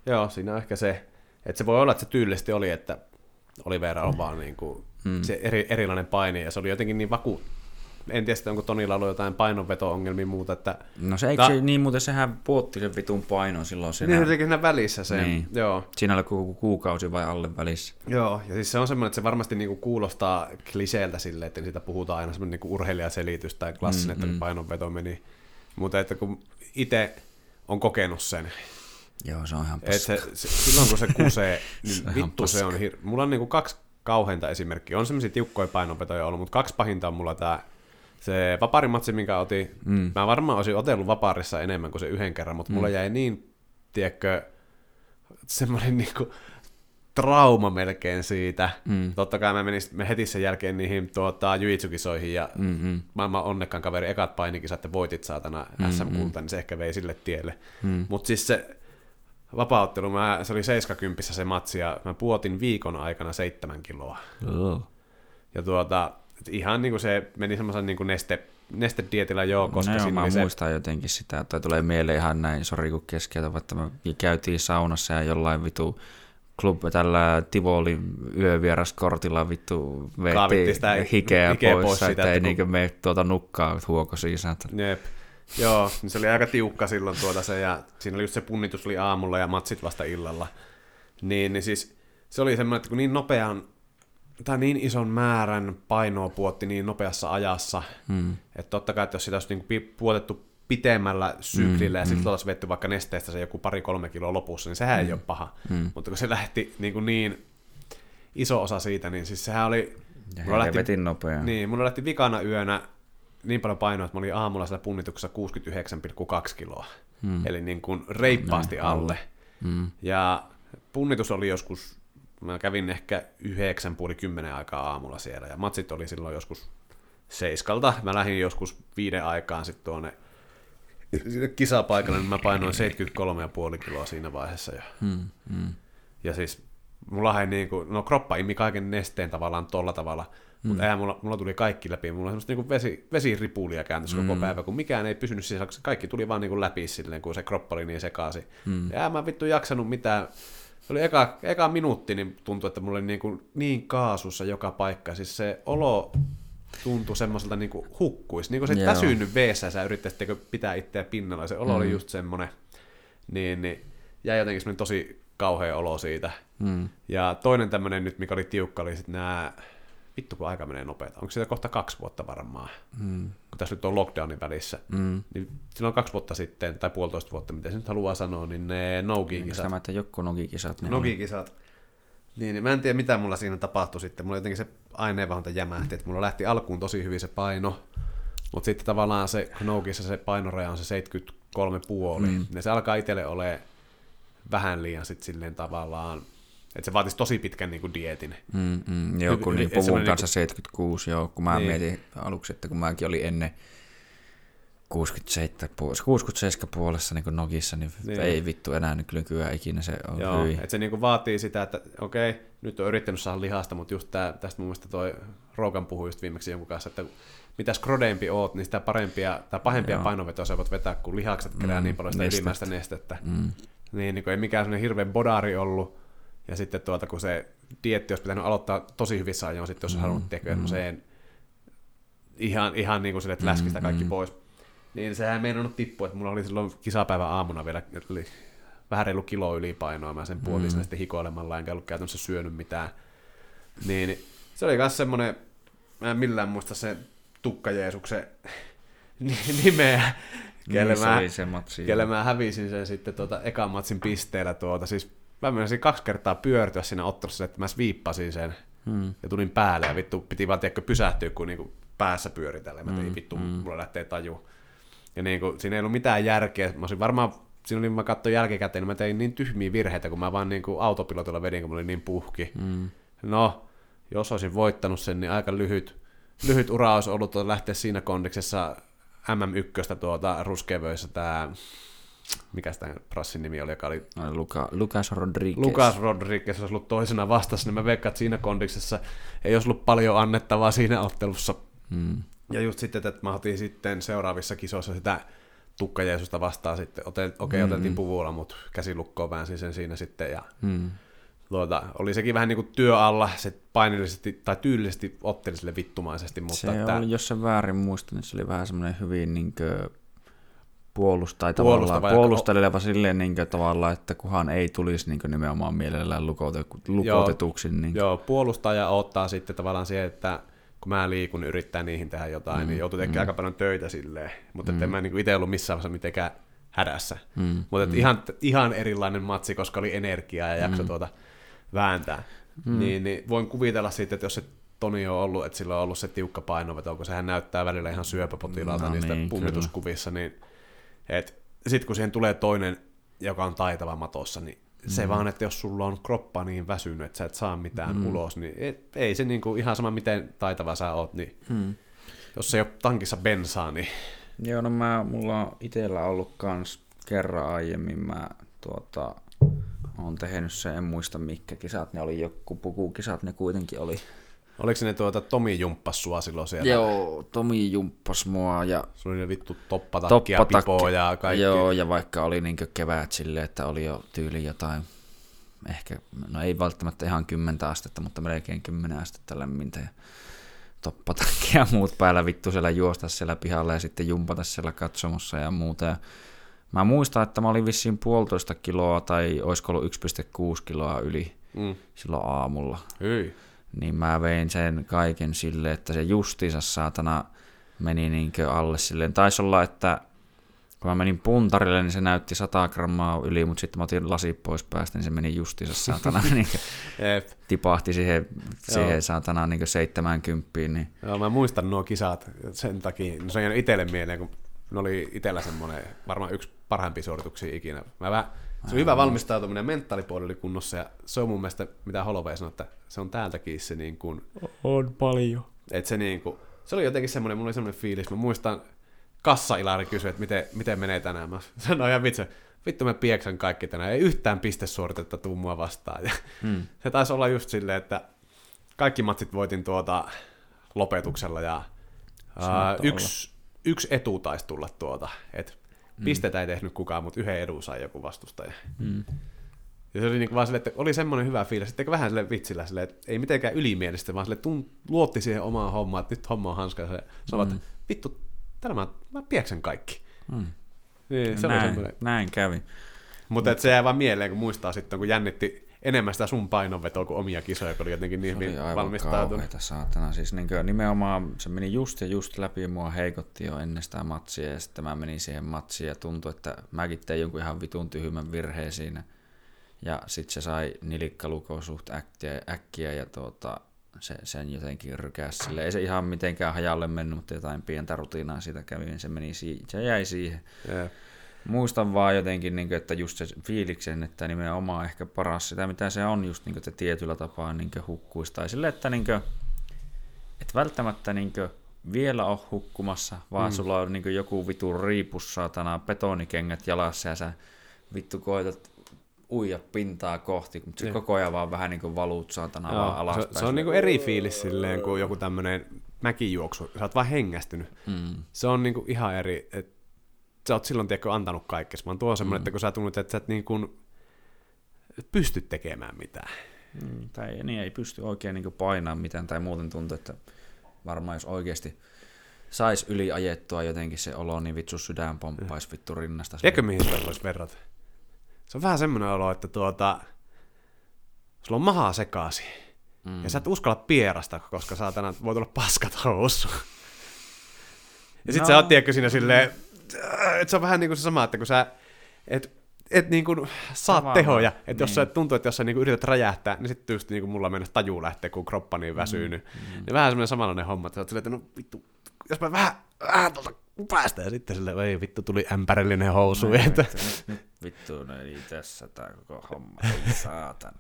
Joo, siinä on ehkä se, että se voi olla, että se tyylisesti oli, että Olivera on vaan niin kuin Mm. se eri, erilainen paini, ja se oli jotenkin niin vaku... En tiedä, onko Tonilla ollut jotain painonveto-ongelmia muuta, että... No se eikö Ta- se, niin muuten sehän puotti sen vitun painon silloin siinä. Niin, jotenkin siinä välissä se. Niin. Joo. Siinä oli koko kuukausi vai alle välissä. Joo, ja siis se on semmoinen, että se varmasti niinku kuulostaa kliseeltä sille, että siitä puhutaan aina semmoinen niinku urheilijaselitys tai klassinen, mm, että kun painonveto meni. Mutta että kun itse on kokenut sen, Joo, se on ihan että paska. se, se, silloin kun se kusee, niin Se vittu se on hir... Mulla on niinku kaksi kauheinta esimerkkiä. On semmoisia tiukkoja painonvetoja ollut, mutta kaksi pahinta on mulla tää se vaparimatsi, minkä otin. Mm. Mä varmaan olisin otellut vaparissa enemmän kuin se yhden kerran, mutta mulla Mm. jäi niin, tiedätkö, semmoinen niinku trauma melkein siitä. Mm. Totta kai mä menin sit- heti sen jälkeen niihin tuota, jujitsukisoihin ja mm. Mm-mm. maailman onnekkaan kaveri ekat painikisat ja voitit saatana Mm, SM-kulta, niin se ehkä vei sille tielle. Mm. Mutta siis se vapauttelu, mä, se oli 70 se matsi ja mä puotin viikon aikana seitsemän kiloa. Oh. Ja tuota, ihan niin kuin se meni semmoisen niin kuin neste, nestedietillä joo, koska no joo, mä se... muistan jotenkin sitä, tai tulee mieleen ihan näin, sori kun keskeytä, että me käytiin saunassa ja jollain vitu klub, tällä Tivoli yövieraskortilla vittu veti hikeä, hikeä pois, pois sitä, että ei että kun- niinkö mene tuota nukkaa huoko sisältä. Jep. Joo, niin se oli aika tiukka silloin tuota se, ja siinä oli just se punnitus oli aamulla ja matsit vasta illalla. Niin, niin siis se oli semmoinen, että kun niin nopean, tai niin ison määrän painoa puotti niin nopeassa ajassa, Hmm. että totta kai, että jos sitä olisi niin pi- puotettu pitemmällä syklillä Mm, ja sitten oltaisiin vetty vaikka nesteestä se joku pari-kolme kiloa lopussa, niin sehän ei ole paha. Mm. Mutta kun se lähti niin, kuin niin iso osa siitä, niin siis sehän oli... Ja mulla lähti- nopea. Niin, mulla lähti vikana yönä niin paljon painoa, että mä olin aamulla siellä punnituksessa 69,2 kiloa. Hmm. Eli niin kuin reippaasti no, alle. Hmm. Ja punnitus oli joskus, mä kävin ehkä yhdeksän puoli kymmenen aikaa aamulla siellä, ja matsit oli silloin joskus seiskalta. Mä lähdin joskus viiden aikaan sitten tuonne kisapaikalle, niin mä painoin 73,5 kiloa siinä vaiheessa. Ja, hmm, hmm. ja siis mulla ei niin kuin, no kroppa imi kaiken nesteen tavallaan tolla tavalla, mm. mutta mulla, mulla tuli kaikki läpi. Mulla oli semmoista niin vesi, vesiripulia kääntössä mm. koko päivä, kun mikään ei pysynyt sisällä, kaikki tuli vaan niin kuin läpi silleen, kun se kroppa oli niin sekaisin. Mm. Ja mä vittu jaksanut mitään. Se oli eka, eka minuutti, niin tuntui, että mulla oli niin, kuin niin kaasussa joka paikka. Siis se olo tuntui semmoiselta niin kuin hukkuisi. Niin kuin se väsynyt veessä, sä yrittäisit pitää itseä pinnalla. Se olo mm. oli just semmoinen. Niin, niin jäi jotenkin semmoinen tosi kauhea olo siitä. Mm. Ja toinen tämmöinen nyt, mikä oli tiukka, oli sitten nämä, vittu kun aika menee nopeeta, onko siitä kohta kaksi vuotta varmaan, mm. kun tässä nyt on lockdownin välissä, mm. niin silloin kaksi vuotta sitten, tai puolitoista vuotta, miten se nyt haluaa sanoa, niin ne Nogi-kisat. Tämä, että joku Nogi-kisat. Niin Nogi-kisat. Niin, niin, mä en tiedä, mitä mulla siinä tapahtui sitten. Mulla jotenkin se aineenvahonta jämähti, että mulla lähti alkuun tosi hyvin se paino, mutta sitten tavallaan se Nogissa se painoraja on se 73,5, mm. ja se alkaa itselle olemaan vähän liian sitten silleen tavallaan, että se vaatisi tosi pitkän niin kuin dietin. Mm, mm, joo, kun niin puvun kanssa niin 76, joo, kun mä niin. mietin aluksi, että kun mäkin olin ennen 67, 67 puolessa niin Nogissa, niin, niin, ei vittu enää nyt nykyään ikinä se on Joo, hyvin. että se niin kuin vaatii sitä, että okei, nyt on yrittänyt saada lihasta, mutta just tää, tästä mun mielestä toi Rogan puhui just viimeksi jonkun kanssa, että mitä skrodeempi oot, niin sitä parempia tai pahempia Joo. painovetoja sä voit vetää, kun lihakset kerää mm, niin paljon sitä ylimmäistä nestettä. Mm. Niin, niin kuin ei mikään sellainen hirveän bodari ollut. Ja sitten tuota, kun se dietti olisi pitänyt aloittaa tosi hyvissä ajoin, sitten jos mm, halunnut tehdä mm. ihan, ihan niin kuin sille, että läskistä mm, kaikki mm. pois. Niin sehän ei meinannut tippua, että mulla oli silloin kisapäivä aamuna vielä, oli vähän reilu kilo ylipainoa, mä sen puolin mm. sitten hikoilemalla, enkä ollut käytännössä syönyt mitään. Niin se oli myös semmoinen, mä en millään muista se Tukka Jeesuksen nimeä, kelle, niin, mä, se kelle mä hävisin sen sitten tuota ekan matsin pisteellä tuota. Siis mä menisin kaksi kertaa pyörtyä siinä ottelussa, että mä viippasin sen hmm. ja tulin päälle ja vittu piti vaan tiedätkö, pysähtyä, kun niinku päässä pyöritellä. Mä tein hmm. vittu, hmm. mulla lähtee taju. Ja niinku, siinä ei ollut mitään järkeä. Mä olisin varmaan, siinä oli, mä katsoin jälkikäteen, niin mä tein niin tyhmiä virheitä, kun mä vaan niinku autopilotilla vedin, kun mä olin niin puhki. Hmm. No, jos olisin voittanut sen, niin aika lyhyt, lyhyt ura olisi ollut lähteä siinä kondiksessa MM1 tuota ruskevöissä tämä mikä tämä prassin nimi oli, joka oli... Luka, Lucas Rodriguez. Lucas Rodriguez olisi ollut toisena vastassa, niin mä veikkaan, että siinä kondiksessa ei olisi ollut paljon annettavaa siinä ottelussa. Hmm. Ja just sitten, että mä otin sitten seuraavissa kisoissa sitä Tukka Jeesusta vastaan sitten. Okei, okay, hmm. otettiin puvulla, mutta käsilukkoon väänsin sen siinä sitten. Ja hmm tuota, oli sekin vähän niin kuin työ alla, se painillisesti tai tyylisesti otteli sille vittumaisesti. Mutta se että... oli, jos se väärin muistan, niin se oli vähän semmoinen hyvin niin kuin puolustai tavallaan, puolusteleva silleen niin kuin, tavallaan, että kuhan ei tulisi niin kuin, nimenomaan mielellään lukotetuksi. Joo, niin joo, puolustaja ottaa sitten tavallaan siihen, että kun mä liikun, yrittää niihin tehdä jotain, niin mm, niin joutuu tekemään mm. aika paljon töitä silleen. Mutta mm. en mä niin itse ollut missään vaiheessa mitenkään hädässä. Mm, Mutta mm. ihan, ihan erilainen matsi, koska oli energiaa ja jakso mm. tuota vääntää. Mm. Niin, niin voin kuvitella sitten, että jos se Toni on ollut, että sillä on ollut se tiukka painoveto, kun sehän näyttää välillä ihan syöpäpotilaalta no, niistä niin, punnituskuvissa, niin sitten kun siihen tulee toinen, joka on taitava matossa, niin mm. se vaan, että jos sulla on kroppa niin väsynyt, että sä et saa mitään mm. ulos, niin et, ei se niinku, ihan sama miten taitava sä oot, niin mm. jos se ei ole tankissa bensaa, niin... Joo, no mä, mulla on itsellä ollut kans kerran aiemmin, mä tuota, on tehnyt sen, en muista mitkä kisat, ne oli joku pukukisat, ne kuitenkin oli. Oliko ne tuota Tomi jumppas sua silloin siellä? Joo, Tomi jumppas mua ja... Se oli ne vittu toppatakki ja pipo ja kaikki. Joo, ja vaikka oli niinkö kevät silleen, että oli jo tyyli jotain, ehkä, no ei välttämättä ihan kymmentä astetta, mutta melkein kymmenen astetta lämmintä ja toppatakki ja muut päällä vittu siellä juosta siellä pihalla ja sitten jumpata siellä katsomossa ja muuta. Ja Mä muistan, että mä olin vissiin puolitoista kiloa tai olisiko ollut 1,6 kiloa yli mm. silloin aamulla. Hyi. Niin mä vein sen kaiken sille, että se justiinsa saatana meni niinkö alle silleen. Taisi olla, että kun mä menin puntarille, niin se näytti 100 grammaa yli, mutta sitten mä otin lasi pois päästä, niin se meni justiinsa saatana, niin tipahti siihen, siihen saatana niin 70, niin Joo, mä muistan nuo kisat sen takia. No se on jäänyt itselle mieleen, kun ne oli itsellä semmoinen varmaan yksi parhaimpia suorituksia ikinä. Mä vähän, se on hyvä valmistautuminen, mentaalipuoli oli kunnossa ja se on mun mielestä, mitä Holloway sanoi, että se on täältäkin se niin kuin, on paljon. että se niin kuin, se oli jotenkin semmoinen, mulla oli semmoinen fiilis, mä muistan, Kassa Ilari kysyi, että miten, miten menee tänään. Mä sanoin ihan vitsi, vittu mä pieksän kaikki tänään, ei yhtään pistesuoritetta tuu mua vastaan. Ja Hmm. se taisi olla just silleen, että kaikki matsit voitin tuota lopetuksella ja ää, yksi, yksi etu taisi tulla tuota, että Mm. pistetä ei tehnyt kukaan, mutta yhden edun sai joku vastustaja. Hmm. Ja se oli niin vaan silleen, että oli semmoinen hyvä fiilis, että vähän sille vitsillä silleen, että ei mitenkään ylimielistä, vaan sille tunt, luotti siihen omaan hommaan, että nyt homma on hanska, ja se sanoi, Mm. että vittu, tänään mä, mä pieksen kaikki. Hmm. Niin, se oli Näin, semmoinen. näin kävi. Mutta se jää vaan mieleen, kun muistaa sitten, kun jännitti enemmän sitä sun painonvetoa kuin omia kisoja, kun oli jotenkin niin Se hyvin valmistautunut. kauheita saatana. Siis niin nimenomaan se meni just ja just läpi ja mua heikotti jo ennen sitä matsia ja sitten mä menin siihen matsiin ja tuntui, että mäkin tein jonkun ihan vitun tyhmän virheen siinä. Ja sitten se sai nilikkalukoon suht äkkiä, äkkiä ja tuota, se, sen jotenkin rykäs sille. Ei se ihan mitenkään hajalle mennyt, mutta jotain pientä rutiinaa siitä kävi, niin se, meni si- se jäi siihen. Jep. Muistan vaan jotenkin, niin kuin, että just se fiiliksen, että nimenomaan ehkä paras sitä, mitä se on just niin kuin, että tietyllä tapaa niin kuin, hukkuisi. Tai sille, että, niin kuin, että välttämättä niin kuin, vielä on hukkumassa, vaan mm. sulla on niin kuin, joku vitu riipus, saatana, betonikengät jalassa ja sä vittu koetat uija pintaa kohti, mutta se Jep. koko ajan vaan vähän niin kuin valuut saatana Joo, vaan alaspäin. se, se on niinku eri fiilis silleen kuin joku tämmönen mäkijuoksu. Sä oot vaan hengästynyt. mm. Se on niinku ihan eri, että sä oot silloin tiedätkö, antanut kaikkes, vaan tuo on semmoinen, mm. että kun sä tunnet, että sä et niin kuin pysty tekemään mitään. Mm, tai niin ei pysty oikein niin painaa mitään, tai muuten tuntuu, että varmaan jos oikeasti sais yli ajettua jotenkin se olo, niin vittu sydän pomppaisi vittu rinnasta. Tiedätkö mihin sitä voisi verrata? Se on vähän semmoinen olo, että tuota, sulla on maha sekaisin. Mm. Ja sä et uskalla pierasta, koska saatana voi tulla paskat housu. Ja sit No. sä oot tiedätkö siinä silleen, että se on vähän niin kuin se sama, että kun sä et, et niin kuin saat Tavallaan, tehoja, että jos niin. sä tuntuu, että jos sä niin kuin yrität räjähtää, niin sitten just niin kuin mulla mennä taju lähtee, kun kroppa niin väsynyt. Mm, mm. Niin vähän semmoinen samanlainen homma, että sä oot silleen, että no vittu, jos mä vähän, vähän tuolta päästä, ja sitten silleen, ei vittu, tuli ämpärillinen housu. Näin, että, vittu, vittu, no ei tässä tää koko homma, ei saatan.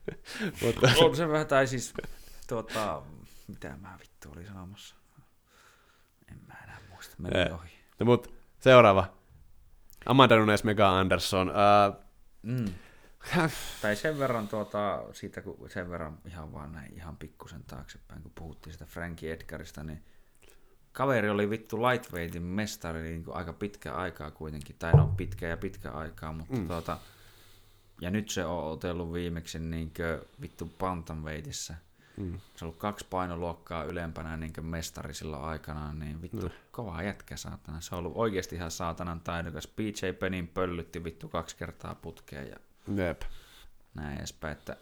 mutta, On se vähän, tai siis, tuota, mitä mä vittu olin sanomassa? En mä enää muista, meni ohi. no, mut, seuraava. Amanda Nunes, Mega Anderson. Uh, Mm. Tai sen verran tuota, siitä kun sen verran ihan vaan näin ihan pikkusen taaksepäin, kun puhuttiin sitä Frankie Edgarista, niin kaveri oli vittu lightweightin mestari niin kuin aika pitkä aikaa kuitenkin, tai no pitkä ja pitkä aikaa, mutta mm. tuota, ja nyt se on otellut viimeksi niin kuin vittu bantamweightissa. Mm. Se on ollut kaksi painoluokkaa ylempänä niin kuin mestari silloin aikanaan, niin vittu Mm. kova jätkä saatana. Se on ollut oikeasti ihan saatanan taidokas. PJ Penin pöllytti vittu kaksi kertaa putkeen ja Jep. näin edespäin, että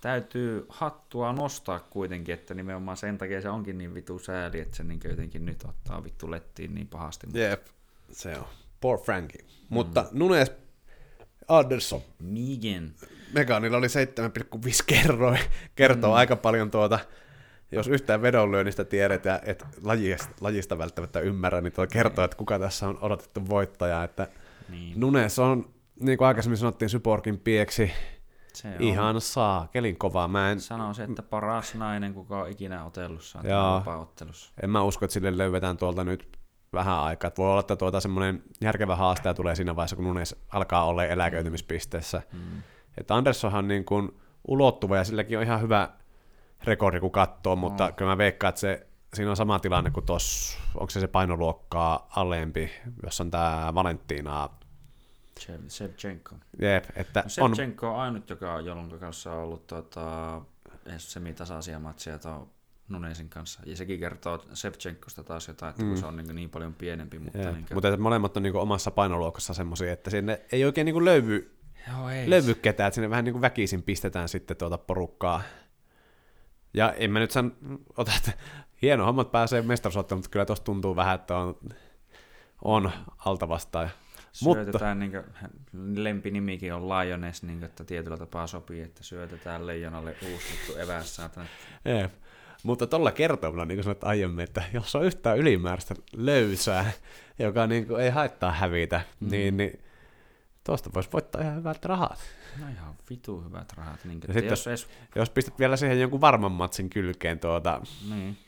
täytyy hattua nostaa kuitenkin, että nimenomaan sen takia se onkin niin vitu sääli, että se niin jotenkin nyt ottaa vittu lettiin niin pahasti. Mutta Jep. Se on. Poor Frankie. Mm. Mutta Nunes Anderson. Migen. Meganilla oli 7,5 kerroin. Kertoo mm. aika paljon tuota, jos yhtään vedonlyönnistä tiedetään, että lajista, lajista välttämättä ymmärrä, niin tuo kertoo, että kuka tässä on odotettu voittaja. Että Niin, Nunes on, niin kuin aikaisemmin sanottiin, Syborgin pieksi. se on. Ihan saa, kelin kovaa. Mä en, Sanoisin, että paras nainen, kuka on ikinä saatana vapaa-ottelussa. en mä usko, että sille löydetään tuolta nyt vähän aikaa. Että voi olla, että tuota semmoinen järkevä haastaja tulee siinä vaiheessa, kun Nunes alkaa olla eläköitymispisteessä. Mm. Että Anderssonhan niin kuin ulottuva ja silläkin on ihan hyvä rekordi, kun katsoo, mutta No. kyllä mä veikkaan, että se, siinä on sama tilanne kuin tuossa, onko se se painoluokkaa alempi, jossa on tämä Valentina. Sev- Sevchenko. Jep, että No on, Sevchenko on ainut, joka, jolloin kanssa on ollut edes semitasaisia matseja tuon Nunesin kanssa. Ja sekin kertoo Sevchenkosta taas jotain, että mm. kun se on niin, niin paljon pienempi. Mutta, jep, niin kuin, mutta että molemmat on niin kuin omassa painoluokassa semmoisia, että sinne ei oikein niin kuin löyvy, Joo, ei. löyvy ketään, että sinne vähän niin kuin väkisin pistetään sitten tuota porukkaa. Ja en mä nyt san, ota, että hieno homma, että pääsee mestaruusotteluun, mutta kyllä tuossa tuntuu vähän, että on on alta vastaan. Mutta, Syötetään, niin kuin, lempinimikin on Lioness, niin kuin, että tietyllä tapaa sopii, että syötetään leijonalle uusi juttu eväs, saatana. Jeep. Mutta tuolla kertomalla, niin kuin sanoit aiemmin, että jos on yhtään ylimääräistä löysää, joka niin kuin ei haittaa hävitä, mm. niin, niin tuosta voisi voittaa ihan hyvät rahat. No ihan vitu hyvät rahat. Niin, Ja sitten jos, edes, Jos pistät vielä siihen jonkun varman matsin kylkeen tuota, niin.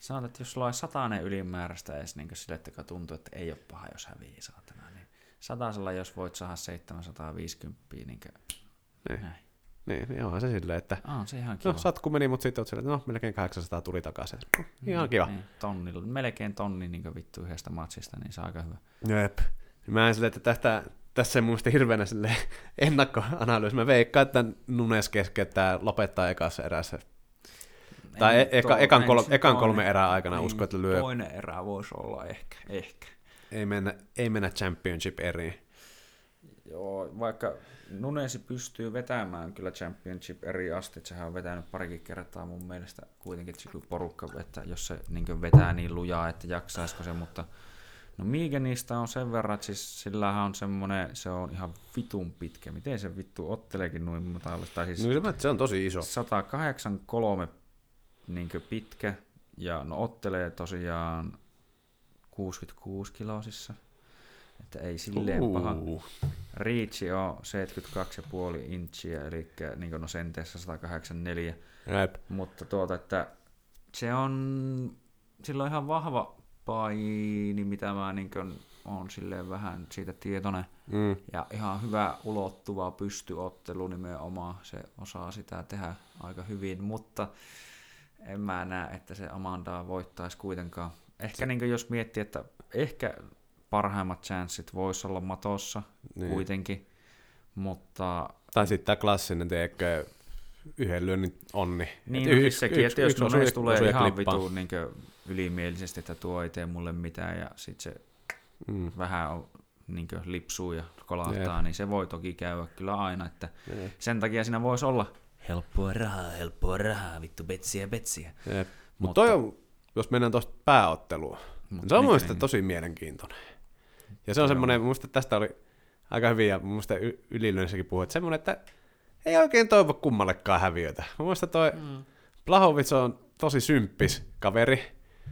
Sanotaan, että jos sulla on satainen ylimääräistä edes niin sille, että tuntuu, että ei ole paha, jos hävii saatana, niin satasella, jos voit saada 750, niin kuin, Niin. näin. niin, niin onhan se silleen, että Ah, on se ihan kiva. no satku meni, mutta sitten oot silleen, että no melkein 800 tuli takaisin. No, ihan kiva. Niin, tonnilla, melkein tonni niin vittu yhdestä matsista, niin se on aika hyvä. Jep. Mä en silleen, että tästä, tässä ei mun mielestä hirveänä sille ennakkoanalyysi. Mä veikkaan, että Nunes keskeyttää lopettaa ekassa erässä. Tai e- eka, ekan, kol, ekan toinen- kolme erää aikana niin, usko, että lyö. Toinen erä voisi olla ehkä. ehkä. Ei mennä, ei mennä championship eriin. Joo, vaikka Nunesi pystyy vetämään kyllä Championship eri asti, että sehän on vetänyt parikin kertaa mun mielestä kuitenkin se kyllä porukka, että jos se niin vetää niin lujaa, että jaksaisiko se, mutta no Miigenistä on sen verran, että siis sillähän on semmoinen, se on ihan vitun pitkä, miten se vittu otteleekin noin matalasta, tai siis No, se, se on tosi iso. 183 niin pitkä, ja no ottelee tosiaan 66 kilosissa, että ei silleen uh. paha. Reachi on 72,5 inchiä, eli niin no senteessä 184, Jep. mutta tuota, että se on, sillä on ihan vahva paini, mitä mä niin on silleen vähän siitä tietoinen, Mm. ja ihan hyvä ulottuva pystyottelu nimenomaan, se osaa sitä tehdä aika hyvin, mutta en mä näe, että se Amandaa voittaisi kuitenkaan. Ehkä niin jos miettii, että ehkä parhaimmat chanssit voisi olla matossa Niin. niin. kuitenkin, mutta Tai sitten tämä klassinen, teekö yhden lyönnin onni. niin no, y- siis sekin, että jos Nunes tulee osuu ja ihan klippaa. vitu niin ylimielisesti, että tuo ei tee mulle mitään ja sitten se Mm. vähän on, niin lipsuu ja kolahtaa, Jep. niin se voi toki käydä kyllä aina, että Jep. sen takia siinä voisi olla helppoa rahaa, helppoa rahaa, vittu betsiä, betsiä. Jep. Mut Mutta- toi on, jos mennään tuosta pääotteluun, Mut se on mun mikä mielestä niin? tosi mielenkiintoinen. Ja se on semmoinen, mun mielestä tästä oli aika hyvin, ja mun mielestä y- ylilöinnissäkin puhui, että semmoinen, että ei oikein toivo kummallekaan häviötä. Mun mielestä toi Mm. Blahovic on tosi symppis kaveri,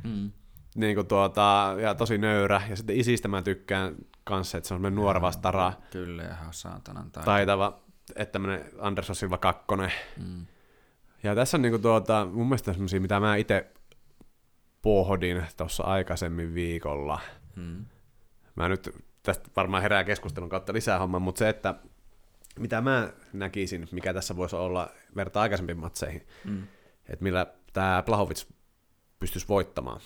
Mm. niin kuin tuota, ja tosi nöyrä, ja sitten isistä mä tykkään kanssa, että se on semmoinen nuorva stara, Kyllä, ihan saatanan taito. taitava, että tämmöinen Anderson Silva kakkonen. Mm. Ja tässä on niinku tuota, mun mielestä semmosia, mitä mä itse pohdin tuossa aikaisemmin viikolla. Mm. Mä nyt tästä varmaan herää keskustelun kautta lisää hommaa, mutta se, että mitä mä näkisin, mikä tässä voisi olla verta aikaisempiin matseihin, Mm. että millä tämä Plahovic pystyisi voittamaan.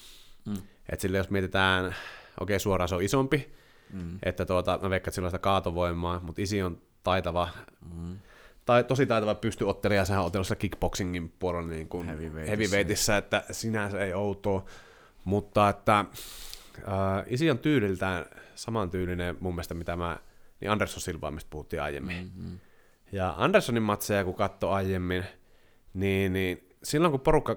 Mm. Että sille jos mietitään, okei okay, suoraan se on isompi, Mm. että tuota, mä veikkaan, on sitä kaatovoimaa, mutta isi on taitava, Mm. tai tosi taitava pystyottelija, sehän on ottelussa kickboxingin puolella niin kuin Heavyweightissä. heavyweightissä, että sinänsä ei outoa, mutta että äh, isi on tyyliltään samantyylinen mun mielestä, mitä mä, niin Anderson Silvaa, mistä puhuttiin aiemmin. Mm. Mm. Ja Andersonin matseja, kun katsoi aiemmin, niin, niin silloin kun porukka,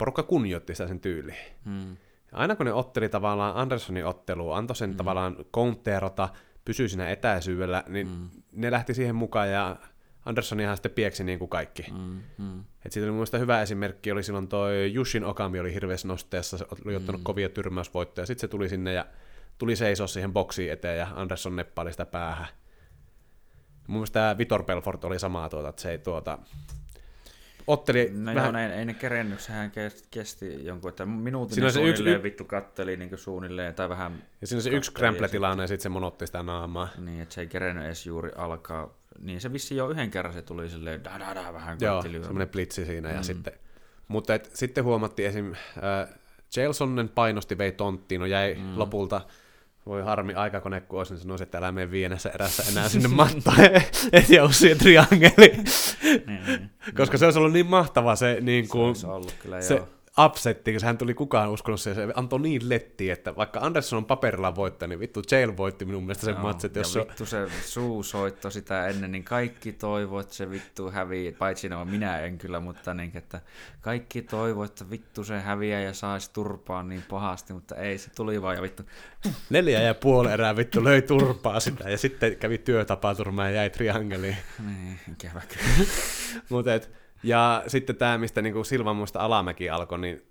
porukka kunnioitti sitä sen tyyliin. Mm. Ja aina kun ne otteli tavallaan Andersonin ottelua, antoi sen mm. tavallaan counterota, pysyi siinä etäisyydellä, niin mm. ne lähti siihen mukaan ja Andersonihan sitten pieksi niin kuin kaikki. Mm. Mm. Et siitä oli mun hyvä esimerkki, oli silloin toi Jushin Okami oli hirveässä nosteessa, se oli ottanut mm. kovia tyrmäysvoittoja, sitten se tuli sinne ja tuli seisoo siihen boksiin eteen ja Anderson neppaili sitä päähän. Mun mielestä Vitor Belfort oli samaa tuota, että se ei tuota, otteli No vähän, joo, ei, ei ne kerennyt, sehän kesti, kesti jonkun, että minuutin Siinä se yksi- y- vittu katteli niin suunnilleen, tai vähän ja siinä on se yksi katteli ja sitten se monotti sitä naamaa. Niin, että se ei kerennyt edes juuri alkaa. Niin se vissi jo yhden kerran se tuli silleen da da da vähän Joo, semmoinen blitsi siinä mm. ja Mm. sitten, mutta et, sitten huomattiin esim. Äh, Jailsonen painosti, vei tonttiin, no jäi mm. lopulta, voi harmi aikakone, kun olisi, niin sanoisin, että älä mene viidennessä erässä enää sinne mattoon, et triangeliin. Niin, niin. Koska se olisi ollut niin mahtava se, niin Se kuin, olisi ollut kyllä se joo. Upsetti, kun hän tuli kukaan uskonut se, se antoi niin letti, että vaikka Anderson on paperilla voittanut, niin vittu Jail voitti minun mielestä sen matsin. Että jos ja vittu se suusoitto sitä ennen, niin kaikki toivovat, että se vittu hävii, paitsi no minä en kyllä, mutta niin, että kaikki toivovat, että vittu se häviää ja saisi turpaa niin pahasti, mutta ei, se tuli vaan ja vittu. Neljä ja puoli erää vittu löi turpaa sitä ja sitten kävi työtapaturma ja jäi triangeliin. Niin, ikävä Mutta ja sitten tämä, mistä niin Silvan muista alamäki alkoi, niin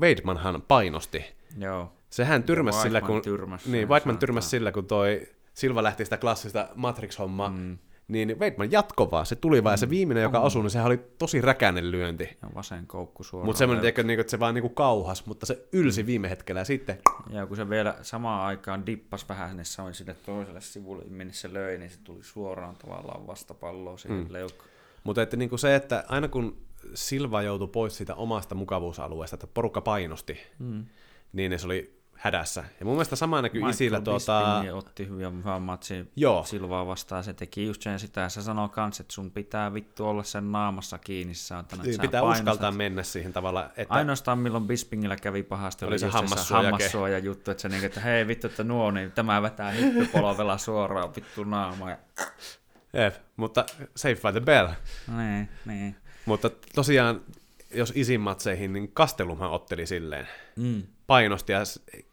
Weidmanhan painosti. Joo. Sehän tyrmäsi sillä, kun... Tyrmäs niin, Weidman tyrmäsi sillä, kun toi Silva lähti sitä klassista Matrix-hommaa. Mm. Niin Weidman jatko vaan, se tuli vaan, mm. ja se mm. viimeinen, joka osui, niin sehän oli tosi räkäinen lyönti. Ja vasen koukku suoraan. Mutta semmoinen, että, niin, että se vaan niinku kauhas, mutta se ylsi mm. viime hetkellä ja sitten... Ja kun se vielä samaan aikaan dippas vähän sinne samoin sille toiselle sivulle, minne se löi, niin se tuli suoraan tavallaan vastapalloon siihen mm. leukkaan. Mutta että niin kuin se, että aina kun Silva joutui pois siitä omasta mukavuusalueesta, että porukka painosti, mm. niin se oli hädässä. Ja mun mielestä sama näkyy Michael isillä tuota... otti hyvin hyvän matsin Joo. Silvaa vastaan. Se teki just sen sitä. Se sanoo kans, että sun pitää vittu olla sen naamassa kiinni. Saatana, niin, pitää painostat. uskaltaa mennä siihen tavalla. Että... Ainoastaan milloin Bispingillä kävi pahasti, oli, oli se hammassuoja juttu, että se niin, että hei vittu, että nuo, niin tämä vetää hippipolvella suoraan vittu naama. Ja... Jep, mutta safe by the bell. Niin, niin. Mutta tosiaan, jos isimmatseihin, niin Kastelumhan otteli silleen. Mm. Painosti, ja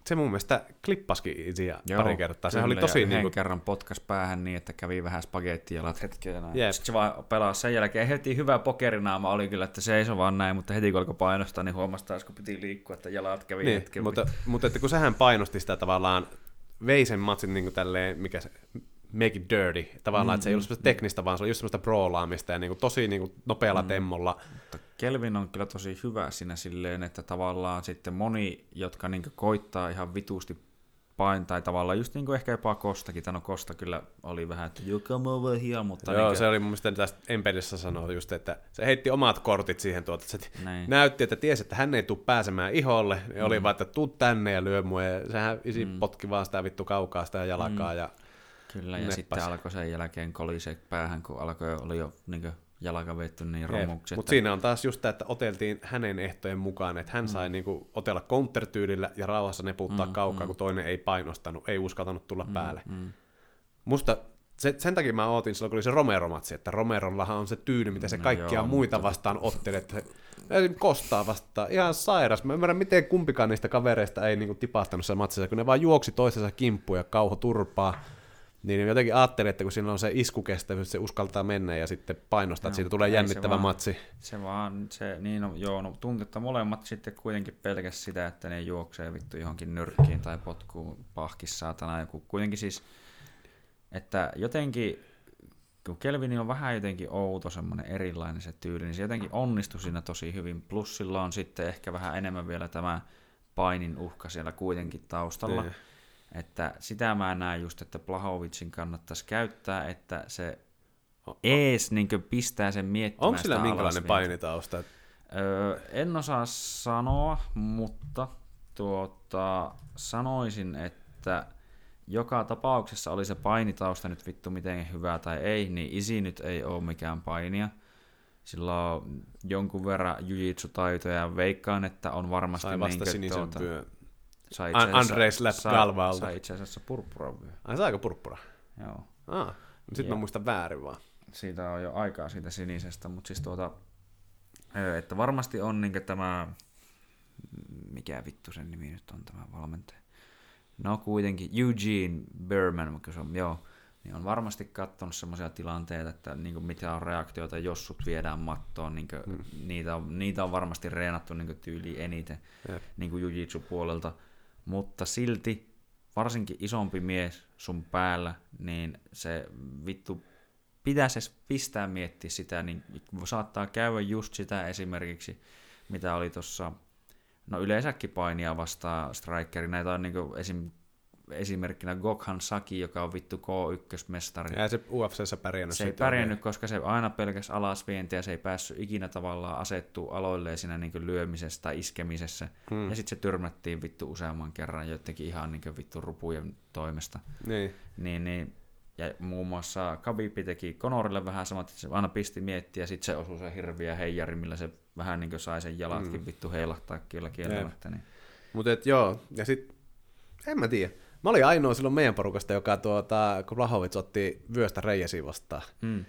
se mun mielestä klippaskin Isiä pari kertaa. Se oli tosi... niin kuin... kerran potkas päähän niin, että kävi vähän spagettijalat hetken. Yep. Sitten se vaan pelasi sen jälkeen. Heti hyvä pokerinaama oli kyllä, että se ei se vaan näin, mutta heti kun alkoi painostaa, niin huomasi taas, kun piti liikkua, että jalat kävi niin, hetken. Mutta, mutta että kun sehän painosti sitä tavallaan, vei sen matsin niin kuin tälleen, mikä se, make it dirty. Tavallaan, mm, että se ei ollut semmoista teknistä, vaan se oli just semmoista brawlaamista ja niin kuin tosi niin kuin nopealla mm. temmolla. Mutta Kelvin on kyllä tosi hyvä siinä silleen, että tavallaan sitten moni, jotka niin koittaa ihan vitusti pain, tai tavallaan just niin kuin ehkä jopa Kostakin, tai no Kosta kyllä oli vähän, että you come over here, mutta... Joo, niin kuin... se oli mun mielestä tästä Empedissä sanoa just, että se heitti omat kortit siihen tuota, se Näin. näytti, että tiesi, että hän ei tule pääsemään iholle, niin mm. oli vaan, että tuu tänne ja lyö mua, ja sehän isi mm. potki vaan sitä vittu kaukaa sitä jalkaa, mm. ja Kyllä, ja neppas. sitten alkoi sen jälkeen kolise päähän, kun alkoi, oli jo niin jalka vetty niin romuksi. Mutta siinä on taas just tämä, että oteltiin hänen ehtojen mukaan, että hän mm. sai niinku otella counter-tyylillä ja rauhassa neputtaa mm, kaukaa, mm. kun toinen ei painostanut, ei uskaltanut tulla mm, päälle. Mm. Musta se, sen takia mä ootin silloin, kun oli se Romero-matsi, että Romerollahan on se tyyli, mitä se no kaikkia joo, muita mutta... vastaan ottelee, että se kostaa vastaan. Ihan sairas. Mä ymmärrän, miten kumpikaan niistä kavereista ei niinku tipastanut se matsissa, kun ne vaan juoksi toistensa kimppuun ja kauho turpaa niin jotenkin ajattelin, että kun siinä on se iskukestävyys, se uskaltaa mennä ja sitten painostaa, että siitä tulee jännittävä se vaan, matsi. Se vaan, se, niin on, joo, no tuntetta molemmat sitten kuitenkin pelkäs sitä, että ne juoksee vittu johonkin nyrkkiin tai potkuu pahkissa saatana joku. Kuitenkin siis, että jotenkin, kun Kelvin on vähän jotenkin outo, semmoinen erilainen se tyyli, niin se jotenkin onnistui siinä tosi hyvin. Plus sillä on sitten ehkä vähän enemmän vielä tämä painin uhka siellä kuitenkin taustalla. Niin että sitä mä näen just, että Plahovicin kannattaisi käyttää, että se ees niin pistää sen miettimään Onko sillä minkälainen painitausta? Öö, en osaa sanoa, mutta tuota, sanoisin, että joka tapauksessa oli se painitausta nyt vittu miten hyvä tai ei, niin isi nyt ei ole mikään painia. Sillä on jonkun verran jujitsu-taitoja ja veikkaan, että on varmasti... Sai vasta niin sinisen tuota, Sai itse asiassa, Andrei Slap Galvalta. Sai itse asiassa purppura Ai saiko purppura? Joo. Ah, sitten mä muistan väärin vaan. Siitä on jo aikaa siitä sinisestä, mutta siis tuota, että varmasti on niin tämä, mikä vittu sen nimi nyt on tämä valmentaja. No kuitenkin, Eugene Berman, se on, joo, niin on varmasti katsonut sellaisia tilanteita, että niin kuin mitä on reaktioita, jos sut viedään mattoon, niin kuin, mm. niitä, on, niitä on varmasti reenattu niin tyyli eniten yep. niin kuin jujitsu puolelta mutta silti varsinkin isompi mies sun päällä, niin se vittu pitäisi edes pistää miettiä sitä, niin saattaa käydä just sitä esimerkiksi, mitä oli tuossa, no yleensäkin painia vastaan strikeri, näitä on niin esim esimerkkinä Gokhan Saki, joka on vittu K1-mestari. Ja se UFCssä pärjännyt. Se ei pärjännyt, koska se aina pelkäs alasvientiä, se ei päässyt ikinä tavallaan asettua aloilleen siinä niin lyömisessä tai iskemisessä. Hmm. Ja sitten se tyrmättiin vittu useamman kerran jotenkin ihan niin vittu rupujen toimesta. Niin. Niin, niin ja muun muassa Kabipi teki Konorille vähän samat, että se aina pisti miettiä, ja sitten se osui se hirviä heijari, millä se vähän niin sai sen jalatkin mm. vittu heilahtaa kyllä kieltämättä. Niin. Mutta joo, ja sit, en mä tiedä. Mä olin ainoa silloin meidän porukasta, joka tuota, kun Blahovic otti vyöstä reijäsi vastaan. Mm.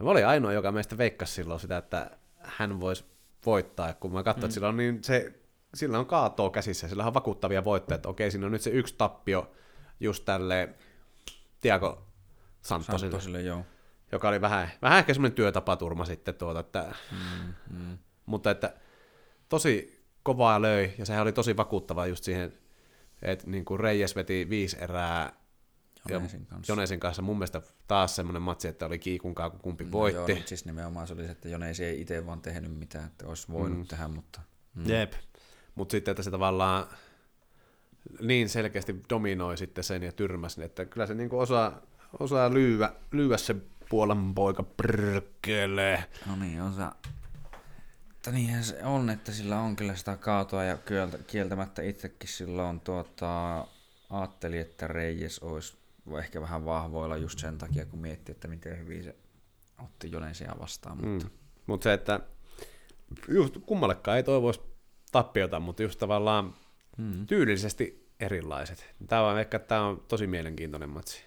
Mä olin ainoa, joka meistä veikkasi silloin sitä, että hän voisi voittaa. Kun mä katsoin, mm. että sillä on, niin se, sillä on kaatoa käsissä, sillä on vakuuttavia voittoja, että okei, siinä on nyt se yksi tappio just tälle Tiago Santosille, Santosille joo. joka oli vähän, vähän ehkä semmoinen työtapaturma sitten tuota, että, Mm, mm. mutta että tosi kovaa löi, ja sehän oli tosi vakuuttava just siihen, että niin kuin Reyes veti viisi erää Jonesin kanssa. Jonesin kanssa. Mun mielestä taas semmoinen matsi, että oli kiikunkaa, kun kumpi voitti. No, joo, mutta siis nimenomaan se oli se, että Jonesi ei itse vaan tehnyt mitään, että olisi voinut mm. tehdä, mutta... Mm. Jep. Mutta sitten, että se tavallaan niin selkeästi dominoi sitten sen ja tyrmäsi, että kyllä se niinku osaa, osaa lyyä, lyyä se puolen poika prkkele. No niin, osa. Mutta niinhän se on, että sillä on kyllä sitä kaatoa ja kieltä, kieltämättä itsekin silloin tuota, ajattelin, että Reyes olisi ehkä vähän vahvoilla just sen takia, kun miettii, että miten hyvin se otti Jonesia vastaan. Mutta... Mm. Mutta se, että just kummallekaan ei toivoisi tappiota, mutta just tavallaan Mm. tyylillisesti erilaiset. Tämä on ehkä tämä on tosi mielenkiintoinen matsi.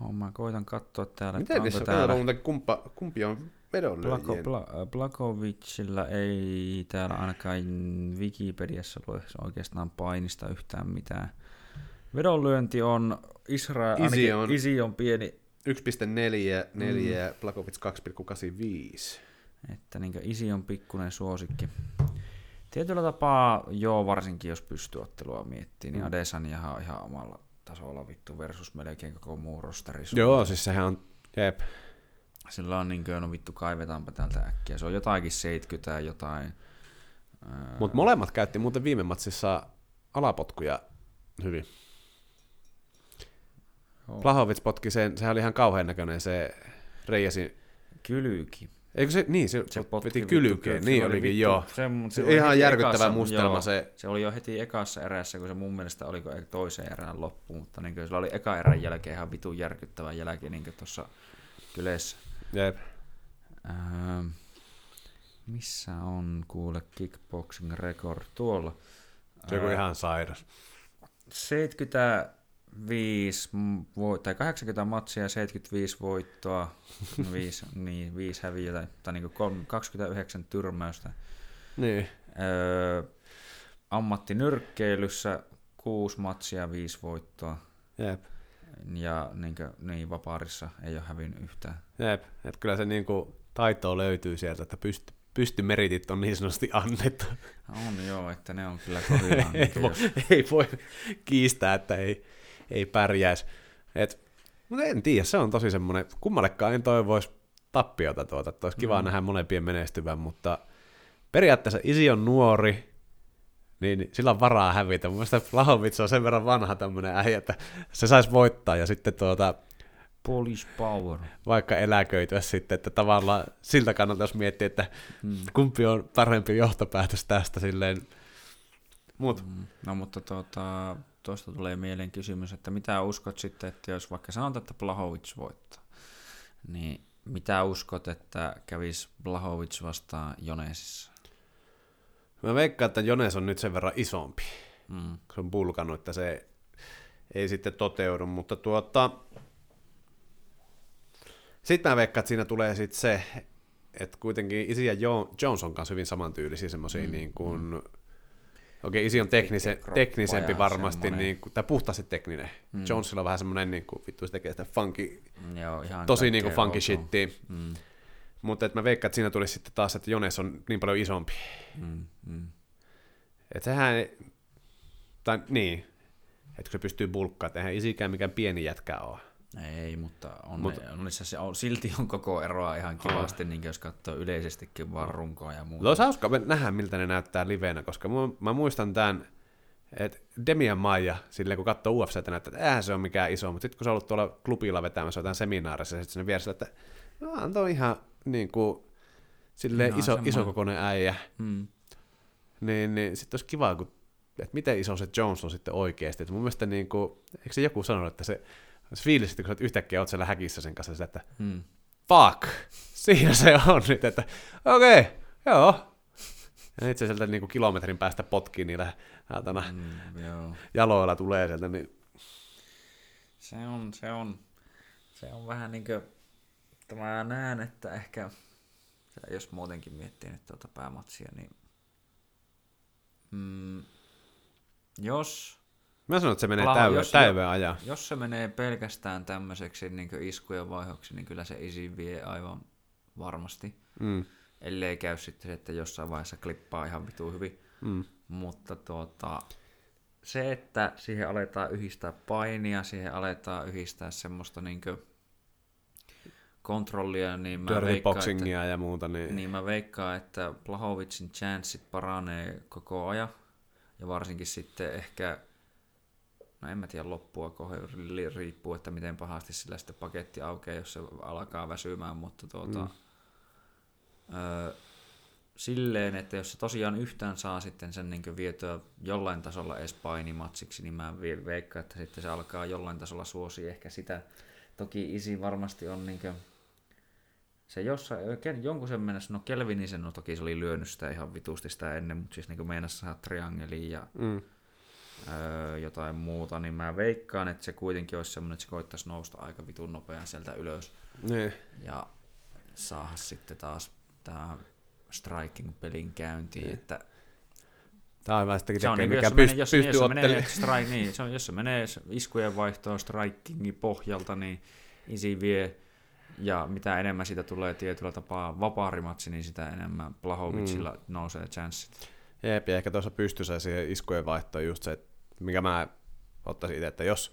Oh, mä koitan katsoa täällä, Miten niissä täällä... muuten kumpa, kumpi on vedonlyöjien? Blako, Bla, Blakovicilla ei täällä ainakaan Wikipediassa lue oikeastaan painista yhtään mitään. Vedonlyönti on Israel, Isi on- isi on pieni, 1,4, 4, mm. Blakovic 2,85. että niin isi on pikkuinen suosikki. Tietyllä tapaa, joo, varsinkin jos pystyottelua miettii, niin Mm. Adesanya on ihan omalla tasolla vittu versus melkein koko muu rosteri. Joo, siis sehän on, jep. Sillä on niin kuin, no vittu kaivetaanpa täältä äkkiä. Se on jotainkin 70 ja jotain. Mutta molemmat käytti muuten viime matsissa alapotkuja hyvin. joo. Blahovic potki sen, sehän oli ihan kauhean näköinen se Reijasin, Kylyki. eikö se, niin, se, Se potki veti kylkeen, niin oli olikin, vittu- joo. Se, se, oli ihan järkyttävä ekassa- mustelma joo, se. Se oli jo heti ekassa erässä, kun se mun mielestä oliko toiseen erään loppu, mutta niin sillä oli eka erän jälkeen ihan vitun järkyttävä jälki niin tuossa kyleessä. Jep. Ähm, missä on kuule kickboxing record tuolla? Se on Ää, ihan sairas. 75 m- vo- tai 80 matsia ja 75 voittoa, 5, niin, 5 häviötä, tai niin 29 tyrmäystä. Niin. Öö, ammattinyrkkeilyssä 6 matsia, 5 voittoa. Jep. Ja niin, kuin, niin vapaarissa ei ole hävinnyt yhtään. Jep. Et kyllä se niinku taito löytyy sieltä, että pyst, pystymeritit on niin sanotusti annettu. On joo, että ne on kyllä kohdillaan. ei, niin voi, jos, ei voi kiistää, että ei, ei pärjäisi. Et, mutta en tiedä, se on tosi semmoinen, kummallekaan en toivoisi tappiota tuota, että olisi kiva Mm. nähdä molempien menestyvän, mutta periaatteessa isi on nuori, niin sillä on varaa hävitä. Mun mielestä Lahovits on sen verran vanha tämmöinen äijä, että se saisi voittaa ja sitten tuota, police power. vaikka eläköityä sitten, että tavallaan siltä kannalta, jos miettii, että Mm. kumpi on parempi johtopäätös tästä silleen. Mut, Mm. No mutta tuota, tuosta tulee mieleen kysymys, että mitä uskot sitten, että jos vaikka sanotaan, että Blahovic voittaa, niin mitä uskot, että kävisi Blahovic vastaan Jonesissa? Mä veikkaan, että Jones on nyt sen verran isompi, Mm. kun se on bulkannut, että se ei sitten toteudu, mutta tuota... Sitten mä veikkaan, että siinä tulee sitten se, että kuitenkin Isi ja jo- Jones on kanssa hyvin samantyylisiä semmoisia Mm, mm, niin kuin... Okei, Isi on teknise, teknisempi varmasti, niin kuin, tai puhtaasti tekninen. Mm. Mm. Jonesilla on vähän semmoinen, niin kuin, vittu se tekee sitä funky, Joo, ihan tosi niin kuin funky shittiä. Mm. Mutta et mä veikkaan, että siinä tulisi sitten taas, että Jones on niin paljon isompi. Mm. Mm. Että sehän, tai niin, että kun se pystyy bulkkaamaan, että eihän isikään mikään pieni jätkä ole. Ei, mutta on, Mut- on, niissä se on, silti on koko eroa ihan kivasti, niin jos katsoo yleisestikin vaan runkoa ja muuta. Mutta olisi hauska nähdä, miltä ne näyttää livenä, koska mä, mä muistan tämän, että Demian Maija, silleen kun katsoo UFCtä, näyttää, että eihän se ole mikään iso, mutta sitten kun se on ollut tuolla klubilla vetämässä jotain seminaarissa, ja sitten sinne vieressä, että no, on ihan niin kuin, silleen Ihan iso, semmoinen. isokokoinen äijä, Mm. niin, niin sitten olisi kiva, kun, että miten iso se Jones on sitten oikeasti. Että mun mielestä, niin kuin, eikö se joku sanonut, että se Se fiilis, että kun sä yhtäkkiä oot siellä häkissä sen kanssa, että Mm. fuck, siinä se on nyt, että okei, okay, joo. Ja itse sieltä niin kuin kilometrin päästä potkii niillä saatana, Mm, joo. jaloilla tulee sieltä, niin Se on, se on, se on vähän niin kuin, että mä näen, että ehkä, jos muutenkin miettii nyt tuota päämatsia, niin mm, jos, mä sanon, että se menee Pala- täyve, jos- täyveen ajaa. jos se menee pelkästään tämmöiseksi niin iskujen vaihoksi, niin kyllä se isi vie aivan varmasti. Mm, Ellei käy sitten se, että jossain vaiheessa klippaa ihan vitu hyvin. mm, Mutta tuota, se, että siihen aletaan yhdistää painia, siihen aletaan yhdistää semmoista niinkö kontrollia, niin mä, dirty veikkaan, boxingia ja muuta, niin, että, niin mä veikkaan, että Blahovicin chanssit paranee koko ajan. Ja varsinkin sitten ehkä, no en mä tiedä loppua kohden, ri- riippuu, että miten pahasti sillä sitten paketti aukeaa, jos se alkaa väsymään, mutta tuota, Mm. öö, silleen, että jos se tosiaan yhtään saa sitten sen niin vietyä jollain tasolla edes painimatsiksi, niin mä veikkaan, että sitten se alkaa jollain tasolla suosia ehkä sitä. Toki isi varmasti on niin se jossain, jonkun sen mennessä, no Kelvinisen, no toki se oli lyönyt sitä ihan vitusti sitä ennen, mutta siis niin meinasi saada triangeliin ja mm, öö, jotain muuta, niin mä veikkaan, että se kuitenkin olisi semmoinen, että se koittaisi nousta aika vitun nopean sieltä ylös niin. ja saada sitten taas tämä striking-pelin käyntiin, Niin. että Tämä on vähän sitäkin se on tekee, niin, mikä jos, se menee, pyst- jos, pystyy jos, se menee, ottelemaan. strike, niin, se on, jos se menee iskujen vaihtoon strikingin pohjalta, niin isi vie, ja mitä enemmän siitä tulee tietyllä tapaa vapaarimatsi, niin sitä enemmän Plahovicilla mm. nousee chanssit. Jep, ja ehkä tuossa pystyssä siihen iskujen vaihtoon just se, että mikä mä ottaisin itse, että jos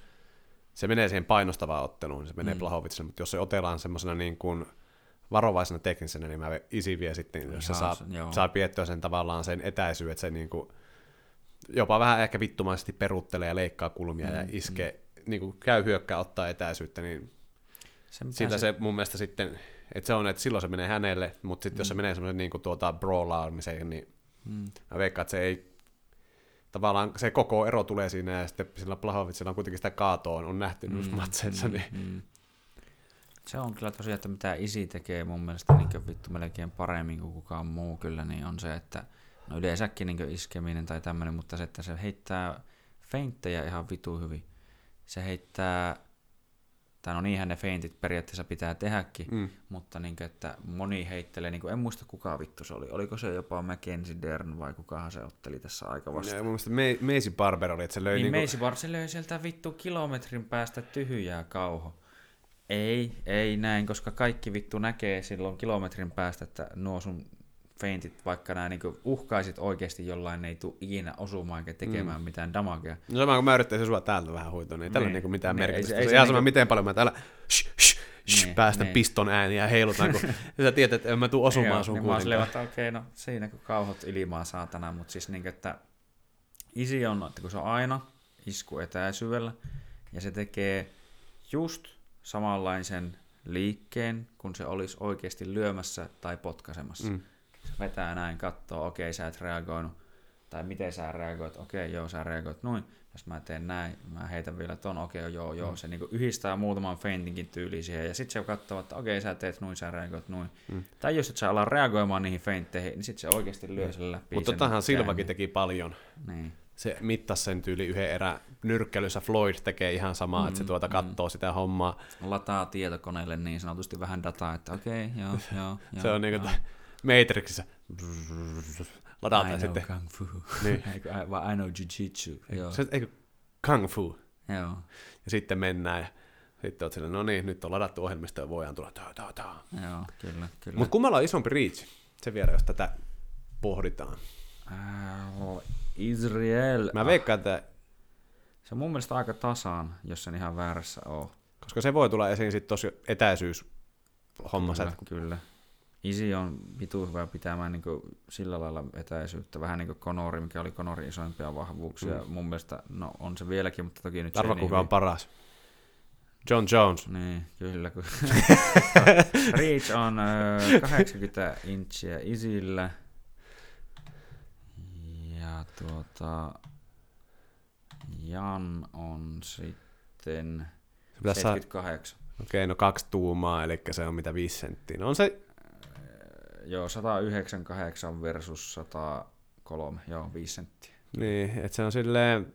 se menee siihen painostavaan otteluun, niin se menee mm. Plahovicille, mutta jos se otellaan semmoisena niin kuin varovaisena teknisenä, niin mä isi vie sitten, jos se Ihan saa, se- joo. saa piettyä sen tavallaan sen etäisyyden, että se niin kuin jopa vähän ehkä vittumaisesti peruttelee ja leikkaa kulmia mm, ja iskee, mm. niin kuin käy hyökkää, ottaa etäisyyttä, niin Se, mitä siitä se, mun mielestä sitten, että se on, että silloin se menee hänelle, mutta sitten mm. jos se menee semmoisen niin kuin tuota brawlaamiseen, niin Mm. mä veikkaan, että se ei, tavallaan se koko ero tulee siinä, ja sitten sillä Plahovicilla on kuitenkin sitä kaatoon, on nähty mm, matseissa, niin mm. Se on kyllä tosiaan, että mitä isi tekee mun mielestä niin vittu melkein paremmin kuin kukaan muu kyllä, niin on se, että no yleensäkin niin iskeminen tai tämmöinen, mutta se, että se heittää feinttejä ihan vitu hyvin. Se heittää, tai no niinhän ne feintit periaatteessa pitää tehdäkin, mm, mutta niin kuin, että moni heittelee, niin kuin, en muista kuka vittu se oli. Oliko se jopa Mackenzie Dern vai kukahan se otteli tässä aika vasta? ja mun mielestä Macy Barber oli, että se löi Niin, niin kuin, Macy Bar, se löi sieltä vittu kilometrin päästä tyhjää kauho. Ei, ei näin, koska kaikki vittu näkee silloin kilometrin päästä, että nuo sun feintit, vaikka nämä niin uhkaisit oikeasti jollain, ne ei tule ikinä osumaan eikä tekemään mm. mitään damagea. No sama kun mä yrittäisin sua täältä vähän huitoa, niin ei tällä Niin. niinku mitään Niin, ei merkitystä. se- Se, ei se se ihan sama, niinku- miten paljon mä täällä shh, shh, shh, Niin, päästä niin. piston ääniä ja heilutan, kun sä tiedät, että en mä tuu osumaan Joo, sun niin mä kuitenkaan. että okei, no siinä kun kauhot ilmaa saatana, mutta siis niin, että isi on, että kun se on aina isku etäisyydellä, ja se tekee just samanlaisen liikkeen, kun se olisi oikeasti lyömässä tai potkaisemassa. Mm. Vetää näin, katsoo, okei, sä et reagoinut, tai miten sä reagoit, okei, joo, sä reagoit noin. Jos mä teen näin, mä heitän vielä ton, okei, joo, joo. Se niinku yhdistää muutaman feintinkin tyyliin siihen, ja sitten se katsoo, että okei, sä teet noin, sä reagoit noin. Mm. Tai jos et sä ala reagoimaan niihin feintteihin, niin sitten se oikeasti lyö sen läpi. Mutta totahan Silvakin teki paljon. Niin. Se mittasi sen tyyli yhden erä nyrkkelyssä. Floyd tekee ihan samaa, mm, että se tuota kattoo mm. sitä hommaa. Lataa tietokoneelle niin sanotusti vähän dataa, että okei, joo, joo, joo. se on joo. t- Matrixissa. Ladataan sitten. kung fu. Niin. Eikö, I, I know jiu-jitsu. Se, eikö, kung fu. joo. Ja sitten mennään ja sitten oot silleen, no niin, nyt on ladattu ohjelmisto ja voidaan tulla. Taa, taa, taa. Joo, kyllä, kyllä. Mutta kummalla on isompi reach? Se vielä, jos tätä pohditaan. Äh, Israel. Mä veikkaan, että Se on mun mielestä aika tasaan, jos en ihan väärässä oo. koska se voi tulla esiin sitten tosi etäisyys hommassa. Kyllä, kyllä. Isi on vitu hyvä pitämään niin sillä lailla etäisyyttä, vähän niin kuin Conori, mikä oli Conorin isoimpia vahvuuksia. Mm. Mun mielestä, no on se vieläkin, mutta toki nyt Arva, se kuka on niin paras. John Jones. Niin, kyllä. Kun Reach on ö, 80 inchiä isillä. Ja tuota, Jan on sitten pitäisi saa- 78. Okei, no kaksi tuumaa, eli se on mitä viisi senttiä. No on se, Joo, 198 versus 103, joo, 5 senttiä. niin, että se on silleen,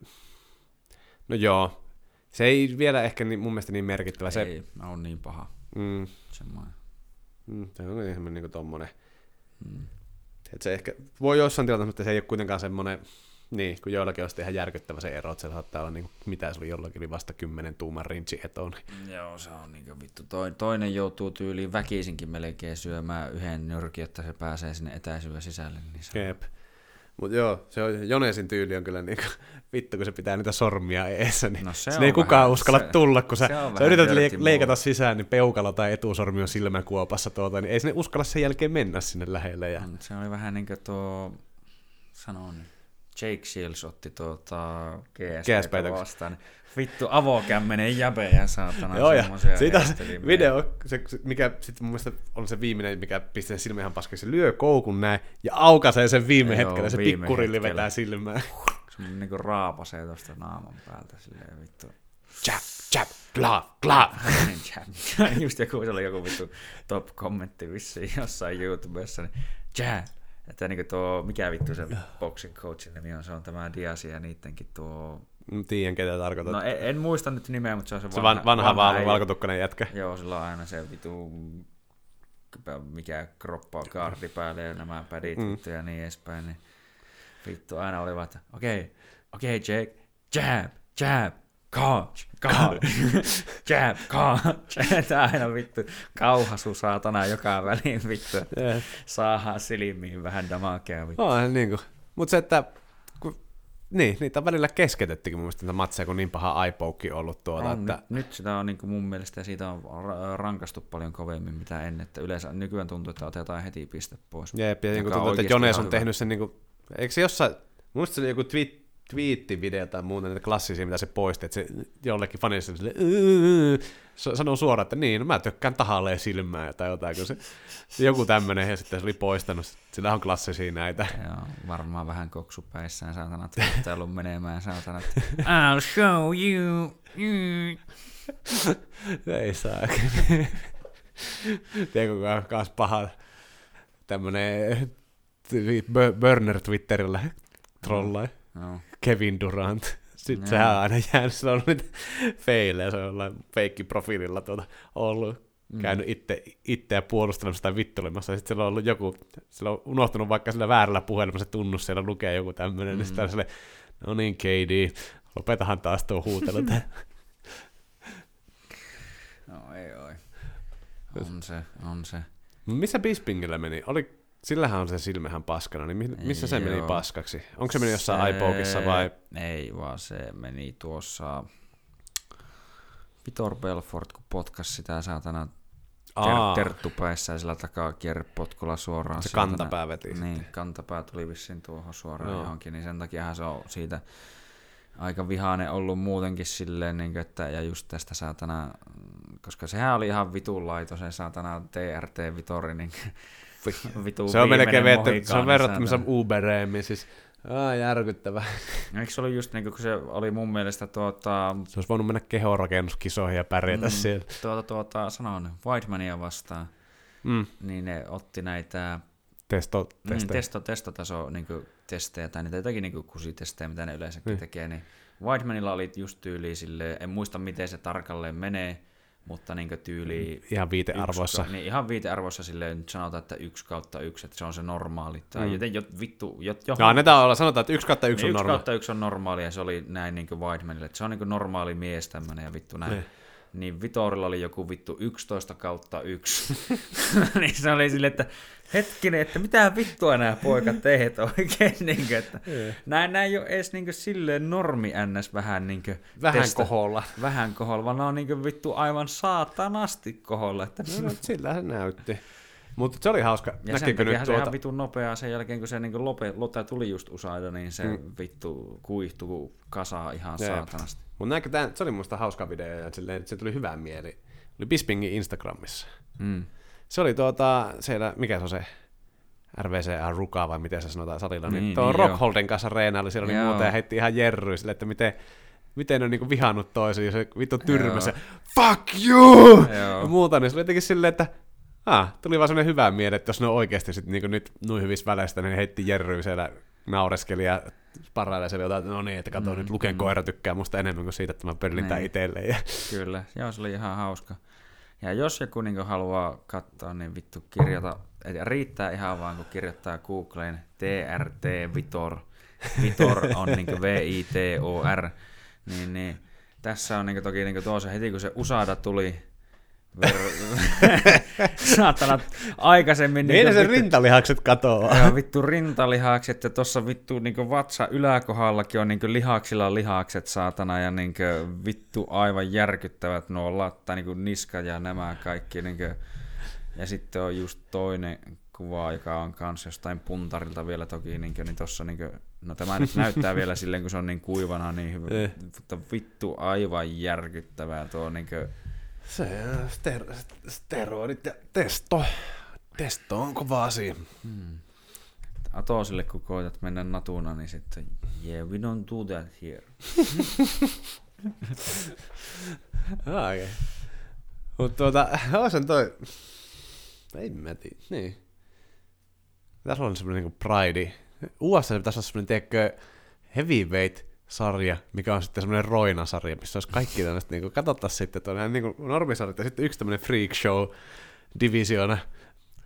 no joo, se ei vielä ehkä niin, mun mielestä niin merkittävä. Se, Ei, on niin paha mm, semmoinen. mm, se on ihan niin kuin tommonen. Mm. Että se ehkä voi jossain tilanteessa, mutta se ei ole kuitenkaan semmoinen, niin, kun joillakin on sitten ihan järkyttävä se ero, että se saattaa olla niin kuin, mitä se oli jollakin, niin vasta 10 tuuman rinchi eto. Niin. Joo, se on niinku vittu. Toi, toinen joutuu tyyliin väkisinkin melkein syömään yhden nyrkin, että se pääsee sinne etäisyyden sisälle. Niin se... Jep. Mutta joo, se on, Jonesin tyyli on kyllä niinku, vittu, kun se pitää niitä sormia eessä, niin No se ei kukaan vähän- uskalla se- tulla, kun sä, sä yrität le- leikata move. sisään, niin peukalo tai etusormi on silmäkuopassa tuota, niin ei sinne uskalla sen jälkeen mennä sinne lähelle. Ja... Mm, Se oli vähän niin kuin tuo, sanon, Jake Shields otti tuota. GSPtä vastaan. Niin vittu avokämmenen jäbejä saatana. Joo, ja siitä video, se, mikä sitten mun mielestä on se viimeinen, mikä pistää silmä ihan paskaksi, se lyö koukun näin ja aukaisee sen viime Joo, hetkellä, se pikkurilli vetää silmään. Se niinku raapasee tosta naaman päältä silleen vittu. Jab, jab, glove, glove. Jab. Just joku, se oli joku vittu top-kommentti vissiin jossain YouTubessa, niin jab. Että niinku tuo, mikä vittu se boxing coachin nimi on, se on tämä Diasi ja niittenkin tuo... Tiedän, ketä tarkoitat. No en, en muista nyt nimeä, mutta se on se, se vanha, vanha, vanha valkotukkainen jätkä. Joo, sillä on aina se vitu mikä kroppa kaardi päälle ja nämä pädit Mm. mm. vittu ja niin edespäin. Niin vittu aina oli vaan, että okei, okay, okei okay, Jake, jab, jab, coach, coach, jab, coach. Että aina vittu kauhasu saatana joka väliin vittu. Yeah. Saadaan silmiin vähän damakea vittu. On niin kuin. Mutta se, että kun, niin, niitä on välillä keskeytettykin mun mielestä niitä matseja, kun niin paha iPoke ollut tuota, On, että nyt, nyt sitä on niin kuin mun mielestä ja siitä on ra- rankastu paljon kovemmin mitä ennen. Että yleensä nykyään tuntuu, että otetaan heti piste pois. Jep, ja niin Joka tuntuu, että Jones on hyvä. tehnyt sen niin kuin, eikö se jossain, muista se joku tweet, twiittivideo tai muuta, niitä klassisia, mitä se poisti, että se jollekin fanille sille, sanoo suoraan, että niin, no mä tykkään tahalleen silmää tai jotain, kun se, joku tämmönen, ja sitten se oli poistanut, sillä on klassisia näitä. Joo, varmaan vähän koksupäissään saatana tuottelun menemään saatana. I'll show you. Mm. Ei saa. Tiedätkö, kuka on kans paha tämmönen twi- bur- burner Twitterillä trollaa. Joo. Kevin Durant. Sitten Joo. sehän on aina jäänyt, sillä on ollut niitä feilejä, se on jollain feikkiprofiililla tuota ollut. Mm. Käynyt itse, itseä puolustelemassa tai vittulemassa, ja sitten sillä on ollut joku, sillä on unohtunut vaikka sillä väärällä puhelimella se tunnus, siellä lukee joku tämmöinen, mm. niin sitten sille, no niin KD, lopetahan taas tuo huutelu. tää." No ei oi. On se, on se. Missä Bispingillä meni? Oli, sillähän on se silmähän paskana, niin mi- missä se meni paskaksi? Onko se meni jossain iPokissa vai? Ei vaan se meni tuossa Vitor Belfort, kun potkas sitä saatana Aa, ter- terttupäissään sillä takaa kierrepotkulla suoraan. se sieltä kantapää veti Niin, sitten. kantapää tuli vissiin tuohon suoraan Joo. Johonkin, niin sen takiahan se on siitä aika vihainen ollut muutenkin silleen, niin kuin, että, ja just tästä saatana, koska sehän oli ihan vitun laito, se saatana TRT Vitori, niin vitu Se on melkein vetty, se on saatana. Ubereemmin, siis aa, järkyttävää. Eikö se ollut just niin kuin, kun se oli mun mielestä tuota, Se olisi voinut mennä kehonrakennuskisoihin ja pärjätä mm. siellä. tuota, tuota sanon, Whitemania vastaan, Mm. niin ne otti näitä Testo, Niin, teste. testo, testotaso niin testejä tai niitä jotakin niin kusitestejä, mitä ne yleensäkin niin. tekee, niin Whitemanilla oli just tyyli sille, en muista miten se tarkalleen menee, mutta niin tyyli... Ihan viitearvoissa. Yksi, niin ihan viitearvoissa silleen nyt sanotaan, että yksi kautta yksi, että se on se normaali. Tai Mm. mm. joten jo, vittu, jo, jo, No annetaan olla, sanotaan, että yksi kautta yksi niin on yksi normaali. kautta yksi on normaali ja se oli näin niin Whitemanille, että se on niin normaali mies tämmönen ja vittu näin. Niin. Niin Vitorilla oli joku vittu 11 kautta 1. niin se oli silleen, että hetkinen, että mitä vittua nämä poikat teet oikein. niin kuin, että näin, näin ei ole edes niin silleen normi ns vähän niin kuin, Vähän koholla. Vähän koholla, vaan ne on niin kuin, vittu aivan saatanasti koholla. Että, No, no, sillä se näytti. Mutta se oli hauska. ja sen Näkikö nyt se tuota? ihan vitun nopeaa sen jälkeen, kun se niin lope, lota tuli just usaida, niin se Mm. vittu kuihtuu kasaa ihan Jep. saatanasti. Mutta näinkö tää, se oli musta hauska video ja silleen, että se tuli hyvää mieli. Oli Bispingin Instagramissa. Mm. Se oli tuota, siellä, mikä se on se, RVCA Ruka vai miten se sanotaan salilla, niin, niin Niin, tuo niin, Rockholden kanssa reenaili, siellä oli Joo. muuta ja heitti ihan jerryä sille, että miten miten ne on niinku vihannut toisiin, se vittu tyrmäs ja fuck you! Joo. Ja muuta, niin se oli jotenkin silleen, että ah, tuli vaan sellainen hyvä mieli, että jos ne on oikeasti sit niinku nyt noin hyvissä väleistä, niin heitti Jerry siellä naureskeli ja parailee siellä jotain, että no niin, että kato mm, nyt Luken mm. koira tykkää musta enemmän kuin siitä, että mä pöllin tää Niin. itselleen. Ja... Kyllä, joo, se oli ihan hauska. Ja jos joku niin haluaa katsoa, niin vittu kirjoita, et riittää ihan vaan, kun kirjoittaa Googleen TRT Vitor. Vitor on niin V-I-T-O-R. Niin, niin, tässä on niin toki niin tuossa heti, kun se USADA tuli. saatana aikaisemmin... Niin se vittu- rintalihakset katoaa. Joo, vittu rintalihakset ja tuossa vittu niinku vatsa yläkohdallakin on niinku lihaksilla lihakset saatana ja niinku vittu aivan järkyttävät nuo latta, niinku niska ja nämä kaikki. Niinku. Ja sitten on just toinen kuva, joka on kanssa jostain puntarilta vielä toki, niinku, niin tossa niinku, no tämä nyt näyttää vielä silleen, kun se on niin kuivana, niin hyvä, Eh. mutta vittu aivan järkyttävää tuo niinku, Se on ster- steroidit ja testo. Testo on kova asia. hmm. Atosille, kun koetat mennä natuna, niin sitten, yeah, we don't do that here. Okei. Mutta tuota, on toi... Ei mä tiedä, niin. Pitäisi olla semmoinen niinku Pride. USA pitäisi olla semmoinen, tiedätkö, heavyweight-sarja, mikä on sitten semmoinen roinasarja, missä olisi kaikki tämmöistä, niinku, katsottaisiin sitten, että on ihan niinku normisarjat ja sitten yksi tämmöinen freak show divisiona,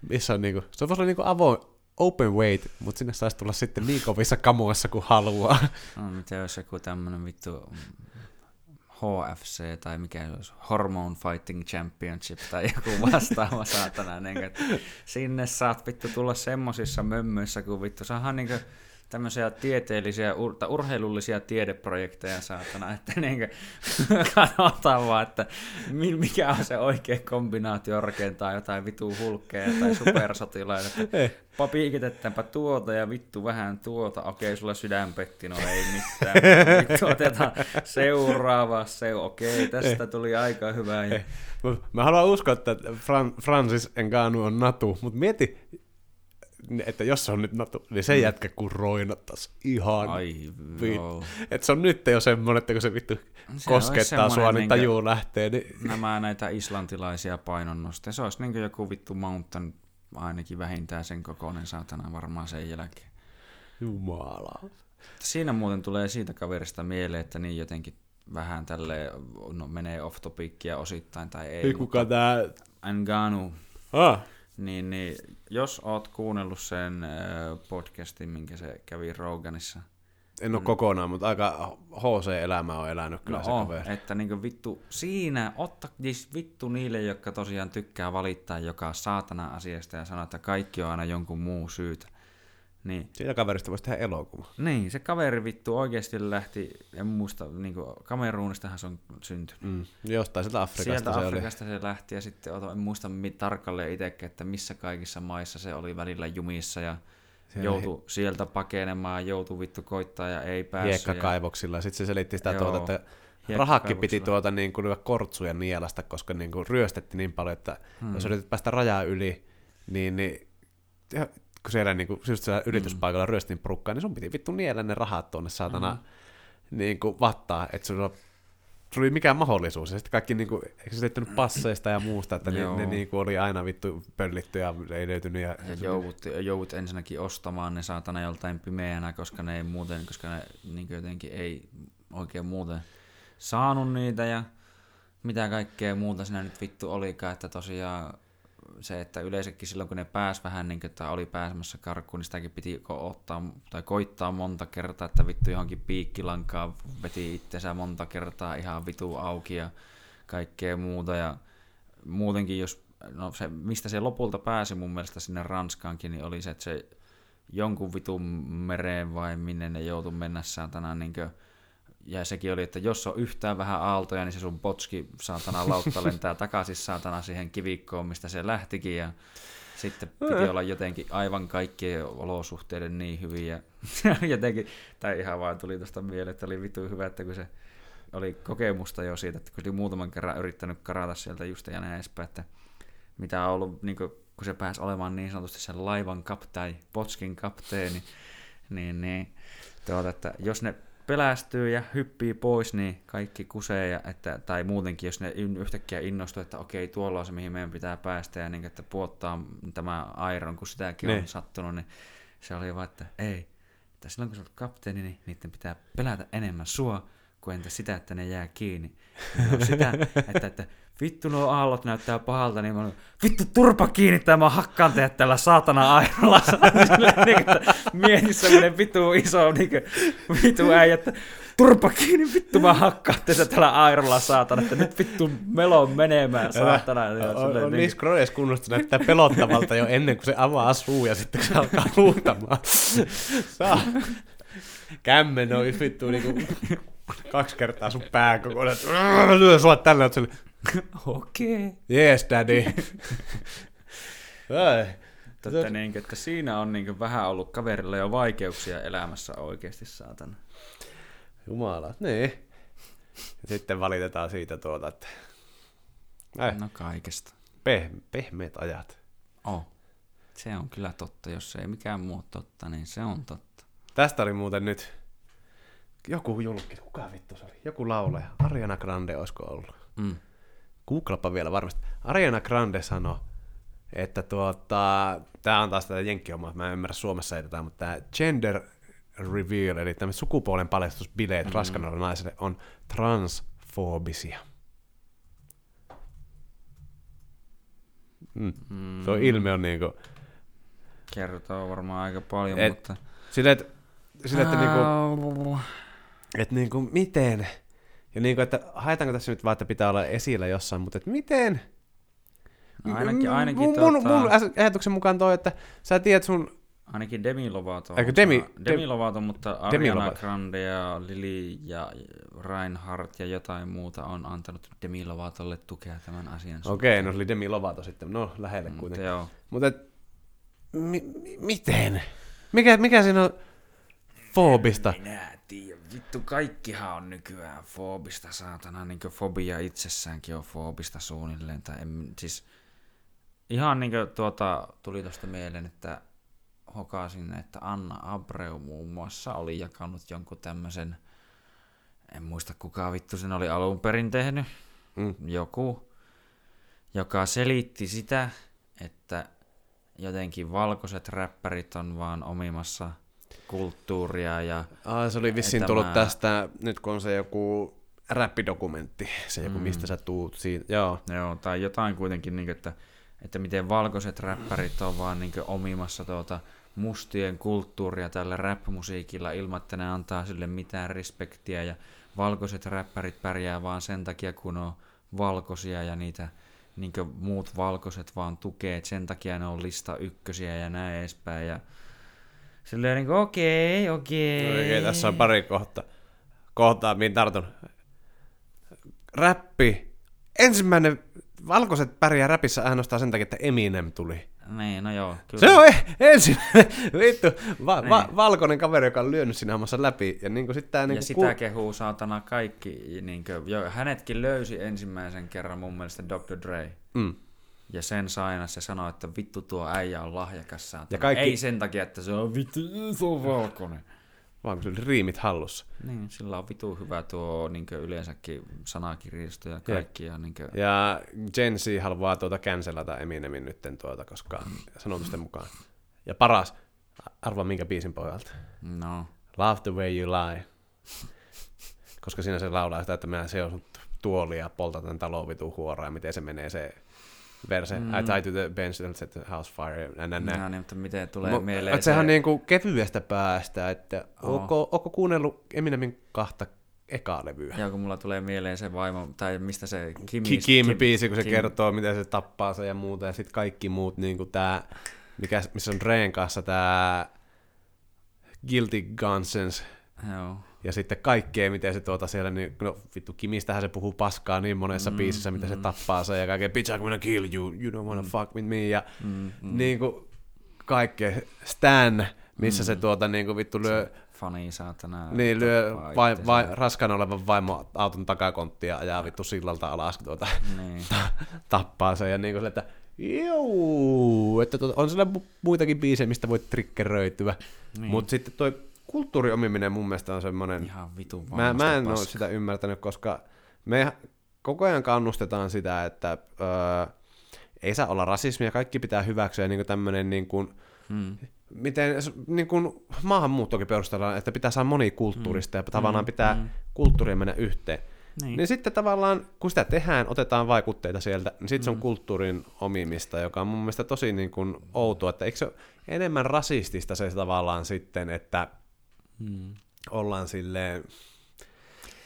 missä on niinku, se voisi olla niinku avoin, open weight, mutta sinne saisi tulla sitten niin kovissa kamoissa kuin haluaa. No, mitä jos joku tämmönen vittu HFC tai mikä se olisi, Hormone Fighting Championship tai joku vastaava saatana. Niin että sinne saat vittu tulla semmosissa mömmöissä, kun vittu saadaan niin tämmöisiä tieteellisiä, ur, tai urheilullisia tiedeprojekteja saatana, että niin katsotaan vaan, että mi- mikä on se oikea kombinaatio rakentaa jotain vitu hulkkeja tai supersotilaita, että Ei. Pa piikitetäänpä tuota ja vittu vähän tuota. Okei, sulla sydän petti, no ei mitään. Vittu otetaan seuraava se. Okei, tästä tuli aika hyvä. Mä, mä haluan uskoa, että Fran- Francis Ngannou on natu, mutta mieti, että jos se on nyt natu, niin se jätkä kun roinattas ihan. Ai, vi- joo. että se on nyt jo semmoinen, että kun se vittu Se koskettaa sua, niin tajuu lähtee. Niin... Nämä näitä islantilaisia painonnosteja. Se olisi niin joku vittu mountain ainakin vähintään sen kokoinen saatana varmaan sen jälkeen. Jumala. Siinä muuten tulee siitä kaverista mieleen, että niin jotenkin vähän tälle no, menee off topicia osittain tai ei. Ei kuka tää... Ngannou Ah, Niin, niin, jos oot kuunnellut sen äh, podcastin, minkä se kävi Roganissa. en ole kokonaan, mutta aika HC-elämä on elänyt kyllä no se on, kaveri. että niin vittu siinä, otta siis vittu niille, jotka tosiaan tykkää valittaa joka saatana asiasta ja sanoa, että kaikki on aina jonkun muu syytä. Niin, Siitä kaverista voisi tehdä elokuva. niin se kaveri vittu oikeasti lähti, en muista, niin Kameruunistahan se on syntynyt. Mm. Jostain sieltä Afrikasta Sieltä se Afrikasta se lähti ja sitten en muista tarkalleen itsekään, että missä kaikissa maissa se oli välillä jumissa ja Siellä joutui sieltä pakenemaan, joutui vittu koittaa ja ei oli. päässyt. Ja... Hiekkakaivoksilla. Sitten se selitti sitä Joo, tuota, että rahakki piti tuota niin kuin kortsuja nielasta, koska niin kuin ryöstettiin niin paljon, että Hmm. jos yritit päästä rajaa yli, niin, niin ja kun siellä niin kuin, just siellä yrityspaikalla ryöstin porukkaa, niin sun piti vittu niellä ne rahat tuonne saatana Hmm. niin kuin vattaa, että sulla oli mikään mahdollisuus. Ja sitten kaikki, niin kuin, eikö se passeista ja muusta, että ne, ne niin kuin oli aina vittu pöllitty ja ei löytynyt. Ja, Ja joudut, joudut ensinnäkin ostamaan ne saatana joltain pimeänä, koska ne ei muuten, koska ne niin jotenkin ei oikein muuten saanut niitä ja mitä kaikkea muuta siinä nyt vittu olikaan, että tosiaan se, että yleensäkin silloin kun ne pääs vähän niin kuin, että oli pääsemässä karkuun, niin sitäkin piti ottaa tai koittaa monta kertaa, että vittu johonkin piikkilankaan veti itsensä monta kertaa ihan vitu auki ja kaikkea muuta. Ja muutenkin jos, no se, mistä se lopulta pääsi mun mielestä sinne Ranskaankin, niin oli se, että se jonkun vitun mereen vai minne ne joutui mennä saatana niin kuin, ja sekin oli, että jos on yhtään vähän aaltoja, niin se sun potski saatana lautta lentää takaisin saatana siihen kivikkoon, mistä se lähtikin. Ja sitten piti olla jotenkin aivan kaikkien olosuhteiden niin hyviä. jotenkin, tai ihan vaan tuli tuosta mieleen, että oli vitu hyvä, että kun se oli kokemusta jo siitä, että kun oli muutaman kerran yrittänyt karata sieltä just ja näin edespäin, että mitä on ollut, niin kuin, kun se pääsi olemaan niin sanotusti sen laivan kapteeni, potskin kapteeni, niin, niin tuota, että jos ne pelästyy ja hyppii pois, niin kaikki kusee, ja että, tai muutenkin, jos ne yhtäkkiä innostuu, että okei, tuolla on se, mihin meidän pitää päästä, ja niin, että puottaa tämä Iron, kun sitäkin Niin. on sattunut, niin se oli vaan, että ei, että silloin kun sä olet kapteeni, niin niiden pitää pelätä enemmän sua, kuin entä sitä, että ne jää kiinni. No sitä, että, että vittu nuo aallot näyttää pahalta, niin mä olen, vittu turpa kiinni, tai mä hakkaan teidät tällä saatana airolla. niin, että mieti semmonen vittu iso niin kuin, vittu äijä, että turpa kiinni, vittu mä hakkaan teitä tällä airolla saatana, että nyt vittu melon menemään saatana. Ja on, silleen on niin- niissä kroneissa kunnossa näyttää pelottavalta jo ennen kuin se avaa suu ja sitten kun se alkaa huutamaan. Saa. Kämmen on vittu niinku kaksi kertaa sun pää kokonaan. Lyö sua tällä, että Okei. Yes, daddy. Ai. Että, niin, että siinä on niin vähän ollut kaverilla jo vaikeuksia elämässä oikeasti saatana. Jumala, niin. Sitten valitetaan siitä tuota, että äh, No kaikesta. peh, pehmeät ajat. Oh. Se on kyllä totta, jos ei mikään muu totta, niin se on totta. Tästä oli muuten nyt joku julkis, kuka vittu se oli? Joku laulaja. Ariana Grande olisiko ollut? Mm. Googlapa vielä varmasti. Ariana Grande sanoi, että tuota, tämä on taas tätä jenkkihommaa, mä en ymmärrä Suomessa ei tätä, mutta tämä gender reveal, eli tämmöiset sukupuolen paljastusbileet mm. raskanalle naiselle on transfobisia. Mm. Mm. Tuo ilme on niinku, Kertoo varmaan aika paljon, Et- mutta... sille, että, sille, että niinku, että niinku, miten, ja niinku, että haetaanko tässä nyt vaan, että pitää olla esillä jossain, mutta että miten, No ainakin, ainakin, mun, tota, mun, mun ajatuksen mukaan toi, että sä tiedät sun... ainakin Demi Lovato. Eikö on Demi- Demi Lovato, mutta Demi Ariana Lovato. Grande ja Lili ja Reinhardt ja jotain muuta on antanut Demi Lovatolle tukea tämän asian Okei, no se oli Demi Lovato sitten, no lähelle Mutta kuitenkin. joo. Mutta et, mi, mi, miten? Mikä, mikä siinä on foobista? Minä tiedän. Vittu, kaikkihan on nykyään foobista, saatana. Niin fobia itsessäänkin on foobista suunnilleen. Tai en, siis ihan niin tuota, tuli tuosta mieleen, että hokasin, että Anna Abreu muun muassa oli jakanut jonkun tämmöisen, en muista kuka vittu sen oli alun perin tehnyt, Mm. joku, joka selitti sitä, että jotenkin valkoiset räppärit on vaan omimassa kulttuuria ja Ah, se oli vissiin Tämä- tullut tästä, nyt kun on se joku räppidokumentti, se joku, Mm. mistä sä tuut siitä. Joo, Joo, tai jotain kuitenkin, niin että, että miten valkoiset räppärit on vaan niin omimassa tuota mustien kulttuuria tällä rap-musiikilla ilman, että ne antaa sille mitään respektiä ja valkoiset räppärit pärjää vaan sen takia, kun on valkoisia ja niitä niin muut valkoiset vaan tukee, että sen takia ne on lista ykkösiä ja näin edespäin ja silleen niin okei, okei. Okei, tässä on pari kohta. kohtaa, mihin tartun. Räppi. Ensimmäinen valkoiset pärjää räpissä ainoastaan sen takia, että Eminem tuli. Niin, no joo, kyllä. Se on e- ensimmäinen, vittu, va- va- Niin. valkoinen kaveri, joka on lyönyt siinä hommassa läpi. Ja niin sit tää Niin ja sitä kehuu saatana kaikki. Niin kuin, jo, hänetkin löysi ensimmäisen kerran mun mielestä Dr. Dre. mm. Ja sen saina se sanoi, että vittu tuo äijä on lahjakas saatana. Ja kaikki- Ei sen takia, että se on vittu, se on valkoinen. Vaan se oli riimit hallussa. Niin, sillä on vitu hyvä tuo niin yleensäkin sanakirjasto ja kaikki. Ja, niin kuin, Ja Gen Z haluaa tuota cancelata Eminemin nytten tuota, koska sanotusten mukaan. Ja paras, arvaa minkä biisin pohjalta. no, Love the way you lie. Koska siinä se laulaa sitä, että minä seosun tuolia ja poltan tämän talon vitun huoraan, ja miten se menee se verse. Mm. I tie to the bench and set the house fire. Nä, nä, nä. no niin, mutta miten tulee Mu- mieleen sehän on niinku kevyestä päästä, että Oo. onko, onko kuunnellut Eminemin kahta ekaa levyä? Ja kun mulla tulee mieleen se vaimo, tai mistä se Kim, Ki- Kim-biisi, kun se Kim- kertoo, miten se tappaa sen ja muuta, ja sitten kaikki muut, niin kuin tää, mikä, missä on Reen kanssa tää Guilty Conscience, Joo. Ja sitten kaikkea, miten se tuota siellä, niin, no vittu, Kimistähän se puhuu paskaa niin monessa mm, biisissä, miten mm. se tappaa sen, ja kaikkea, bitch, I'm gonna kill you, you don't wanna mm. fuck with me, ja Mm, mm. niin kuin kaikkea, Stan, missä mm. se tuota niin kuin vittu lyö, Fani saatana. niin, lyö vai, vai, raskaana olevan vaimo auton takakonttia ja ajaa vittu sillalta alas, tuota, Niin. tappaa sen ja niin kuin, että Juu, että tuota, on siellä mu- muitakin biisejä, mistä voit triggeröityä. Niin. Mutta sitten toi kulttuuriomiminen mun mielestä on semmoinen... Ihan vitun Mä, mä en ole paska. sitä ymmärtänyt, koska me koko ajan kannustetaan sitä, että öö, ei saa olla rasismia, kaikki pitää hyväksyä niin tämmöinen niin kuin, Hmm. miten niin kuin maahanmuuttokin perustellaan, että pitää saada monikulttuurista ja tavallaan mm, pitää mm. kulttuuria mennä yhteen. Niin. Niin sitten tavallaan, kun sitä tehdään, otetaan vaikutteita sieltä, niin sitten se on Mm. kulttuurin omimista, joka on mun mielestä tosi niin kuin outoa, että eikö se ole enemmän rasistista se tavallaan sitten, että Hmm. ollaan silleen...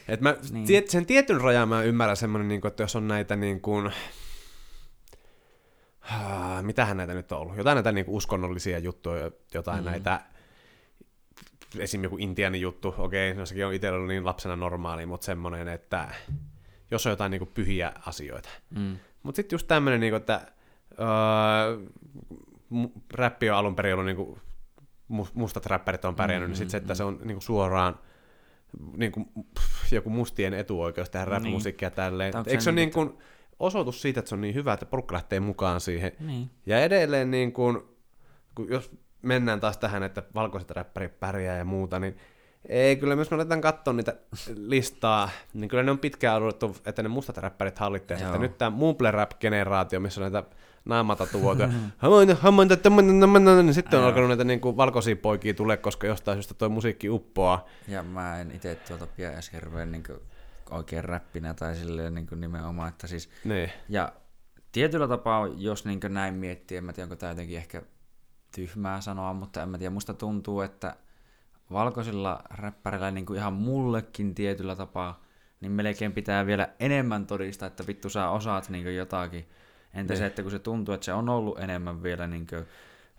Että mä, Niin. tiet, sen tietyn rajan mä ymmärrän semmoinen, niin kuin, että jos on näitä niin kuin, Ah, mitähän näitä nyt on ollut? Jotain näitä niin kuin uskonnollisia juttuja, jotain Mm. mm. näitä, esim. joku intianin juttu, okei, no sekin on itsellä ollut niin lapsena normaali, mutta semmoinen, että jos on jotain niin kuin pyhiä asioita. Hmm. Mutta sitten just tämmöinen, niin että öö, räppi on alun perin ollut niin kuin, mustat räppärit on pärjännyt, Mm, niin sitten se, että mm. se on niin kuin suoraan niin kuin, pff, joku mustien etuoikeus tehdä Niin. rap-musiikkia ja tälleen. Eikö se ole niin, niin kuin osoitus siitä, että se on niin hyvä, että porukka lähtee mukaan siihen. Niin. Ja edelleen, niin kuin, kun jos mennään taas tähän, että valkoiset räppärit pärjää ja muuta, niin ei, kyllä jos me aletaan katsoa niitä listaa, niin kyllä ne on pitkään odotettu, että ne mustat räppärit hallitsee. Että nyt tämä Mumble Rap-generaatio, missä on näitä naamatatuoita, tämmöinen, niin sitten on alkanut näitä niin kuin valkoisia poikia tulee, koska jostain syystä toi musiikki uppoaa. Ja mä en itse tuota pidä edes hirveän niin oikein räppinä tai silleen niin nimenomaan, että siis Niin. Ja tietyllä tapaa, jos niin näin miettii, en mä tiedä, onko tämä jotenkin ehkä tyhmää sanoa, mutta en mä tiedä, musta tuntuu, että valkoisilla räppäreillä niin ihan mullekin tietyllä tapaa, niin melkein pitää vielä enemmän todistaa, että vittu sä osaat niin jotakin. Entä Niin. se, että kun se tuntuu, että se on ollut enemmän vielä niin kuin,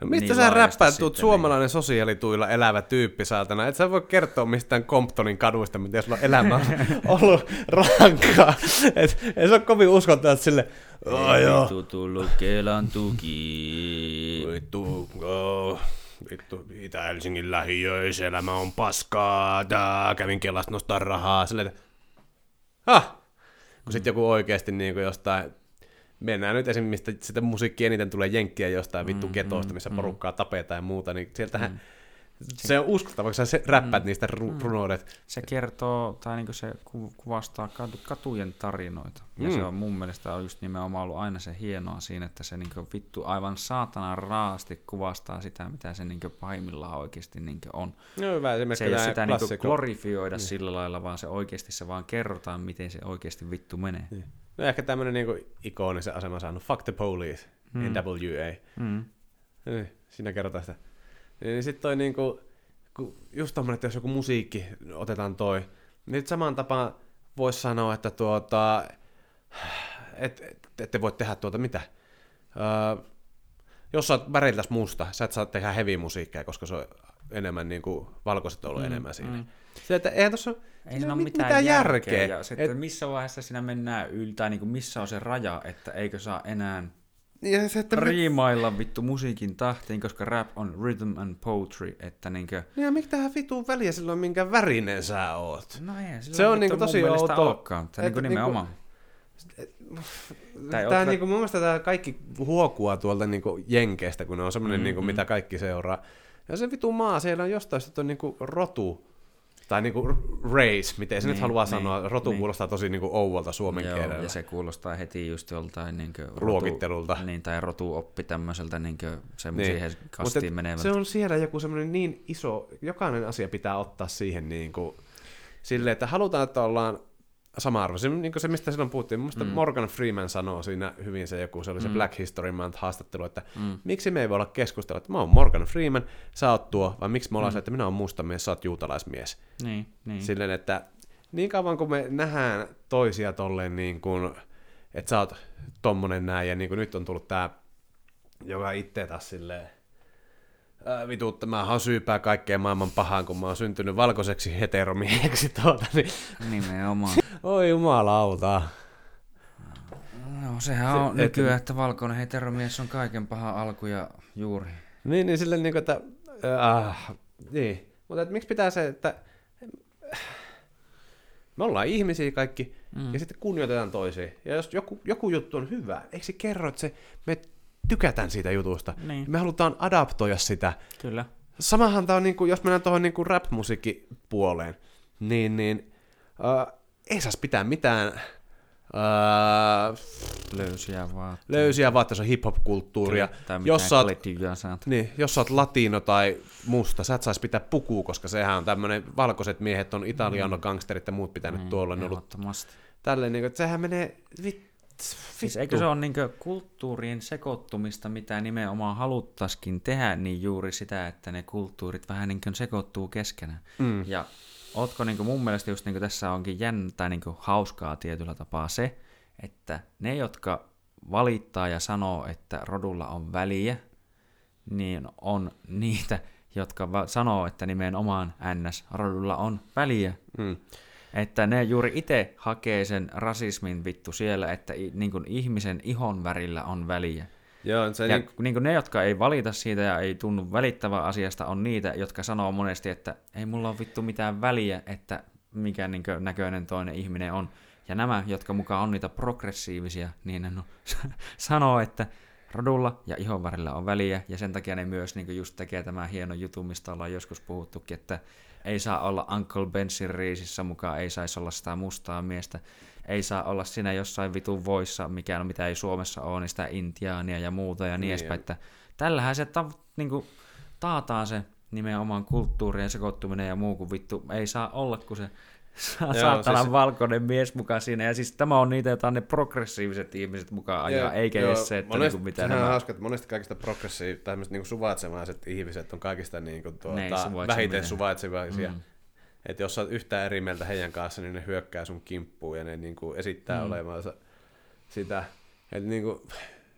No mistä niin sä räppäät, tuut sitten, suomalainen sosiaalituilla elävä tyyppi saatana. Et sä voi kertoa mistään Comptonin kaduista, miten sulla on elämä on ollut rankkaa. Et, ei se ole kovin uskottavaa, että sille, oh, joo, vittu tullut Kelan tuki. vittu, oh, vittu, Itä-Helsingin lähiöissä elämä on paskaa, tää, kävin Kelasta nostaa rahaa, silleen, että, ah, kun sitten joku oikeasti niin kuin jostain, mennään nyt esimerkiksi, mistä sitä musiikkia eniten tulee jenkkiä jostain vittu Mm, ketosta, mm, missä mm. porukkaa tapetaan ja muuta, niin sieltähän, se on uskottava, kun sä se, räppäät niistä ru- runoudet. Se kertoo, tai niin se ku- kuvastaa katu- katujen tarinoita. Ja Mm. se on mun mielestä on just nimenomaan ollut aina se hienoa siinä, että se niin vittu aivan saatana raasti kuvastaa sitä, mitä se niin pahimmillaan oikeasti niin on. No hyvä Se ei ole sitä niin klassikko. glorifioida sillä lailla, vaan se oikeasti se vaan kerrotaan, miten se oikeasti vittu menee. No ehkä tämmönen niinku ikonisen asema saanut, fuck the police, Mm. NWA. Mm. Niin, siinä kerrotaan sitä. Niin sit toi niinku, just tommonen, että jos joku musiikki otetaan toi, niin samaan tapaan vois sanoa, että tuota, et, et, ette voi tehdä tuota mitä. Öö, jos sä oot väriltäs musta, sä et saa tehdä heavy musiikkia, koska se on enemmän niinku, valkoiset on ollut Mm, enemmän siinä. mm. Se, että eihän tossa Ei siinä ole mit- mitään, mitään järkeä. järkeä. Ja sitten Et- missä vaiheessa siinä mennään yli, tai niin kuin missä on se raja, että eikö saa enää Ja se, että riimailla vittu musiikin tahtiin, koska rap on rhythm and poetry, että niinkö... Niin ja mikä tähän vitun väliä silloin, minkä värinen sä oot? No ei, Se on niinku tosi outoa, olekaan, että niinku että nimenomaan. Tää oot- niinku, mun mielestä tää kaikki huokua tuolta niinku Jenkeistä, kun ne on semmonen Mm, mm, niinku, mitä kaikki seuraa. Ja se vitu maa, siellä on jostain sitten on niinku rotu, tai niinku race, miten se Niin, nyt haluaa niin, sanoa. Rotu niin. kuulostaa tosi niinku ouvolta suomen Joo, kielellä. ja se kuulostaa heti just joltain niinkö rotu, Luokittelulta. Niin, tai rotuoppi tämmöiseltä niinkö se Niin. kastiin et menevältä. se on siellä joku semmoinen niin iso, jokainen asia pitää ottaa siihen niin kuin, silleen, että halutaan, että ollaan sama arvo. Se, niin se, mistä silloin puhuttiin, mun Mm. Morgan Freeman sanoo siinä hyvin se joku, se oli se Mm. Black History Month haastattelu, että Mm. miksi me ei voi olla keskustella, että mä oon Morgan Freeman, sä oot tuo, vai miksi me ollaan Mm. se, että minä oon musta mies, sä oot juutalaismies. Niin, niin. Silleen, että niin kauan kun me nähdään toisia tolleen niin kuin, että sä oot tommonen näin, ja niin kuin nyt on tullut tää, joka itse taas silleen, oon syypää kaikkeen maailman pahaan, kun mä oon syntynyt valkoiseksi heteromieheksi tuota, niin Nimenomaan. Oi jumalauta. No sehän Se- on et- nykyään, että valkoinen heteromies on kaiken pahan alku ja juuri. Niin, niin silleen niin kuin, että, äh, niin. Mutta miksi pitää se, että me ollaan ihmisiä kaikki, Mm. ja sitten kunnioitetaan toisia. Ja jos joku, joku juttu on hyvä, eikö se kerro, että se, me tykätään siitä jutusta. Niin, Me halutaan adaptoida sitä. kyllä. samahan tää on, niinku, jos mennään tuohon niinku rap-musiikkipuoleen, niin, niin uh, ei saisi pitää mitään uh, Löysiä vaatteita. löysiä vaatteita, se on hip-hop-kulttuuria. Jos sä, oot, niin, jos sä oot latino tai musta, sä et saisi pitää pukua, koska sehän on tämmöinen, valkoiset miehet on italiano, gangsterit ja muut pitänyt Mm, tuolla, ne on ollut tälleen, niin kuin, että sehän menee Siis eikö se ole niin kulttuurien sekoittumista, mitä nimenomaan haluttaisikin tehdä, niin juuri sitä, että ne kulttuurit vähän niin sekoittuu keskenään. Mm. Ja ootko niin mun mielestä just niin tässä onkin jännä tai niin hauskaa tietyllä tapaa se, että ne, jotka valittaa ja sanoo, että rodulla on väliä, niin on niitä, jotka va- sanoo, että nimenomaan NS-rodulla on väliä. Mm. Että ne juuri itse hakee sen rasismin vittu siellä, että i- niin kuin ihmisen ihon värillä on väliä. Joo, se Ja niin, niin kuin ne, jotka ei valita siitä ja ei tunnu välittävää asiasta, on niitä, jotka sanoo monesti, että ei mulla ole vittu mitään väliä, että mikä niin näköinen toinen ihminen on. Ja nämä, jotka mukaan on niitä progressiivisia, niin ne no, sanoo, että rodulla ja ihonvärillä on väliä, ja sen takia ne myös niin just tekee tämä hieno jutu, mistä ollaan joskus puhuttukin, että ei saa olla Uncle Bensin riisissä mukaan, ei saisi olla sitä mustaa miestä, ei saa olla siinä jossain vitun voissa, mikä on, mitä ei Suomessa ole, niin sitä intiaania ja muuta ja niin, Niin, edespäin, ja- että tällähän se ta, niin kuin, taataan se nimenomaan kulttuurien sekoittuminen ja muu, kun vittu ei saa olla, kun se saa Joo, saatana siis- valkoinen mies mukaan siinä. Ja siis tämä on niitä, joita on ne progressiiviset ihmiset mukaan ajaa, Joo, eikä joo, edes se, että monesti, niinku mitä sehän on nämä... hauska, että monesti kaikista progressiiv- tämmöiset niinku suvaitsemaiset ihmiset on kaikista niinku tuota, suvaitse vähiten suvaitsevaisia. Mm. Että jos sä oot yhtään eri mieltä heidän kanssa, niin ne hyökkää sun kimppuun ja ne niinku esittää Mm. olevansa sitä. Et niinku,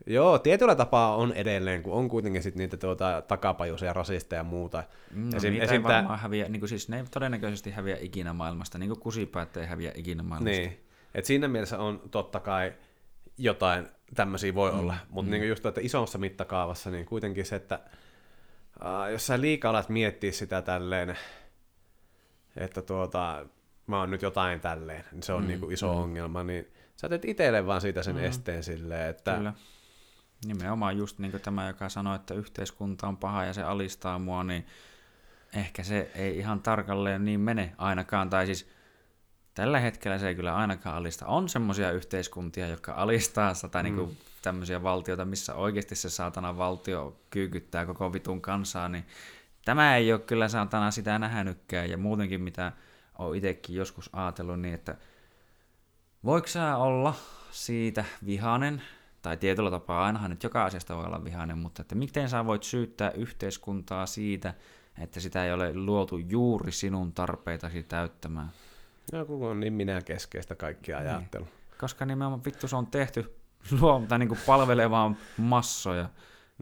joo, tietyllä tapaa on edelleen, kun on kuitenkin sit niitä tuota, takapajuisia rasisteja ja muuta. Mm, No, Esim- niitä esim. ei tää- varmaan häviä, niin kuin siis ne ei todennäköisesti häviä ikinä maailmasta, niin kuin kusipäät ei häviä ikinä maailmasta. Niin. Et siinä mielessä on totta kai jotain tämmöisiä voi Mm, olla, mutta mm. niin just että isommassa mittakaavassa niin kuitenkin se, että uh, jos sä liikaa alat miettiä sitä tälleen, että tuota, mä oon nyt jotain tälleen, niin se on Mm, niin kuin iso mm. ongelma, niin sä teet itselle vaan siitä sen Mm. esteen silleen, että Kyllä. Nimenomaan just niin kuin tämä, joka sanoi, että yhteiskunta on paha ja se alistaa mua, niin ehkä se ei ihan tarkalleen niin mene ainakaan. Tai siis tällä hetkellä se ei kyllä ainakaan alista. On semmoisia yhteiskuntia, jotka alistaa sitä, tai mm. niin kuin tämmöisiä valtioita, missä oikeasti se saatana valtio kyykyttää koko vitun kansaa, niin tämä ei ole kyllä saatana sitä nähnytkään. Ja muutenkin, mitä olen itsekin joskus ajatellut, niin että voiko sä olla siitä vihanen, tai tietyllä tapaa ainahan nyt joka asiasta voi olla vihainen, mutta että miten sä voit syyttää yhteiskuntaa siitä, että sitä ei ole luotu juuri sinun tarpeitasi täyttämään. no, kun on niin minä keskeistä kaikki ajattelu. Koska nimenomaan vittu se on tehty luo, tai niin kuin palvelemaan massoja.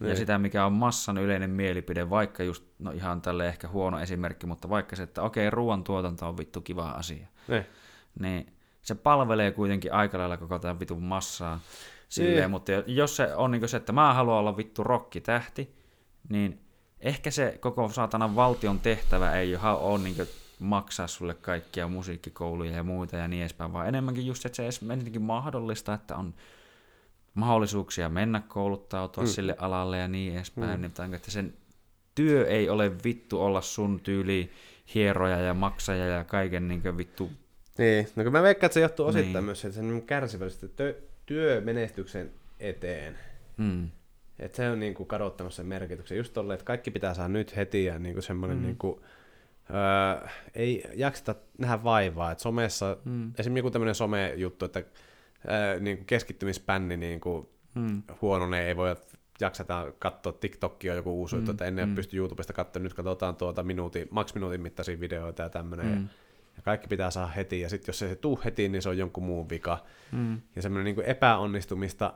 Ja Niin. sitä, mikä on massan yleinen mielipide, vaikka just, no ihan tälle ehkä huono esimerkki, mutta vaikka se, että okei, ruoantuotanto on vittu kiva asia. Ne. niin se palvelee kuitenkin aika lailla koko tämän vitun massaa. Silleen, Niin. mutta jos se on niin se, että mä haluan olla vittu rokkitähti, niin ehkä se koko saatanan valtion tehtävä ei ole, niin maksaa sulle kaikkia musiikkikouluja ja muita ja niin edespäin, vaan enemmänkin just, että se edes ensinnäkin mahdollista, että on mahdollisuuksia mennä kouluttautua mm. Sille alalle ja niin edespäin, Mm. niin, että sen työ ei ole vittu olla sun tyyli hieroja ja maksaja ja kaiken niin vittu Niin, no kun mä veikkaan, että se johtuu osittain Niin. niin. myös siitä sen kärsivällisestä työ, työmenestyksen eteen. Mm. Että se on niinku kadottanut sen merkityksen. Just tolleen, että kaikki pitää saada nyt heti ja niinku semmoinen Mm. mm. niinku, öö, ei jakseta nähdä vaivaa. Et somessa, mm. esimerkiksi joku tämmöinen some-juttu, että öö, niinku keskittymispänni niinku Mm. huononee, ei voi jakseta katsoa TikTokia joku uusi Mm, että ennen mm. mm. pysty YouTubesta katsoa, nyt katsotaan tuota minuutin, maks minuutin mittaisia videoita ja tämmöinen. Mm. Mm. Ja kaikki pitää saada heti, ja sitten jos ei se tuu heti, niin se on jonkun muun vika. Mm. Ja semmoinen niin epäonnistumista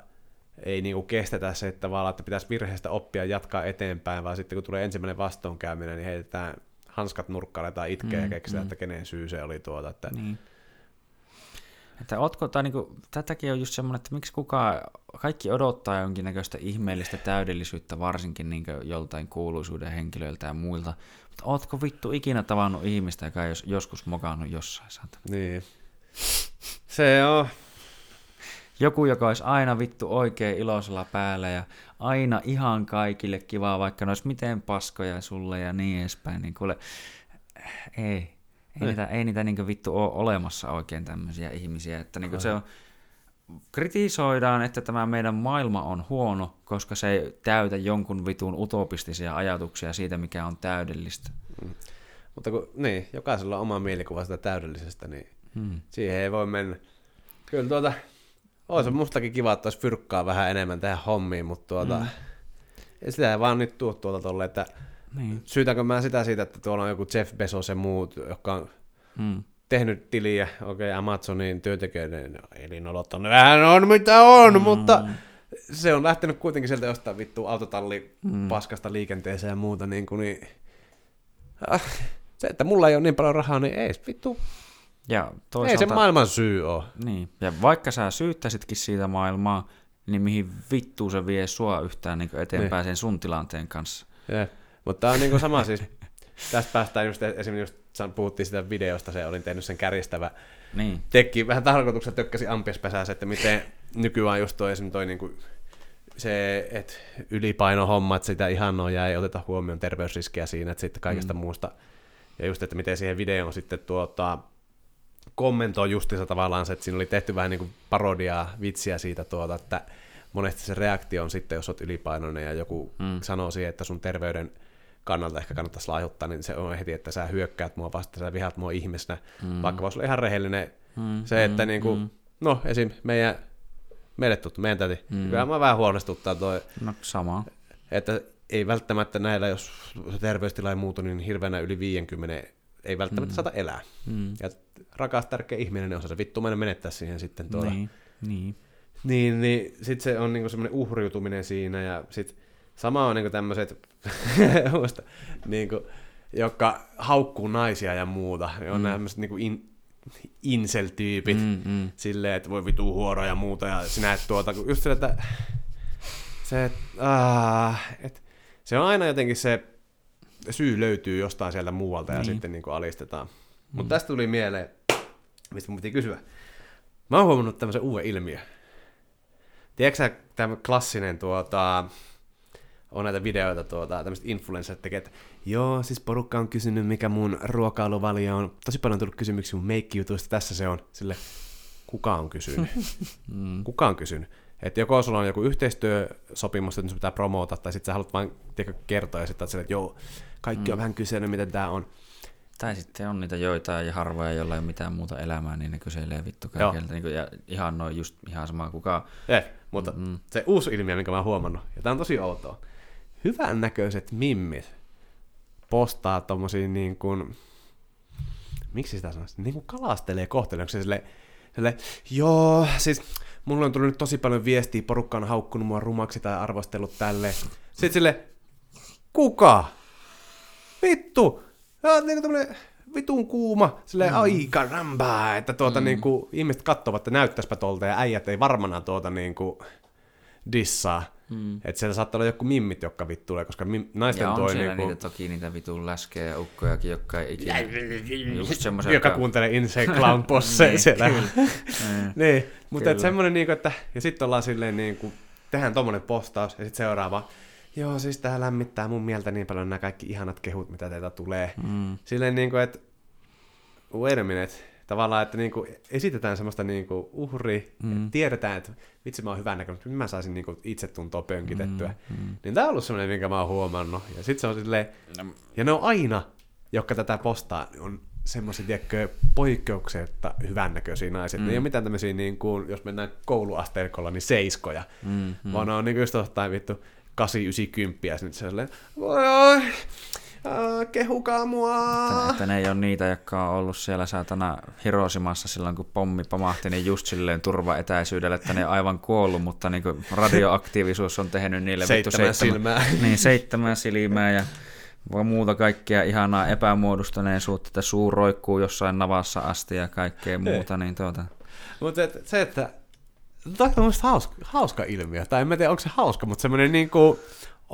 ei niin kuin kestetä se, että vaan että pitäisi virheestä oppia ja jatkaa eteenpäin, vaan sitten kun tulee ensimmäinen vastoinkäyminen, niin heitetään hanskat nurkkaan, aletaan itkeä Mm, mm, ja keksiä, mm. että kenen syy se oli tuota. Että, Niin. Että ootko, tai niinku, tätäkin on just semmoinen, että miksi kukaan, kaikki odottaa jonkinnäköistä ihmeellistä täydellisyyttä, varsinkin niinku joltain kuuluisuuden henkilöiltä ja muilta. Mutta ootko vittu ikinä tavannut ihmistä, joka ei jos, joskus mokannut jossain, saatana? Niin. Se on. joku, joka olisi aina vittu oikein iloisella päällä ja aina ihan kaikille kivaa, vaikka ne olisi miten paskoja sulle ja niin edespäin, niin kuule, ei, ei, Ei. niitä, ei niitä niin vittu ole olemassa oikein tämmöisiä ihmisiä, että niin se on, kritisoidaan, että tämä meidän maailma on huono, koska se ei täytä jonkun vitun utopistisia ajatuksia siitä, mikä on täydellistä. Mutta kun, niin, jokaisella on oma mielikuva sitä täydellisestä, niin Hmm. siihen ei voi mennä. Kyllä tuota, olisi mustakin kiva, että olisi fyrkkaa vähän enemmän tähän hommiin, mutta tuota, mm. sitä ei vaan nyt tuu tuolta tolle, että Niin. syytänkö mä sitä siitä, että tuolla on joku Jeff Bezos ja muut, jotka on Hmm. tehnyt tiliä, okei, okay, Amazonin työntekijöiden elinolot on vähän on mitä on, mm. mutta se on lähtenyt kuitenkin sieltä jostain vittu autotalli mm. paskasta liikenteeseen ja muuta, niin kuin, niin ah, se, että mulla ei ole niin paljon rahaa, niin ei vittu, Ja ei toisaalta, se maailman syy ole. niin. ja vaikka sä syyttäisitkin siitä maailmaa, niin mihin vittuun se vie sua yhtään niin eteenpäin sen sun tilanteen kanssa. Yeah. Mutta tämä on niinku sama siis, tästä päästään just esimerkiksi just san- puhuttiin sitä videosta, se olin tehnyt sen kärjistävä Niin. teki vähän tarkoituksella tökkäsi ampiaspesäänsä, että miten nykyään just toi, esimerkiksi toi niinku, se, että ylipainohommat, sitä ihan ja ei oteta huomioon terveysriskejä siinä, että sitten kaikesta mm. muusta. Ja just, että miten siihen videoon sitten tuota, kommentoi justiinsa tavallaan se, että siinä oli tehty vähän niin kuin parodiaa, vitsiä siitä, tuota, että monesti se reaktio on sitten, jos olet ylipainoinen ja joku mm. sanoo siihen, että sun terveyden kannalta ehkä kannattaisi laihuttaa, niin se on heti, että sä hyökkäät mua vastaan, sä vihaat mua ihmisenä, mm. vaikka voisi olla ihan rehellinen Mm, se, että mm, niin kuin, mm. no esim. meidän, meille tuttu, meidän täti, mm. kyllä mä vähän huolestuttaa toi, No sama. että ei välttämättä näillä, jos terveystila ei muutu, niin hirveänä yli 50 ei välttämättä mm. saata elää. Mm. Ja rakas, tärkeä ihminen, niin osaa se vittu mennä menettää siihen sitten tuolla. Niin, niin. Niin, niin sit se on niinku semmoinen uhriutuminen siinä ja sit sama on niinku tämmöiset, muista, niinku, jotka haukkuu naisia ja muuta. Ne on mm. tämmöiset niinku in, incel-tyypit, mm, Mm, silleen, että voi vituu huoroa ja muuta ja sinä et tuota, kun just se, että se, että, ah, et, se on aina jotenkin se syy löytyy jostain sieltä muualta ja Niin. sitten niinku alistetaan. Mm. Mutta tästä tuli mieleen, mistä mun piti kysyä. Mä oon huomannut tämmöisen uuden ilmiön. Tiedätkö tämä klassinen tuota, on näitä videoita, tuota, tämmöiset influencerit tekee, että joo, siis porukka on kysynyt, mikä mun ruokailuvalio on. Tosi paljon on tullut kysymyksiä mun meikkijutuista, tässä se on. Sille, kuka on kysynyt? kuka on kysynyt? Että joko sulla on joku yhteistyösopimus, että sun pitää promota, tai sitten sä haluat vain kertoa ja sitten että joo, kaikki on vähän kysynyt, miten tää on. Tai sitten on niitä joitain ja harvoja, joilla ei ole mitään muuta elämää, niin ne kyselee vittu kaikilta. Niin ja ihan noin just ihan sama kuka. Eh, mutta mm. se uusi ilmiö, minkä mä oon huomannut, ja tää on tosi outoa. Hyvän näköiset mimmit postaa tommosia niin kuin, miksi sitä sanoisi, niin kuin kalastelee kohtelee, onko se sille, sille, joo, siis mulla on tullut nyt tosi paljon viestiä, porukka on haukkunut mua rumaksi tai arvostellut tälle. Sitten sille, kuka? Vittu! Ja on niinku tämmönen vitun kuuma, silleen mm. ai karamba, että tuota mm. niinku, ihmiset katsovat, että näyttäispä tuolta ja äijät ei varmana tuota niinku dissaa. Mm. Että siellä saattaa olla joku mimmit, jotka vittuilee, koska mim, naisten Ja on toi siellä niinku, niitä toki niitä vitun läskejä ja ukkojakin, jotka ei ikinä... Just semmoisia, joka kuuntelee Insane Clown Posse Niin, siellä. kyllä. niin, mutta et Kyllä. semmoinen niinku, että, ja sitten ollaan silleen niinku, tehdään tommonen postaus, ja sitten seuraava, joo siis tää lämmittää mun mieltä niin paljon nämä kaikki ihanat kehut, mitä teiltä tulee. Mm. Silleen niinku, että wait a minute, tavallaan, että niinku esitetään semmoista niinku uhri, mm. tiedetään, että vitsi mä oon hyvän näköinen, nyt mä saisin niinku itsetuntoa pönkitettyä. Mm. Mm. Niin tää on ollut semmoinen, minkä mä oon huomannut. Ja sit se on silleen, ja ne on aina, jotka tätä postaa, on semmoisia, tiedätkö, poikkeuksetta hyvännäköisiä naisia. Mm. Ne ei ole mitään tämmöisiä, niin kuin, jos mennään kouluasteikolla, niin seiskoja. Mm, Mm. Vaan ne on niin just jostain vittu 890 ja sitten se on silleen, voi kehukaa mua. Että, että ne ei ole niitä, jotka on ollut siellä saatana Hiroshimassa silloin, kun pommi pamahti, niin just silleen turvaetäisyydellä, että ne on aivan kuollut, mutta niin radioaktiivisuus on tehnyt niille vittu Seitsemän silmää. Niin, seitsemän silmää ja vaan muuta kaikkea ihanaa epämuodostuneisuutta, että suu roikkuu jossain navassa asti ja kaikkea muuta, niin tuota... Mutta et, se, että toi on musta hauska, hauska ilmiö. Tai en mä tiedä, onko se hauska, mutta semmoinen niinku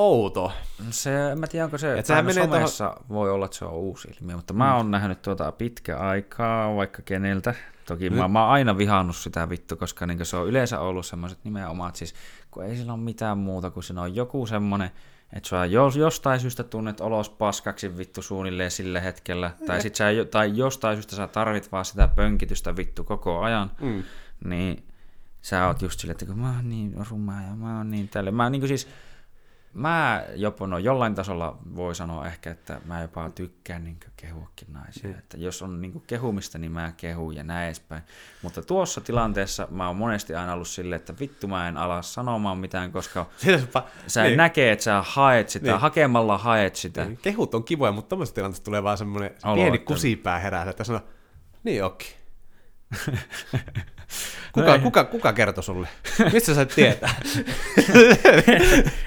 outo. Se, en mä tiedä, onko se, Et sehän menee somessa voi olla, että se on uusi ilmiö, mutta mä oon nähnyt tuota pitkä aikaa, vaikka keneltä Toki mä, mä oon aina vihannut sitä vittu, koska niin se on yleensä ollut semmoiset nimenomaan, siis kun ei sillä ole mitään muuta, kun siinä on joku semmoinen, että sä jos, jostain syystä tunnet olos paskaksi vittu suunnilleen sillä hetkellä, tai, sit sä, tai jostain syystä sä tarvit vaan sitä pönkitystä vittu koko ajan, mm. niin sä oot just silleen, että kun mä oon niin rumaa ja mä oon niin tälle. Mä niin siis, mä jopa, no jollain tasolla voi sanoa ehkä, että mä jopa tykkään niin kehuakin naisia. Mm. Että jos on niin kehumista, niin mä kehun ja näin edespäin. Mutta tuossa tilanteessa mä oon monesti aina ollut silleen, että vittu mä en ala sanomaan mitään, koska sä niin. näkee, että sä haet sitä, niin. hakemalla haet sitä. Niin. Kehut on kivoja, mutta tuommoisessa tilanteessa tulee vaan semmoinen pieni kusipää herää, että sanoo, niin okei. Kuka, no kuka, kuka kertoi sulle? Mistä sä tietää?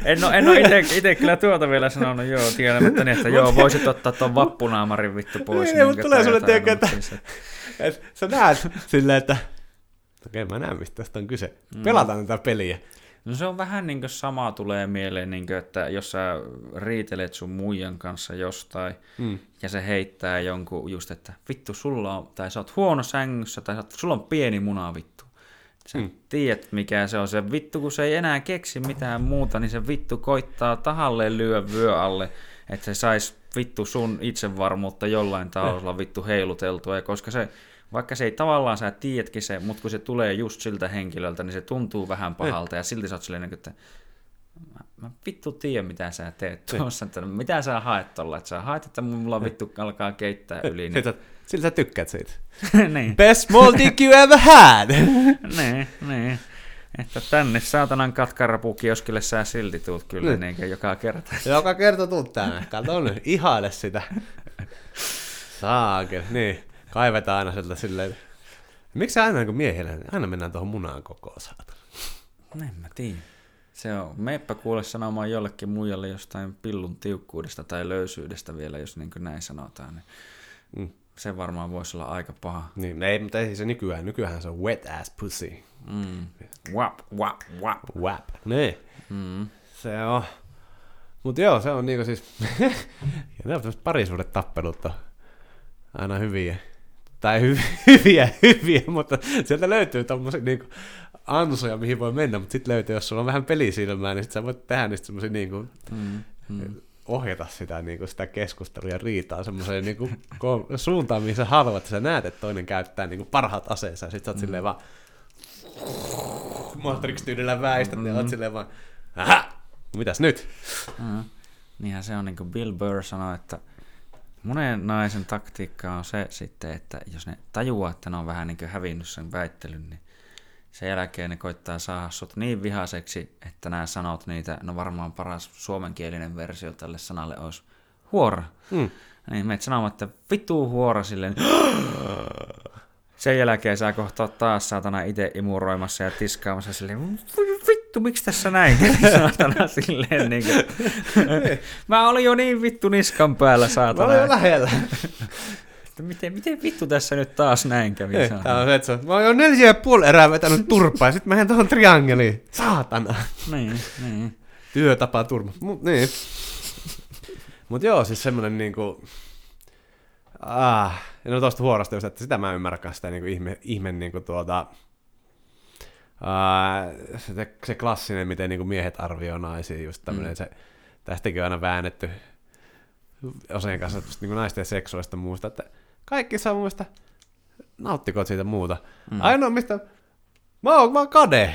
en, ole, en ole itse kyllä tuota vielä sanonut, joo, tiedämättä niin, että joo, voisit ottaa tuon vappunaamarin vittu pois. Niin, mutta tulee sulle tiedä, että, että, sä näet silleen, että okei, okay, mä näen, mistä tästä on kyse. Mm. Pelataan tätä peliä. No se on vähän niin kuin sama tulee mieleen, niin kuin, että jos sä riitelet sun muijan kanssa jostain, mm. ja se heittää jonkun just, että vittu sulla on, tai sä oot huono sängyssä, tai sä oot, sulla on pieni muna vittu. Sä mm. tiedät, mikä se on. Se vittu, kun se ei enää keksi mitään muuta, niin se vittu koittaa tahalleen lyö vyö alle, että se saisi vittu sun itsevarmuutta jollain tasolla vittu heiluteltua. Ja koska se, vaikka se ei tavallaan, sä tiedätkin se, mutta kun se tulee just siltä henkilöltä, niin se tuntuu vähän pahalta. Ja silti sä oot silleen, että mä, mä vittu tiedän, mitä sä teet tuossa. Että mitä sä haet tuolla? Että sä haet, että mulla vittu alkaa keittää yli. Niin... Sillä sä tykkäät siitä. niin. Best small dick you ever had! niin, niin. Että tänne saatanan katkarapukioskille sä silti tuut kyllä niin. niin joka kerta. Joka kerta tuut tänne. Kato nyt, ihaile sitä. Saakel, niin. Kaivetaan aina sieltä silleen. Miksi aina niin miehillä, aina mennään tuohon munaan kokoon saatana? En mä tiedä. Se on, meppä kuule sanomaan jollekin muijalle jostain pillun tiukkuudesta tai löysyydestä vielä, jos niin näin sanotaan. Niin mm se varmaan voisi olla aika paha. Niin, ei, mutta ei se nykyään. Nykyään se on wet ass pussy. Mm. Wap, wap, wap. Wap. Niin. Mm. Se on. Mutta joo, se on niinku siis... ja ne on parisuudet tappelut on aina hyviä. Tai hy- hyviä, hyviä, mutta sieltä löytyy tommosia niinku ansoja, mihin voi mennä, mutta sitten löytyy, jos sulla on vähän pelisilmää, niin sit sä voit tehdä niistä semmosia niinku... Mm. Mm ohjata sitä, niin kuin sitä keskustelua ja riitaa semmoiseen niin kuin, suuntaan, mihin sä haluat, että sä näet, että toinen käyttää niin kuin parhaat aseensa, ja sit sä oot mm. silleen vaan Matrix-tyylillä väistät, mm. ja oot silleen vaan, Ähä! mitäs nyt? Mm. Niinhän se on, niin kuin Bill Burr sanoi, että monen naisen taktiikka on se sitten, että jos ne tajuaa, että ne on vähän niin kuin hävinnyt sen väittelyn, niin sen jälkeen ne koittaa saada sut niin vihaseksi, että nämä sanot niitä, no varmaan paras suomenkielinen versio tälle sanalle olisi huora. Mm. Niin menet sanomaan, että vittu huora silleen. Sen jälkeen sä kohtaa taas saatana itse imuroimassa ja tiskaamassa silleen, vittu, miksi tässä näin? saatana silleen niin kuin. Mä olin jo niin vittu niskan päällä saatana. Mä olin jo lähellä miten, miten vittu tässä nyt taas näin kävi? Ei, tää on se, mä oon jo neljä ja puoli erää vetänyt turpaa, ja sit mä menen tuohon triangeliin. Saatana. Niin, niin. Työtapa turma. Mut niin. Mut joo, siis semmonen niinku... Ah, no tosta huorosta just, että sitä mä ymmärrän sitä niinku ihme, ihme niinku tuota... Uh, se, se klassinen, miten niinku miehet arvioi naisia, just tämmönen, mm. se, tästäkin on aina väännetty osien kanssa niin naisten seksuaalista muusta, että kaikki saa mun mielestä, nauttiko siitä muuta. Mm. Ainoa mistä, mä oon, oon kade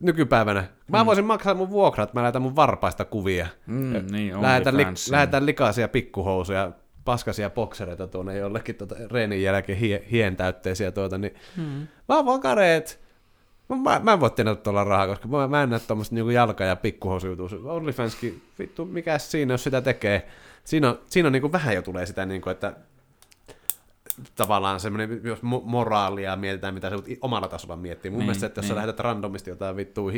nykypäivänä. Mä mm. voisin maksaa mun vuokrat, mä lähetän mun varpaista kuvia. Mm, niin, lähetän, li, lähetän likaisia pikkuhousuja, paskasia boksereita tuonne jollekin tuota, reenin jälkeen hie, hien täytteisiä tuota, niin mm. mä oon vaan kadeet. Mä, mä en voi tehdä tuolla rahaa, koska mä, mä en näe tuommoista niinku jalka- ja pikkuhousujutus. OnlyFanskin, vittu, mikä siinä, jos sitä tekee. Siinä on, siinä on niinku vähän jo tulee sitä, niinku, että tavallaan semmoinen, jos moraalia mietitään, mitä se omalla tasolla miettii. Mun niin, mielestä, että jos niin. sä lähetät randomisti jotain vittua,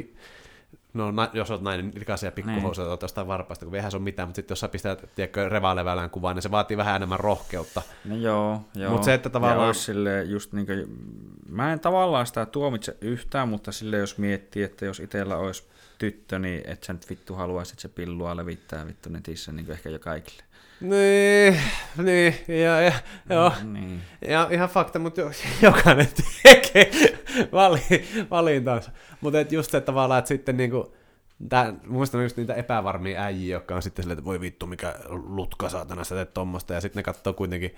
no na, jos olet nainen, likaisia pikkuhousuja niin. jostain varpaista, kun eihän se ole mitään, mutta sitten jos sä pistät, tiedätkö, revaalevällään kuvaan, niin se vaatii vähän enemmän rohkeutta. No joo, joo. Mutta se, että tavallaan... Sille just niin kuin, mä en tavallaan sitä tuomitse yhtään, mutta sille jos miettii, että jos itsellä olisi tyttö, niin et sä nyt vittu haluaisit, että se pillua levittää vittu netissä niin ehkä jo kaikille. Niin, niin, ja, ja, joo. Niin. Ja ihan fakta, mutta jo, jokainen tekee vali, valintansa. Mutta et just se tavallaan, että sitten niinku, tää, muistan just niitä epävarmia äijiä, jotka on sitten silleen, että voi vittu, mikä lutka saatana, sä teet tommosta, ja sitten ne katsoo kuitenkin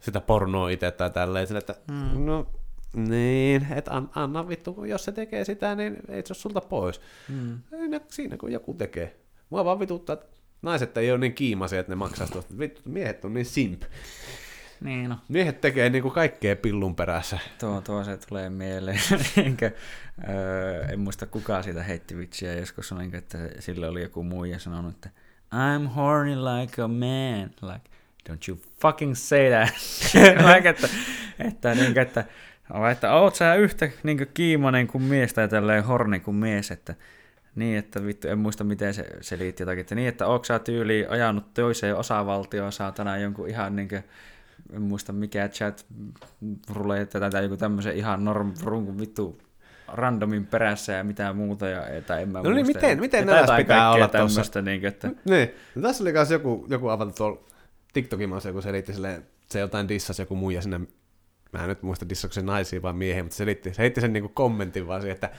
sitä pornoa itse tai tälleen, silleen, että mm. no niin, että an, anna vittu, kun jos se tekee sitä, niin ei se ole sulta pois. Mm. Ei ne, siinä kun joku tekee. Mua vaan vituttaa, että naiset ei ole niin kiimaisia, että ne maksaa tuosta. Vittu, miehet on niin simp. Niin no. Miehet tekee niinku kaikkea pillun perässä. Tuo, tuo se tulee mieleen. Enkä, öö, en muista kuka siitä heitti vitsiä. Joskus on, että sillä oli joku muija sanonut, että I'm horny like a man. Like, don't you fucking say that. like, että, että, niin, että, että oot sä yhtä niin kiimainen kuin mies tai tälleen horni kuin mies, että niin, että vittu, en muista miten se selitti jotakin, että niin, että onko sä tyyliin ajanut toiseen osavaltioon saatana jonkun ihan niin kuin, en muista mikä chat ruleita tai joku tämmöisen ihan norm runkun vittu randomin perässä ja mitään muuta, ja, tai en mä No niin, muista. miten- miten Jotain näläs pitää olla tämmöistä, niin, että, Niin. No tässä oli myös joku, joku avata tuolla TikTokin maassa, joku selitti silleen, se jotain dissas joku muija sinne, mä en nyt muista dissako se naisia vai miehiä, mutta se selitti, se heitti sen niinku kommentin vaan siihen, että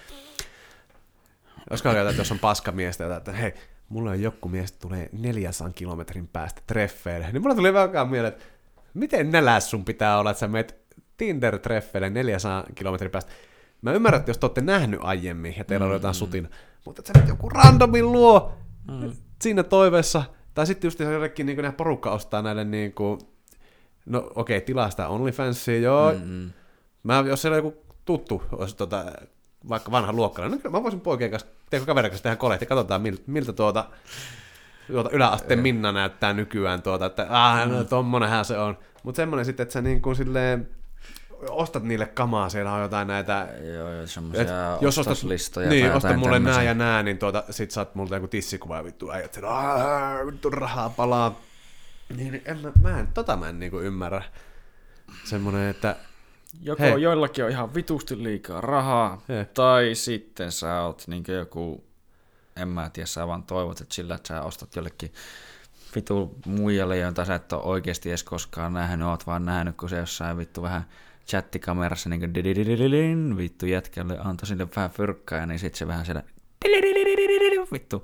olisiko jotain, että jos on paskamiestä, että hei, mulla on joku mies, tulee 400 kilometrin päästä treffeille, niin mulla tuli vähän mieleen, että miten näläs sun pitää olla, että sä meet Tinder-treffeille 400 kilometrin päästä. Mä ymmärrän, että jos te olette nähnyt aiemmin ja teillä on jotain sutin, mutta että sä nyt joku randomin luo mm. siinä toiveessa. Tai sitten just jollekin niin nämä porukka ostaa näille niin kuin, no okei, okay, tilaa sitä OnlyFansia, joo. mm, Mä, jos siellä joku tuttu olisi tota, vaikka vanha luokkalainen, no kyllä mä voisin poikien kanssa, teikö kaverin kanssa tehdä kolehti, katsotaan miltä, miltä tuota, tuota yläasteen Minna näyttää nykyään, tuota, että ah, no, tommonenhän se on. Mutta semmoinen sitten, että sä niin kuin silleen, ostat niille kamaa, siellä on jotain näitä joo, joo, semmoisia jos ostat, ostoslistoja niin, tai osta jotain mulle nää ja nää, niin tuota, sit saat multa joku tissikuva ja vittu äijät siellä, "Aa, vittu rahaa palaa. Niin, en mä, mä en, tota mä en niinku ymmärrä. Semmonen, että Joko Hei. joillakin on ihan vitusti liikaa rahaa, Hei. tai sitten sä oot niin joku, en mä tiedä, sä vaan toivot, että sillä että sä ostat jollekin vitu muijalle, joita sä et ole oikeasti edes koskaan nähnyt, oot vaan nähnyt, kun se jossain vittu vähän chattikamerassa niin vittu jätkälle antoi sille vähän fyrkkää, niin sitten se vähän siellä vittu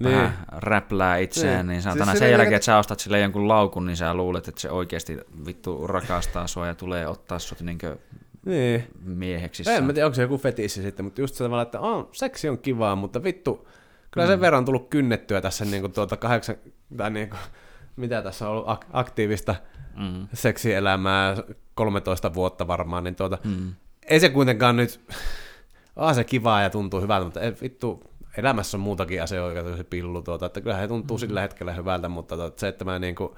niin. räplää itseään, Niin. niin, niin Siis sen jälkeen, että sä ostat sille jonkun laukun, niin sä luulet, että se oikeasti vittu rakastaa sua ja tulee ottaa sut niinkö niin. mieheksi. En mä tiedä, onko se joku fetissi sitten, mutta just se tavalla, että on, seksi on kivaa, mutta vittu, kyllä Mm. sen verran on tullut kynnettyä tässä niinku tuota kahdeksan, tai niinku, mitä tässä on ollut ak- aktiivista Mm. seksielämää 13 vuotta varmaan, niin tuota, Mm. ei se kuitenkaan nyt, on se kivaa ja tuntuu hyvältä, mutta ei, vittu, elämässä on muutakin asioita kuin se pillu, tuota, että kyllähän se tuntuu mm. sillä hetkellä hyvältä, mutta tuota, se, että mä niinku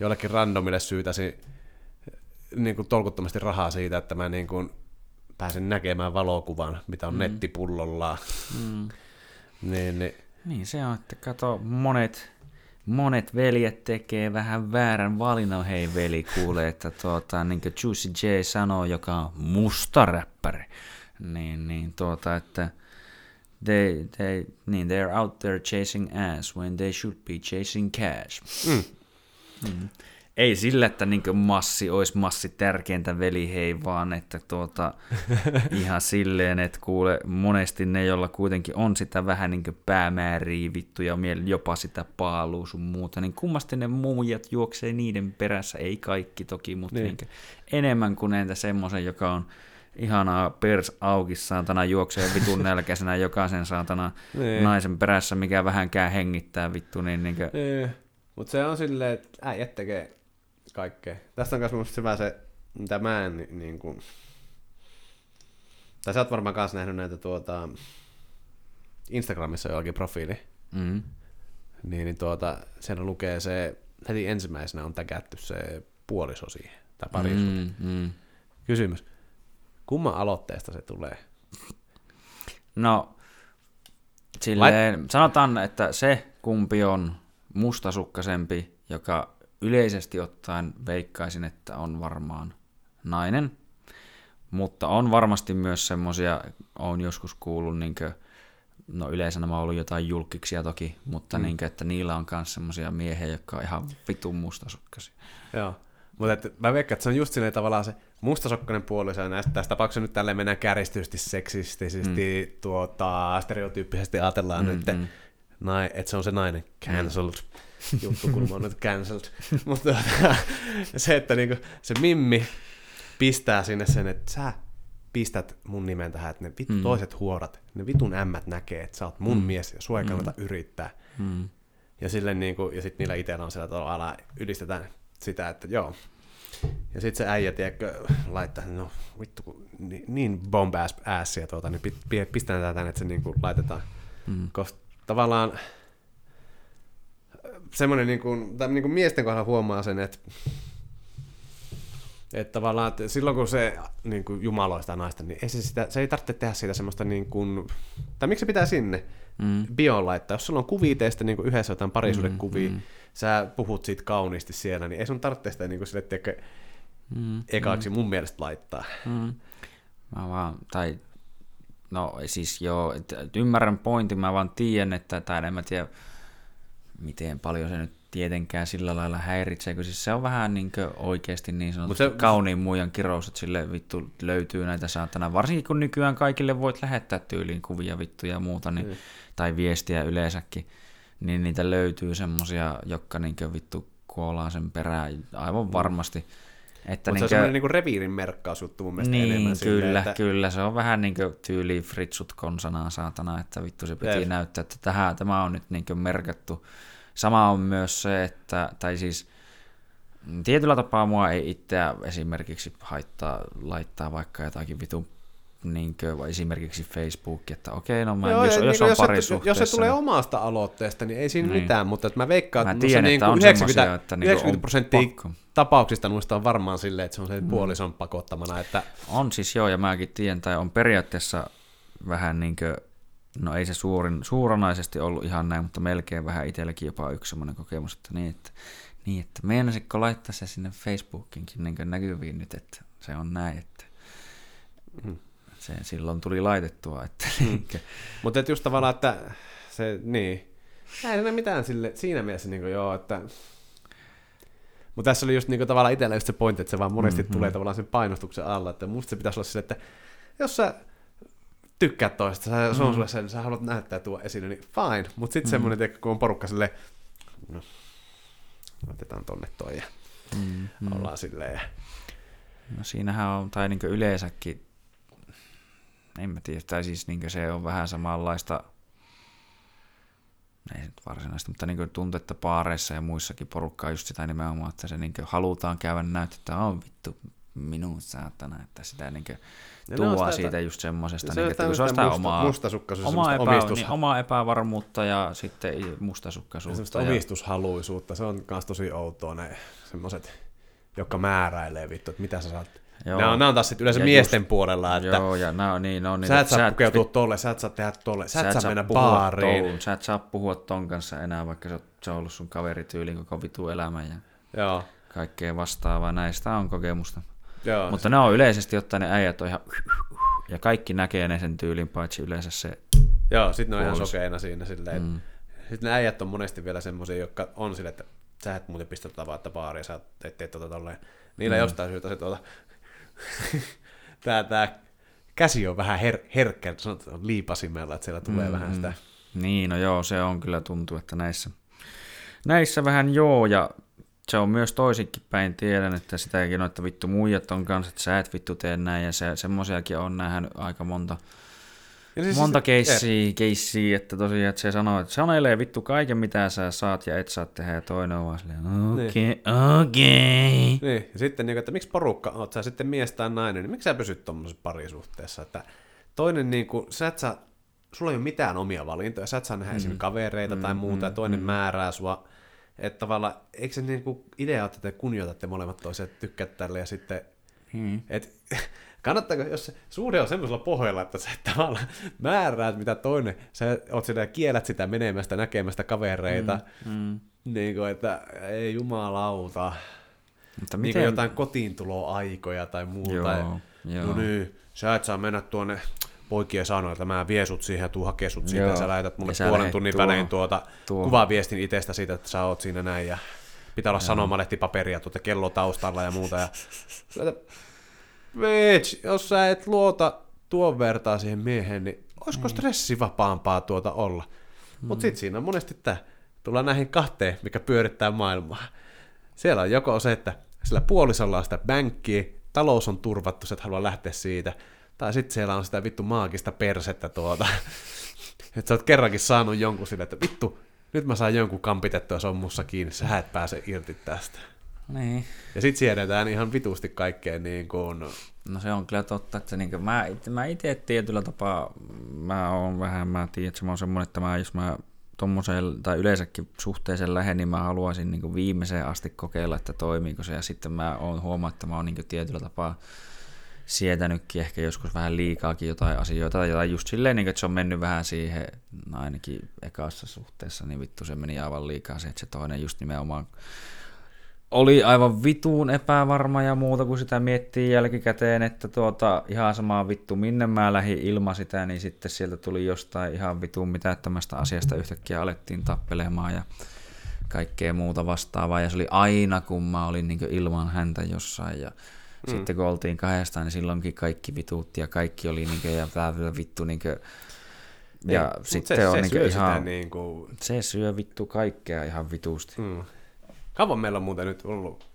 jollekin randomille syytäisin niinku tolkuttomasti rahaa siitä, että mä niinku pääsen näkemään valokuvan, mitä on mm. nettipullollaan, Mm. niin, niin Niin se on, että kato, monet, monet veljet tekee vähän väärän valinnan. Hei veli, kuule, että tuota, niin kuin Juicy J sanoo, joka on musta räppäri, niin, niin tuota, että they, they, niin, they're out there chasing ass when they should be chasing cash. Mm. Mm. Ei sillä, että niin massi olisi massi tärkeintä veli, hei, vaan että tuota, ihan silleen, että kuule, monesti ne, joilla kuitenkin on sitä vähän niin päämääriä vittu ja jopa sitä paaluu sun muuta, niin kummasti ne muujat juoksee niiden perässä, ei kaikki toki, mutta Niin. niin. Niin enemmän kuin entä semmoisen, joka on ihanaa pers auki saatana juoksee vitun nälkäisenä jokaisen saatana Niin. naisen perässä, mikä vähänkään hengittää vittu, niin, niin kuin, Mutta se on silleen, että äijät tekee kaikkea. Tästä on myös mielestä hyvä se, mitä mä en ni- niin kuin... Tai sä oot varmaan kanssa nähnyt näitä tuota... Instagramissa jollakin profiili. mm, Niin, niin tuota, siellä lukee se, heti ensimmäisenä on täkätty se puoliso siihen, tai parisuhde. mm, mm. Kysymys. Kumman aloitteesta se tulee? No, silleen, sanotaan, että se kumpi on mustasukkaisempi, joka yleisesti ottaen veikkaisin, että on varmaan nainen, mutta on varmasti myös semmosia, on joskus kuullut niinkö no yleensä nämä on ollut jotain julkiksia toki, mutta mm. niin, että niillä on myös semmoisia miehiä, jotka on ihan vitun mustasukkaisia. Joo. Mutta mä veikkaan, että se on just silleen tavallaan se mustasokkainen puoli, se näistä tässä tapauksessa nyt tälleen mennään kärjistysti, seksistisesti, mm. tuota, stereotyyppisesti ajatellaan mm, nyt, mm. Nai, että se on se nainen cancelled mm. juttu, kun mä oon nyt cancelled. Mutta tuota, se, että niinku, se Mimmi pistää sinne sen, että sä pistät mun nimen tähän, että ne vittu mm. toiset huorat, ne vitun ämmät näkee, että sä oot mun mm. mies ja sua ei kannata mm. yrittää. Mm. Ja, sille niinku, ja sitten niillä itsellä on sillä tavalla ylistetään sitä, että joo. Ja sitten se äijä, tiedätkö, laittaa, no vittu, niin, niin bomb ass, tuota, niin pistetään tänne, että se niinku laitetaan. Mm. Koska tavallaan semmoinen, niin kuin, tai niin kuin miesten kohdalla huomaa sen, että että tavallaan, että silloin kun se niin kuin jumaloista naista, niin ei se, sitä, se ei tarvitse tehdä siitä semmoista niin kuin, tai miksi se pitää sinne mm. bioon laittaa. Jos sulla on kuvia teistä niin yhdessä jotain parisuudekuvia, mm, mm. sä puhut siitä kauniisti siellä, niin ei sun tarvitse sitä niin kuin sille, tiedäkö, mm, ekaaksi mm. mun mielestä laittaa. Mm. Mä vaan, tai no siis joo, ymmärrän pointin, mä vaan tiedän, että, tai en mä tiedä, miten paljon se nyt tietenkään sillä lailla häiritsee, kun siis se on vähän niin oikeasti niin sanotusti se... kauniin muijan kirous, että sille vittu löytyy näitä saatana, varsinkin kun nykyään kaikille voit lähettää tyyliin kuvia vittuja ja muuta, niin, mm. tai viestiä yleensäkin, niin niitä löytyy semmosia, jotka niin vittu kuollaan sen perään aivan mm. varmasti. Että Mutta niin se on semmoinen niin reviirin merkkausjuttu mun mielestä niin, enemmän. Kyllä, sille, että... kyllä, se on vähän niin kuin tyyli fritsut konsanaa saatana, että vittu se piti Jep. näyttää, että tähän, tämä on nyt niin merkattu Sama on myös se, että, tai siis tietyllä tapaa mua ei itseä esimerkiksi haittaa laittaa vaikka jotakin vitun niin kuin, esimerkiksi Facebook, että okei, no mä, Joo, jos, jos, niin, on pari jos, jos se tulee omasta aloitteesta, niin ei siinä niin. mitään, mutta mä veikkaan, mä että tiedän, että niin on 90, että niin 90 prosenttia pakko. tapauksista noista on varmaan silleen, että se on sen mm. puolison pakottamana. Että... On siis joo, ja mäkin tiedän, tai on periaatteessa vähän niin kuin no ei se suurin, suuranaisesti ollut ihan näin, mutta melkein vähän itselläkin jopa yksi semmoinen kokemus, että niin, että, niin, että meinasitko laittaa se sinne Facebookinkin niin näkyviin nyt, että se on näin, että mm. se silloin tuli laitettua. Että mm. mutta just tavallaan, että se, niin, ei se mitään sille, siinä mielessä niin kuin, joo, että mutta tässä oli just niin kuin, tavallaan itsellä just se pointti, että se vaan monesti mm-hmm. tulee tavallaan sen painostuksen alla, että musta se pitäisi olla sille, että jos sä tykkää toista, sä, se on mm. sulle sen, sä haluat näyttää tuo esille, niin fine. Mutta sitten mm. semmoinen, tiedä, kun on porukka sille, no, otetaan tonne toi ja mm, mm. ollaan silleen. Ja... No siinähän on, tai niin yleensäkin, en mä tiedä, tai siis niin se on vähän samanlaista, ei nyt varsinaista, mutta niin tuntetta paareissa ja muissakin porukkaa just sitä nimenomaan, että se niin halutaan käydä näyttää, että on vittu minun saatana, että sitä niin tuo siitä just semmoisesta, se, niin, että kun se on sitä musta, omaa, omaa, epä, omistus... niin, omaa epävarmuutta ja sitten mustasukkaisuutta. Semmoista ja... omistushaluisuutta, se on myös tosi outoa ne semmoiset, jotka määräilee vittu, että mitä sä saat Joo. Nämä on, nämä on taas sitten yleensä ja miesten just, puolella, että joo, ja nämä on, niin, on, niin, sä et saa pukeutua vi... tolle, sä et saa tehdä tolle, sä, sä et saa mennä baariin. Toun, sä et saa puhua ton kanssa enää, vaikka se on ollut sun kaverityyli koko vitu elämä ja joo. kaikkea vastaavaa. Näistä on kokemusta. Joo. Mutta ne on yleisesti ottaen ne äijät on ihan... Ja kaikki näkee ne sen tyylin, paitsi yleensä se... Joo, sitten ne on ihan sokeina siinä silleen. Mm. Sitten ne äijät on monesti vielä semmoisia, jotka on silleen, että sä et muuten pistä tota vaan baaria, sä et tee tota tolleen. Niillä mm. jostain syystä se tuota... tää, tää käsi on vähän her- herkkä, sanotaan liipasimella, että siellä tulee mm. vähän sitä... Niin, no joo, se on kyllä tuntuu, että näissä, näissä vähän joo, ja se on myös toisinkin päin, tiedän, että sitäkin on, että vittu muijat on kanssa, että sä et vittu tee näin, ja se, semmoisiakin on nähnyt aika monta, ja siis, monta keissiä, keissiä, että tosiaan, että se sanoo, että sanelee vittu kaiken, mitä sä saat ja et saa tehdä, ja toinen on vaan silleen, okei, okay, niin. okei. Okay. Niin, ja sitten, niin, että miksi porukka, oot sä sitten mies tai nainen, niin miksi sä pysyt tuommoisessa parisuhteessa, että toinen, niin kuin, sä et saa, sulla ei ole mitään omia valintoja, sä et saa nähdä mm. esimerkiksi kavereita mm, tai muuta, mm, ja toinen mm. määrää sua, että tavallaan, eikö se niin kuin idea että te kunnioitatte molemmat toiset, tykkät tälle ja sitten, hmm. et, kannattaako, jos se suhde on semmoisella pohjalla, että sä tavallaan määräät, mitä toinen, sä oot sitä kielät sitä menemästä, näkemästä kavereita, hmm. Hmm. niin kuin, että ei jumalauta, mutta niin miten... jotain kotiintuloaikoja tai muuta. Joo, ja, joo. No niin, sä et saa mennä tuonne poikien sanoa, että mä vien sut siihen ja tuu hakee sut siitä, Joo. ja sä lähetät mulle Ja puolen tunnin tuohon. välein tuota Tuohon. kuvaviestin itsestä siitä, että sä oot siinä näin, ja pitää olla sanomalehtipaperia tuota kello taustalla ja muuta, ja Bitch, jos sä et luota tuon vertaa siihen mieheen, niin olisiko stressivapaampaa tuota olla? Mutta sitten siinä on monesti tämä, tullaan näihin kahteen, mikä pyörittää maailmaa. Siellä on joko se, että sillä puolisolla on sitä bänkkiä, talous on turvattu, sä et halua lähteä siitä, tai sitten siellä on sitä vittu maagista persettä tuota, että sä oot kerrankin saanut jonkun sille, että vittu, nyt mä saan jonkun kampitettua, se on mussa kiinni, sä et pääse irti tästä. Niin. Ja sit siedetään ihan vitusti kaikkeen niin kuin, No se on kyllä totta, että niin mä, it- mä itse tietyllä tapaa, mä oon vähän, mä tiedän, että mä oon semmoinen, että mä, jos mä tommoseen, tai yleensäkin suhteeseen lähden, niin mä haluaisin niin viimeiseen asti kokeilla, että toimiiko se, ja sitten mä oon huomaa, että mä oon niin tietyllä tapaa sietänytkin ehkä joskus vähän liikaakin jotain asioita, tai just silleen, niin että se on mennyt vähän siihen, no ainakin ekassa suhteessa, niin vittu se meni aivan liikaa se, että se toinen just nimenomaan oli aivan vituun epävarma ja muuta, kun sitä miettii jälkikäteen, että tuota, ihan samaa vittu minne mä lähdin ilman sitä, niin sitten sieltä tuli jostain ihan vitun mitättömästä asiasta yhtäkkiä alettiin tappelemaan ja kaikkea muuta vastaavaa. Ja se oli aina, kun mä olin niin ilman häntä jossain ja mm. sitten kun oltiin kahdestaan, niin silloinkin kaikki vituutti ja kaikki oli niin kuin, ja tää vittu niin kuin, ja Niin, sitten se, on se niin syö ihan, sitä niin kuin, se syö vittu kaikkea ihan vitusti. mm. Kauan meillä on muuten nyt ollut,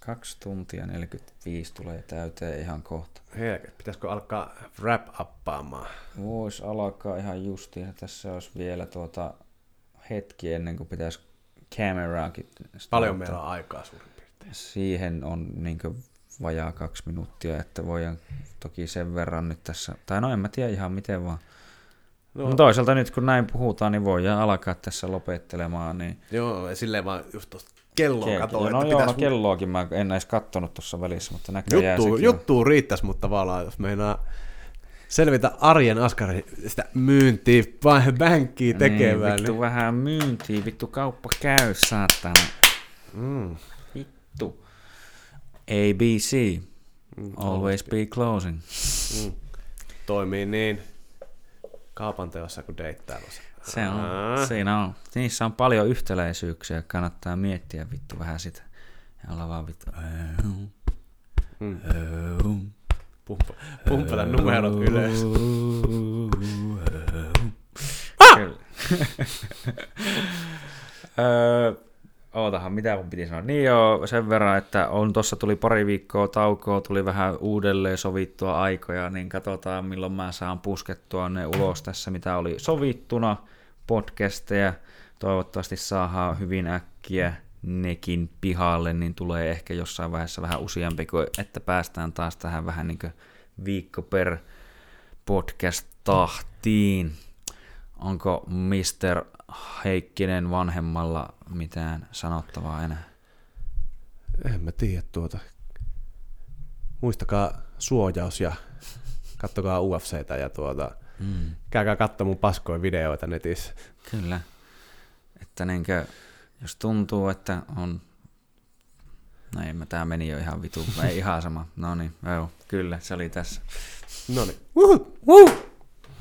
2 tuntia 45 tulee täyteen ihan kohta. Helket, pitäisikö alkaa wrap-uppaamaan? Voisi alkaa ihan justiin. Tässä olisi vielä tuota hetki ennen kuin pitäisi kameraakin. Paljon meillä on aikaa suurin piirtein. Siihen on niin vajaa kaksi minuuttia, että voidaan toki sen verran nyt tässä, tai no en mä tiedä ihan miten vaan. No, no toisaalta nyt kun näin puhutaan, niin voidaan alkaa tässä lopettelemaan. Niin Joo, silleen vaan just tuosta kelloa Ke- katoin, no että joo, no kelloakin mä en edes kattonut tuossa välissä, mutta näköjään juttu, juttu riittäisi, mutta tavallaan jos meinaa selvitä arjen askari sitä myyntiä, vai bänkkiä tekevää, Niin, vittu niin, vähän myyntiä, vittu kauppa käy, saatana. mm, Vittu. ABC. Always be closing. mm, toimii niin kaupan teossa kuin deittailussa. Se on, Aa. siinä on. Niissä on paljon yhtäläisyyksiä, kannattaa miettiä vittu vähän sitä. Ja olla vaan vittu. Mm. Pumppa, pumppata numerot ylös. Kyllä. Öö, ootahan, mitä mun piti sanoa. Niin joo, sen verran, että on tuossa tuli pari viikkoa taukoa, tuli vähän uudelleen sovittua aikoja, niin katsotaan milloin mä saan puskettua ne ulos tässä, mitä oli sovittuna, podcasteja. Toivottavasti saadaan hyvin äkkiä nekin pihalle, niin tulee ehkä jossain vaiheessa vähän useampi, kuin että päästään taas tähän vähän niin kuin viikko per podcast-tahtiin. Onko Mr. Heikkinen vanhemmalla mitään sanottavaa enää? En mä tiedä tuota. Muistakaa suojaus ja kattokaa UFCtä ja tuota, Mm, käykää katsomaan mun paskoja videoita netissä. kyllä. Että niinkö, jos tuntuu, että on... No ei, mä- tää meni jo ihan vitu. Ei ihan sama. No niin, kyllä, se oli tässä. No niin. Woo!